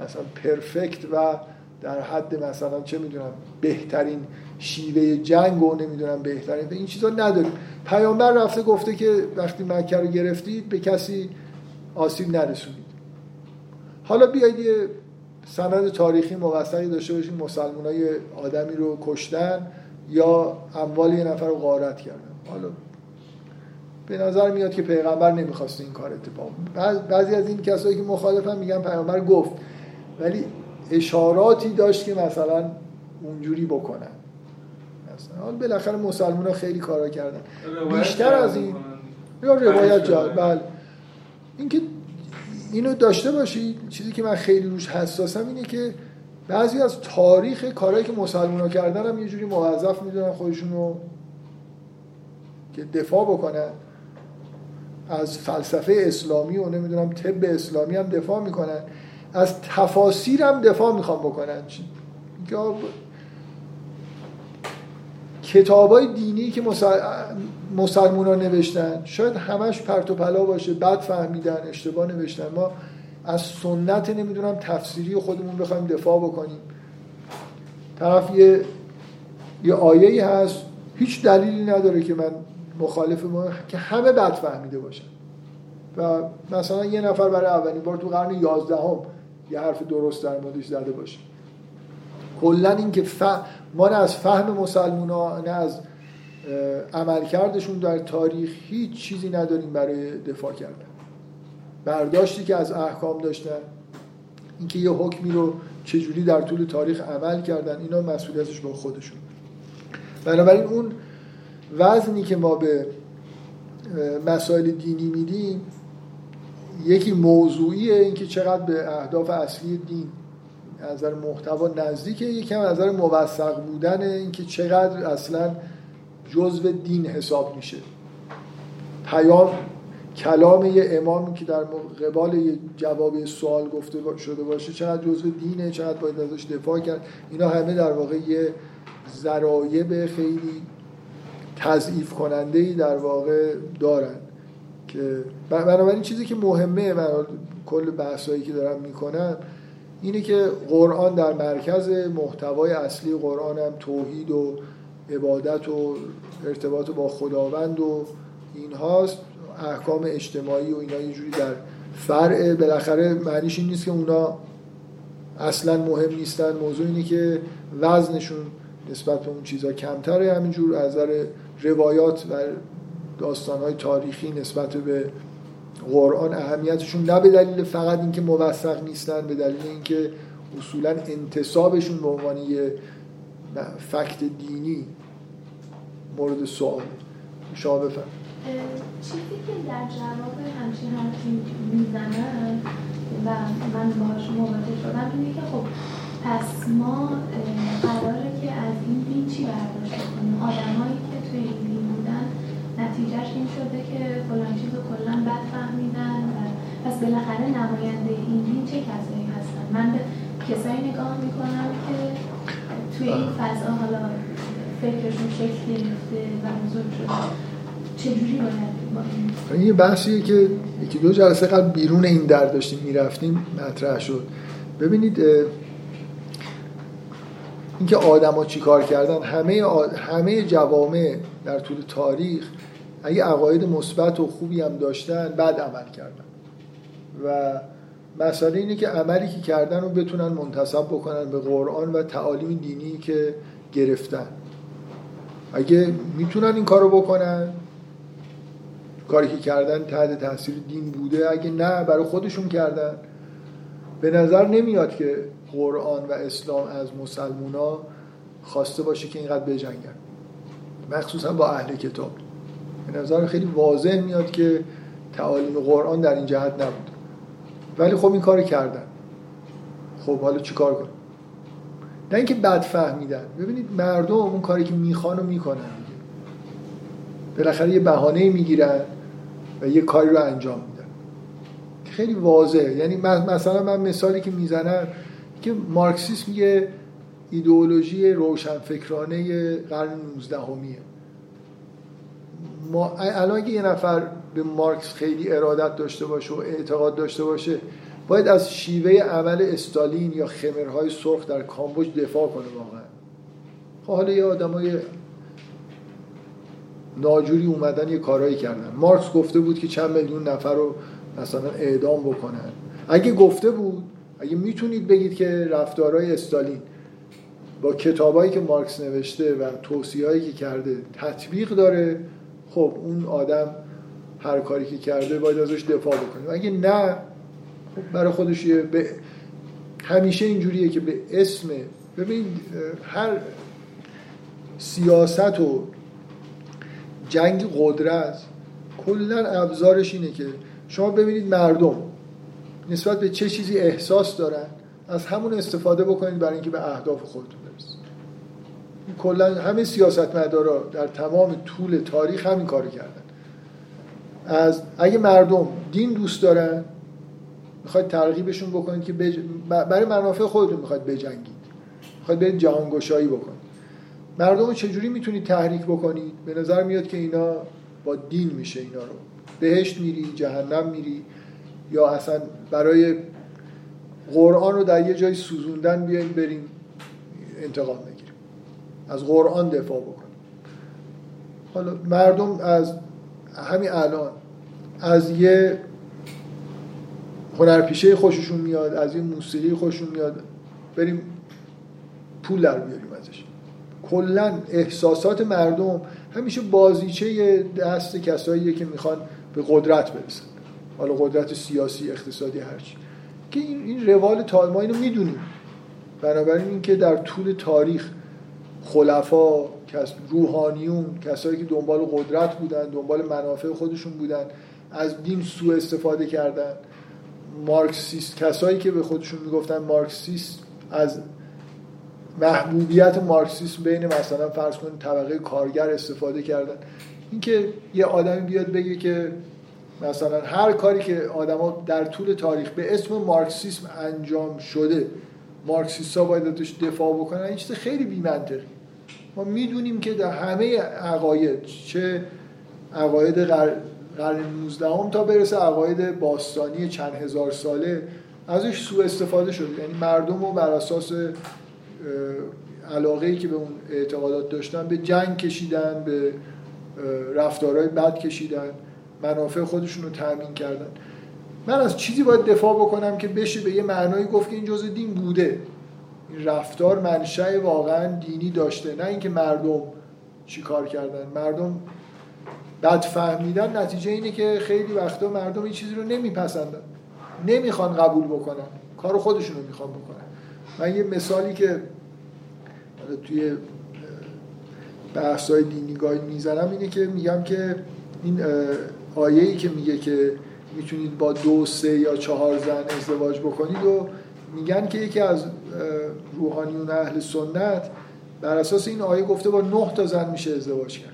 مثلا پرفکت و در حد مثلا چه می‌دونم بهترین شیوه جنگ و نمی‌دونم بهترین این چیزا نداریم. پیامبر رفته گفته که وقتی مکه رو گرفتید به کسی آسیب نرسونید. حالا بیاید یه سند تاریخی موثقی داشته باشیم مسلمان های آدمی رو کشتن. یا اموال یه نفر رو غارت کردن. حالا به نظر میاد که پیغمبر نمی‌خواست این کار اتفاق بعضی از این کسایی که مخالفن میگن پیغمبر گفت. ولی اشاراتی داشت که مثلا اونجوری بکنن. مثلا بالاخره مسلمان ها خیلی کارا کردن. بیشتر از این یا روایت جا بله. اینکه اینو داشته باشید چیزی که من خیلی روش حساسم اینه که بعضی از تاریخ کارهایی که مسلمان ها کردن هم یه جوری موظف می‌دونن خودشون رو که دفاع بکنن. از فلسفه اسلامی و نمی‌دونم طب اسلامی هم دفاع می‌کنن. از تفاسیر هم دفاع می‌خوام بکنن. کتاب های دینی که مسلمان ها نوشتن شاید همش پرت و پلا باشه بد فهمیدن اشتباه نوشتن. ما از سنت نمی‌دونم تفسیری خودمون بخوایم دفاع بکنیم. طرف یه یه آیه هست هیچ دلیلی نداره که من مخالف ما که همه بد فهمیده باشن. و مثلا یه نفر برای اولین بار تو قرن یازدهم یه حرف درست در موردش زده باشه. کلا اینکه ف... ما نه از فهم مسلمان نه از عملکردشون در تاریخ هیچ چیزی نداریم برای دفاع کردن. برداشتی که از احکام داشتن. اینکه یه حکمی رو چجوری در طول تاریخ عمل کردن اینا مسئولیتش با خودشون. بنابراین اون وزنی که ما به مسائل دینی میدیم یکی موضوعیه اینکه چقدر به اهداف اصلی دین از نظر محتوا نزدیکه. یکم از نظر موثق بودن اینکه چقدر اصلا جزء دین حساب میشه. پیام کلام یه امام که در قبال یه جواب سوال گفته شده باشه چقدر جزء دینه چقدر باید ازش دفاع کرد. اینا همه در واقع یه ذرایب خیلی تضعیف کننده ای در واقع دارن که بنابراین چیزی که مهمه من کل بحثایی که دارم می‌کنم اینه که قرآن در مرکز محتوای اصلی قرآن هم توحید و عبادت و ارتباط با خداوند و این هاست احکام اجتماعی و اینا یه جوری در فرع بالاخره معنیش این نیست که اونا اصلا مهم نیستن. موضوع اینه که وزنشون نسبت به اون چیزا کمتره. همینجور از نظر روایات و داستانهای تاریخی نسبت به قرآن اهمیتشون نه به دلیل فقط اینکه موثق نیستن به دلیل اینکه اصولا انتصابشون به عنوان یه فکت دینی مورد سوال شما بفرم چیزی که در جواب همچین حرفی می‌زنن و من باهاش مواجه شدم اینه که خب پس ما قراره که از این دین چی برداشت کنیم آدمایی که توی این دین بودن نتیجهش این شده که فلان چیز رو کلا بد فهمیدن و پس بالاخره نماینده این دین چه کسایی هستن؟ من به کسایی نگاه می‌کنم که توی این فضا حالا فکرشون شکل گرفته و بزرگ شده. چجوری باید با این این یه بحثیه که یکی دو جلسه قبل بیرون این در داشتیم می‌رفتیم مطرح شد. ببینید اینکه آدما چیکار کردن همه همه جوامع در طول تاریخ اگه عقاید مثبت و خوبی هم داشتن بعد عمل کردن. و مسئله اینه که عملی که کردن رو بتونن منتصب بکنن به قرآن و تعالیم دینی که گرفتن. اگه می‌تونن این کارو بکنن کاری که کردن تحت تاثیر دین بوده اگه نه برای خودشون کردن. به نظر نمیاد که قرآن و اسلام از مسلمونا خواسته باشه که اینقدر بجنگن. مخصوصا با اهل کتاب. به نظر خیلی واضح میاد که تعالیم قرآن در این جهت نبود. ولی خب این کار کردن. خب حالا چیکار کنیم نه اینکه بد فهمیدن ببینید مردم اون کاری که می‌خوان و می‌کنن. بالاخره یه بهانه می‌گیرن و یه کاری رو انجام میدن. خیلی واضحه. یعنی مثلا من مثالی که می‌زنم که مارکسیسم یه ایدئولوژی روشنفکرانه قرن 19 همیه ما الان اگه یه نفر به مارکس خیلی ارادت داشته باشه و اعتقاد داشته باشه باید از شیوه عمل استالین یا خمرهای سرخ در کامبوج دفاع کنه واقعا. خب حالا یه آدمای ناجوری اومدن یه کارایی کردن. مارکس گفته بود که چند میلیون نفر رو مثلا اعدام بکنن. اگه گفته بود اگه می‌تونید بگید که رفتارهای استالین با کتابایی که مارکس نوشته و توصیه‌هایی که کرده تطبیق داره خب اون آدم هر کاری که کرده باید ازش دفاع بکنه. اگه نه خب برای خودش یه به همیشه اینجوریه که به اسم ببین هر سیاست و جنگ قدرت کلا ابزارش اینه که شما ببینید مردم نسبت به چه چیزی احساس دارن از همون استفاده بکنید برای اینکه به اهداف خودتون برسید. کلا همه سیاستمدارا در تمام طول تاریخ همین کارو کردن. از اگه مردم دین دوست دارن می‌خواید ترغیبشون بکنید که بج... برای منافع خودتون می‌خواید بجنگید. می‌خواید برید جهانگشایی بکنید. مردم رو چجوری می‌تونید تحریک بکنید به نظر میاد که اینا با دین میشه اینا رو. بهشت میری جهنم میری. یا اصلا برای قرآن رو در یه جای سوزوندن بیایم بریم انتقام بگیریم. از قرآن دفاع بکنیم حالا مردم از همین الان از یه هنرپیشه خوششون میاد از یه موسیقی خوششون میاد. بریم پول در بیاریم ازش. کلا احساسات مردم همیشه بازیچه دست کساییه که می‌خوان به قدرت برسن. حالا قدرت سیاسی اقتصادی هرچی که این, این روال تا ما اینو می‌دونیم. بنابراین اینکه در طول تاریخ خلفا کس روحانیون کسایی که دنبال قدرت بودن دنبال منافع خودشون بودن از دین سوء استفاده کردن. مارکسیست کسایی که به خودشون می‌گفتن مارکسیست از محبوبیت مارکسیسم بین مثلا فرض کنید طبقه کارگر استفاده کردن. اینکه یه آدمی بیاد بگه که مثلا هر کاری که آدما در طول تاریخ به اسم مارکسیسم انجام شده مارکسیستا باید ازش دفاع بکنن این چیز خیلی بی‌منطقی. ما می‌دونیم که در همه عقاید چه عقاید قرن 19 هم تا برسه عقاید باستانی چند هزار ساله ازش سوء استفاده شده. یعنی مردم رو بر اساس علاقه ای که به اون اعتقادات داشتن به جنگ کشیدن به رفتارهای بد کشیدن منافع خودشون رو تأمین کردن. من از چیزی باید دفاع بکنم که بشه به یه معنایی گفت که این جزء دین بوده. این رفتار منشأ واقعا دینی داشته نه اینکه مردم چی کار کردن. مردم بد فهمیدن نتیجه اینه که خیلی وقتا مردم این چیزی رو نمیپسندن. نمی‌خوان قبول بکنن. کار خودشون رو می‌خوان بکنن. من یه مثالی که توی بحث‌های دینی گاهی می‌زنم اینه که میگم که این آیه‌ای که میگه که می‌تونید با دو سه یا چهار زن ازدواج بکنید و میگن که یکی از روحانیون اهل سنت بر اساس این آیه گفته با نه تا زن میشه ازدواج کرد.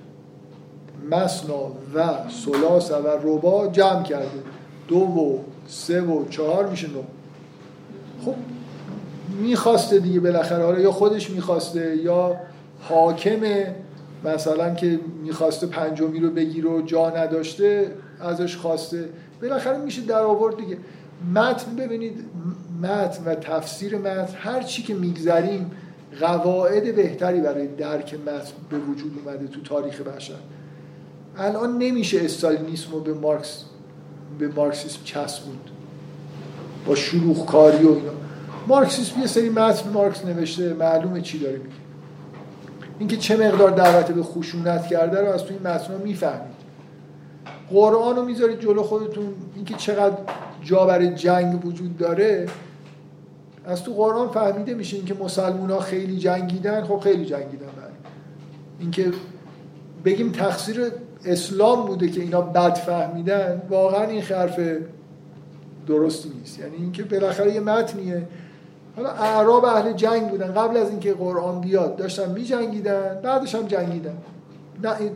مسنا و سلاس و ربا جمع کرده. دو و سه و چهار میشه نو خب می‌خواسته دیگه بالاخره حالا یا خودش می‌خواسته یا حاکم مثلا که می‌خواسته پنجمی رو بگیره و جا نداشته ازش خواسته. بالاخره میشه در آورد دیگه. متن ببینید متن و تفسیر متن هر چی که میگذریم قواعد بهتری برای درک متن به وجود اومده تو تاریخ بشر. الان نمیشه استالینیسم رو به مارکس به مارکسیسم چسبوند. با شروع کاری و اینا. مارکسیسم یه سری متن مارکس نوشته معلومه چی داره میگه. اینکه چه مقدار دعوت به خشونت کرده رو از توی این متن می‌فهمید. قرآن رو می‌ذارید جلو خودتون اینکه چقدر جا برای جنگ وجود داره از تو قرآن فهمیده میشه اینکه مسلمون ها خیلی جنگیدن. خب خیلی جنگیدن بله. اینکه بگیم تقصیر اسلام بوده که اینا بد فهمیدن واقعا این حرف درستی نیست. یعنی اینکه بالاخره یه متنیه. حالا اعراب اهل جنگ بودن. قبل از اینکه قرآن بیاد داشتن می جنگیدن بعدش هم جنگیدن.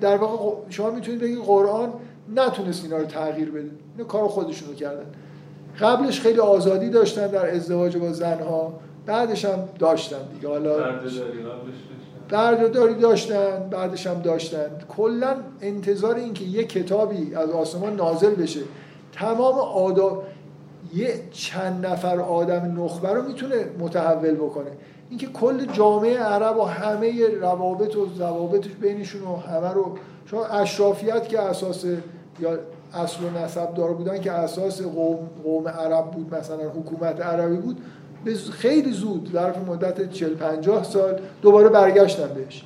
در واقع شما می‌تونید بگید قرآن نتونست اینا رو تغییر بده. اینا کار خودشونو کردن. قبلش خیلی آزادی داشتن در ازدواج با زنها. بعدش هم داشتن دیگه. حالا بردهداری داشتن بعدش هم داشتن. کلا انتظار این که یه کتابی از آسمان نازل بشه. تمام آداب یه چند نفر آدم نخبه رو می‌تونه متحول بکنه. اینکه کل جامعه عرب و همه روابط و ضوابطش بینشون و همه رو شما اشرافیت که اساس یا اصل و نسب دار بودن که اساس قوم, قوم عرب بود مثلا حکومت عربی بود خیلی زود ظرف مدت 40 50 سال دوباره برگشتن بهش.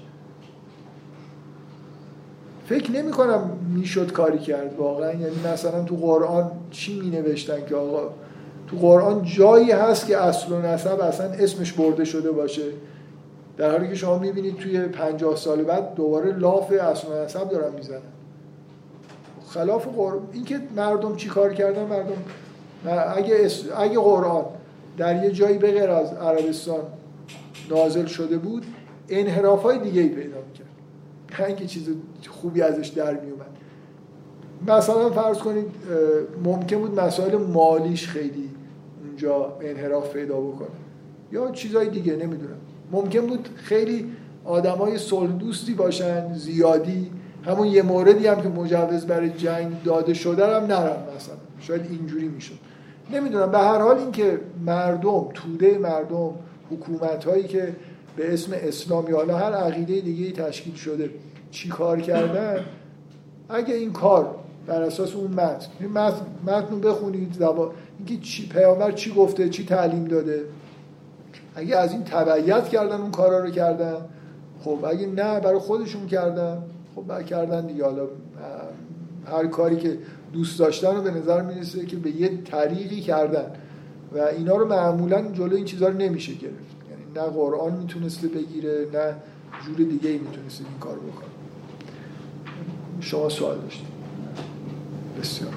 فکر نمی کنم می‌شد کاری کرد واقعا. یعنی مثلا تو قرآن چی می نوشتن که آقا؟ تو قرآن جایی هست که اصل و نسب اصلا اسمش برده شده باشه. در حالی که شما می‌بینید توی 50 سال بعد دوباره لاف اصل و نسب دارن می‌زنن. خلاف قرآن اینکه مردم چی کار کردن؟ مردم اگه, اگه قرآن در یه جایی به غیر از عربستان نازل شده بود انحراف های دیگه ای پیدا می‌کرد. اینکه چیز خوبی ازش در میومد مثلا فرض کنید ممکن بود مسائل مالیش خیلی اونجا انحراف پیدا بکنه. یا چیزهای دیگه نمی‌دونم. ممکن بود خیلی آدمای صلح دوستی باشن زیادی. همون یه موردی هم که مجوز برای جنگ داده شده هم نرم مثلا. شاید اینجوری می‌شد. نمی‌دونم. به هر حال اینکه مردم توده مردم حکومت هایی که به اسم اسلام یا حالا هر عقیده دیگه تشکیل شده. چی کار کردن؟ اگه این کار بر اساس اون متن این متن رو بخونید زبا اینکه چی پیامبر چی گفته چی تعلیم داده. اگه از این تبعیت کردن اون کارا رو کردن خب اگه نه برای خودشون کردن خب کردن دیگه. حالا هر کاری که دوست داشتن رو به نظر می‌رسه که به یه طریقی کردن. و اینا رو معمولا جلو این چیزها رو نمیشه گرفت. نه قرآن می‌تونسته بگیره نه جور دیگه ای می‌تونسته این کار بکنه. شما سوال داشتید. بسیار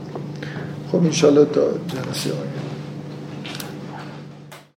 خب انشالله تا جلسه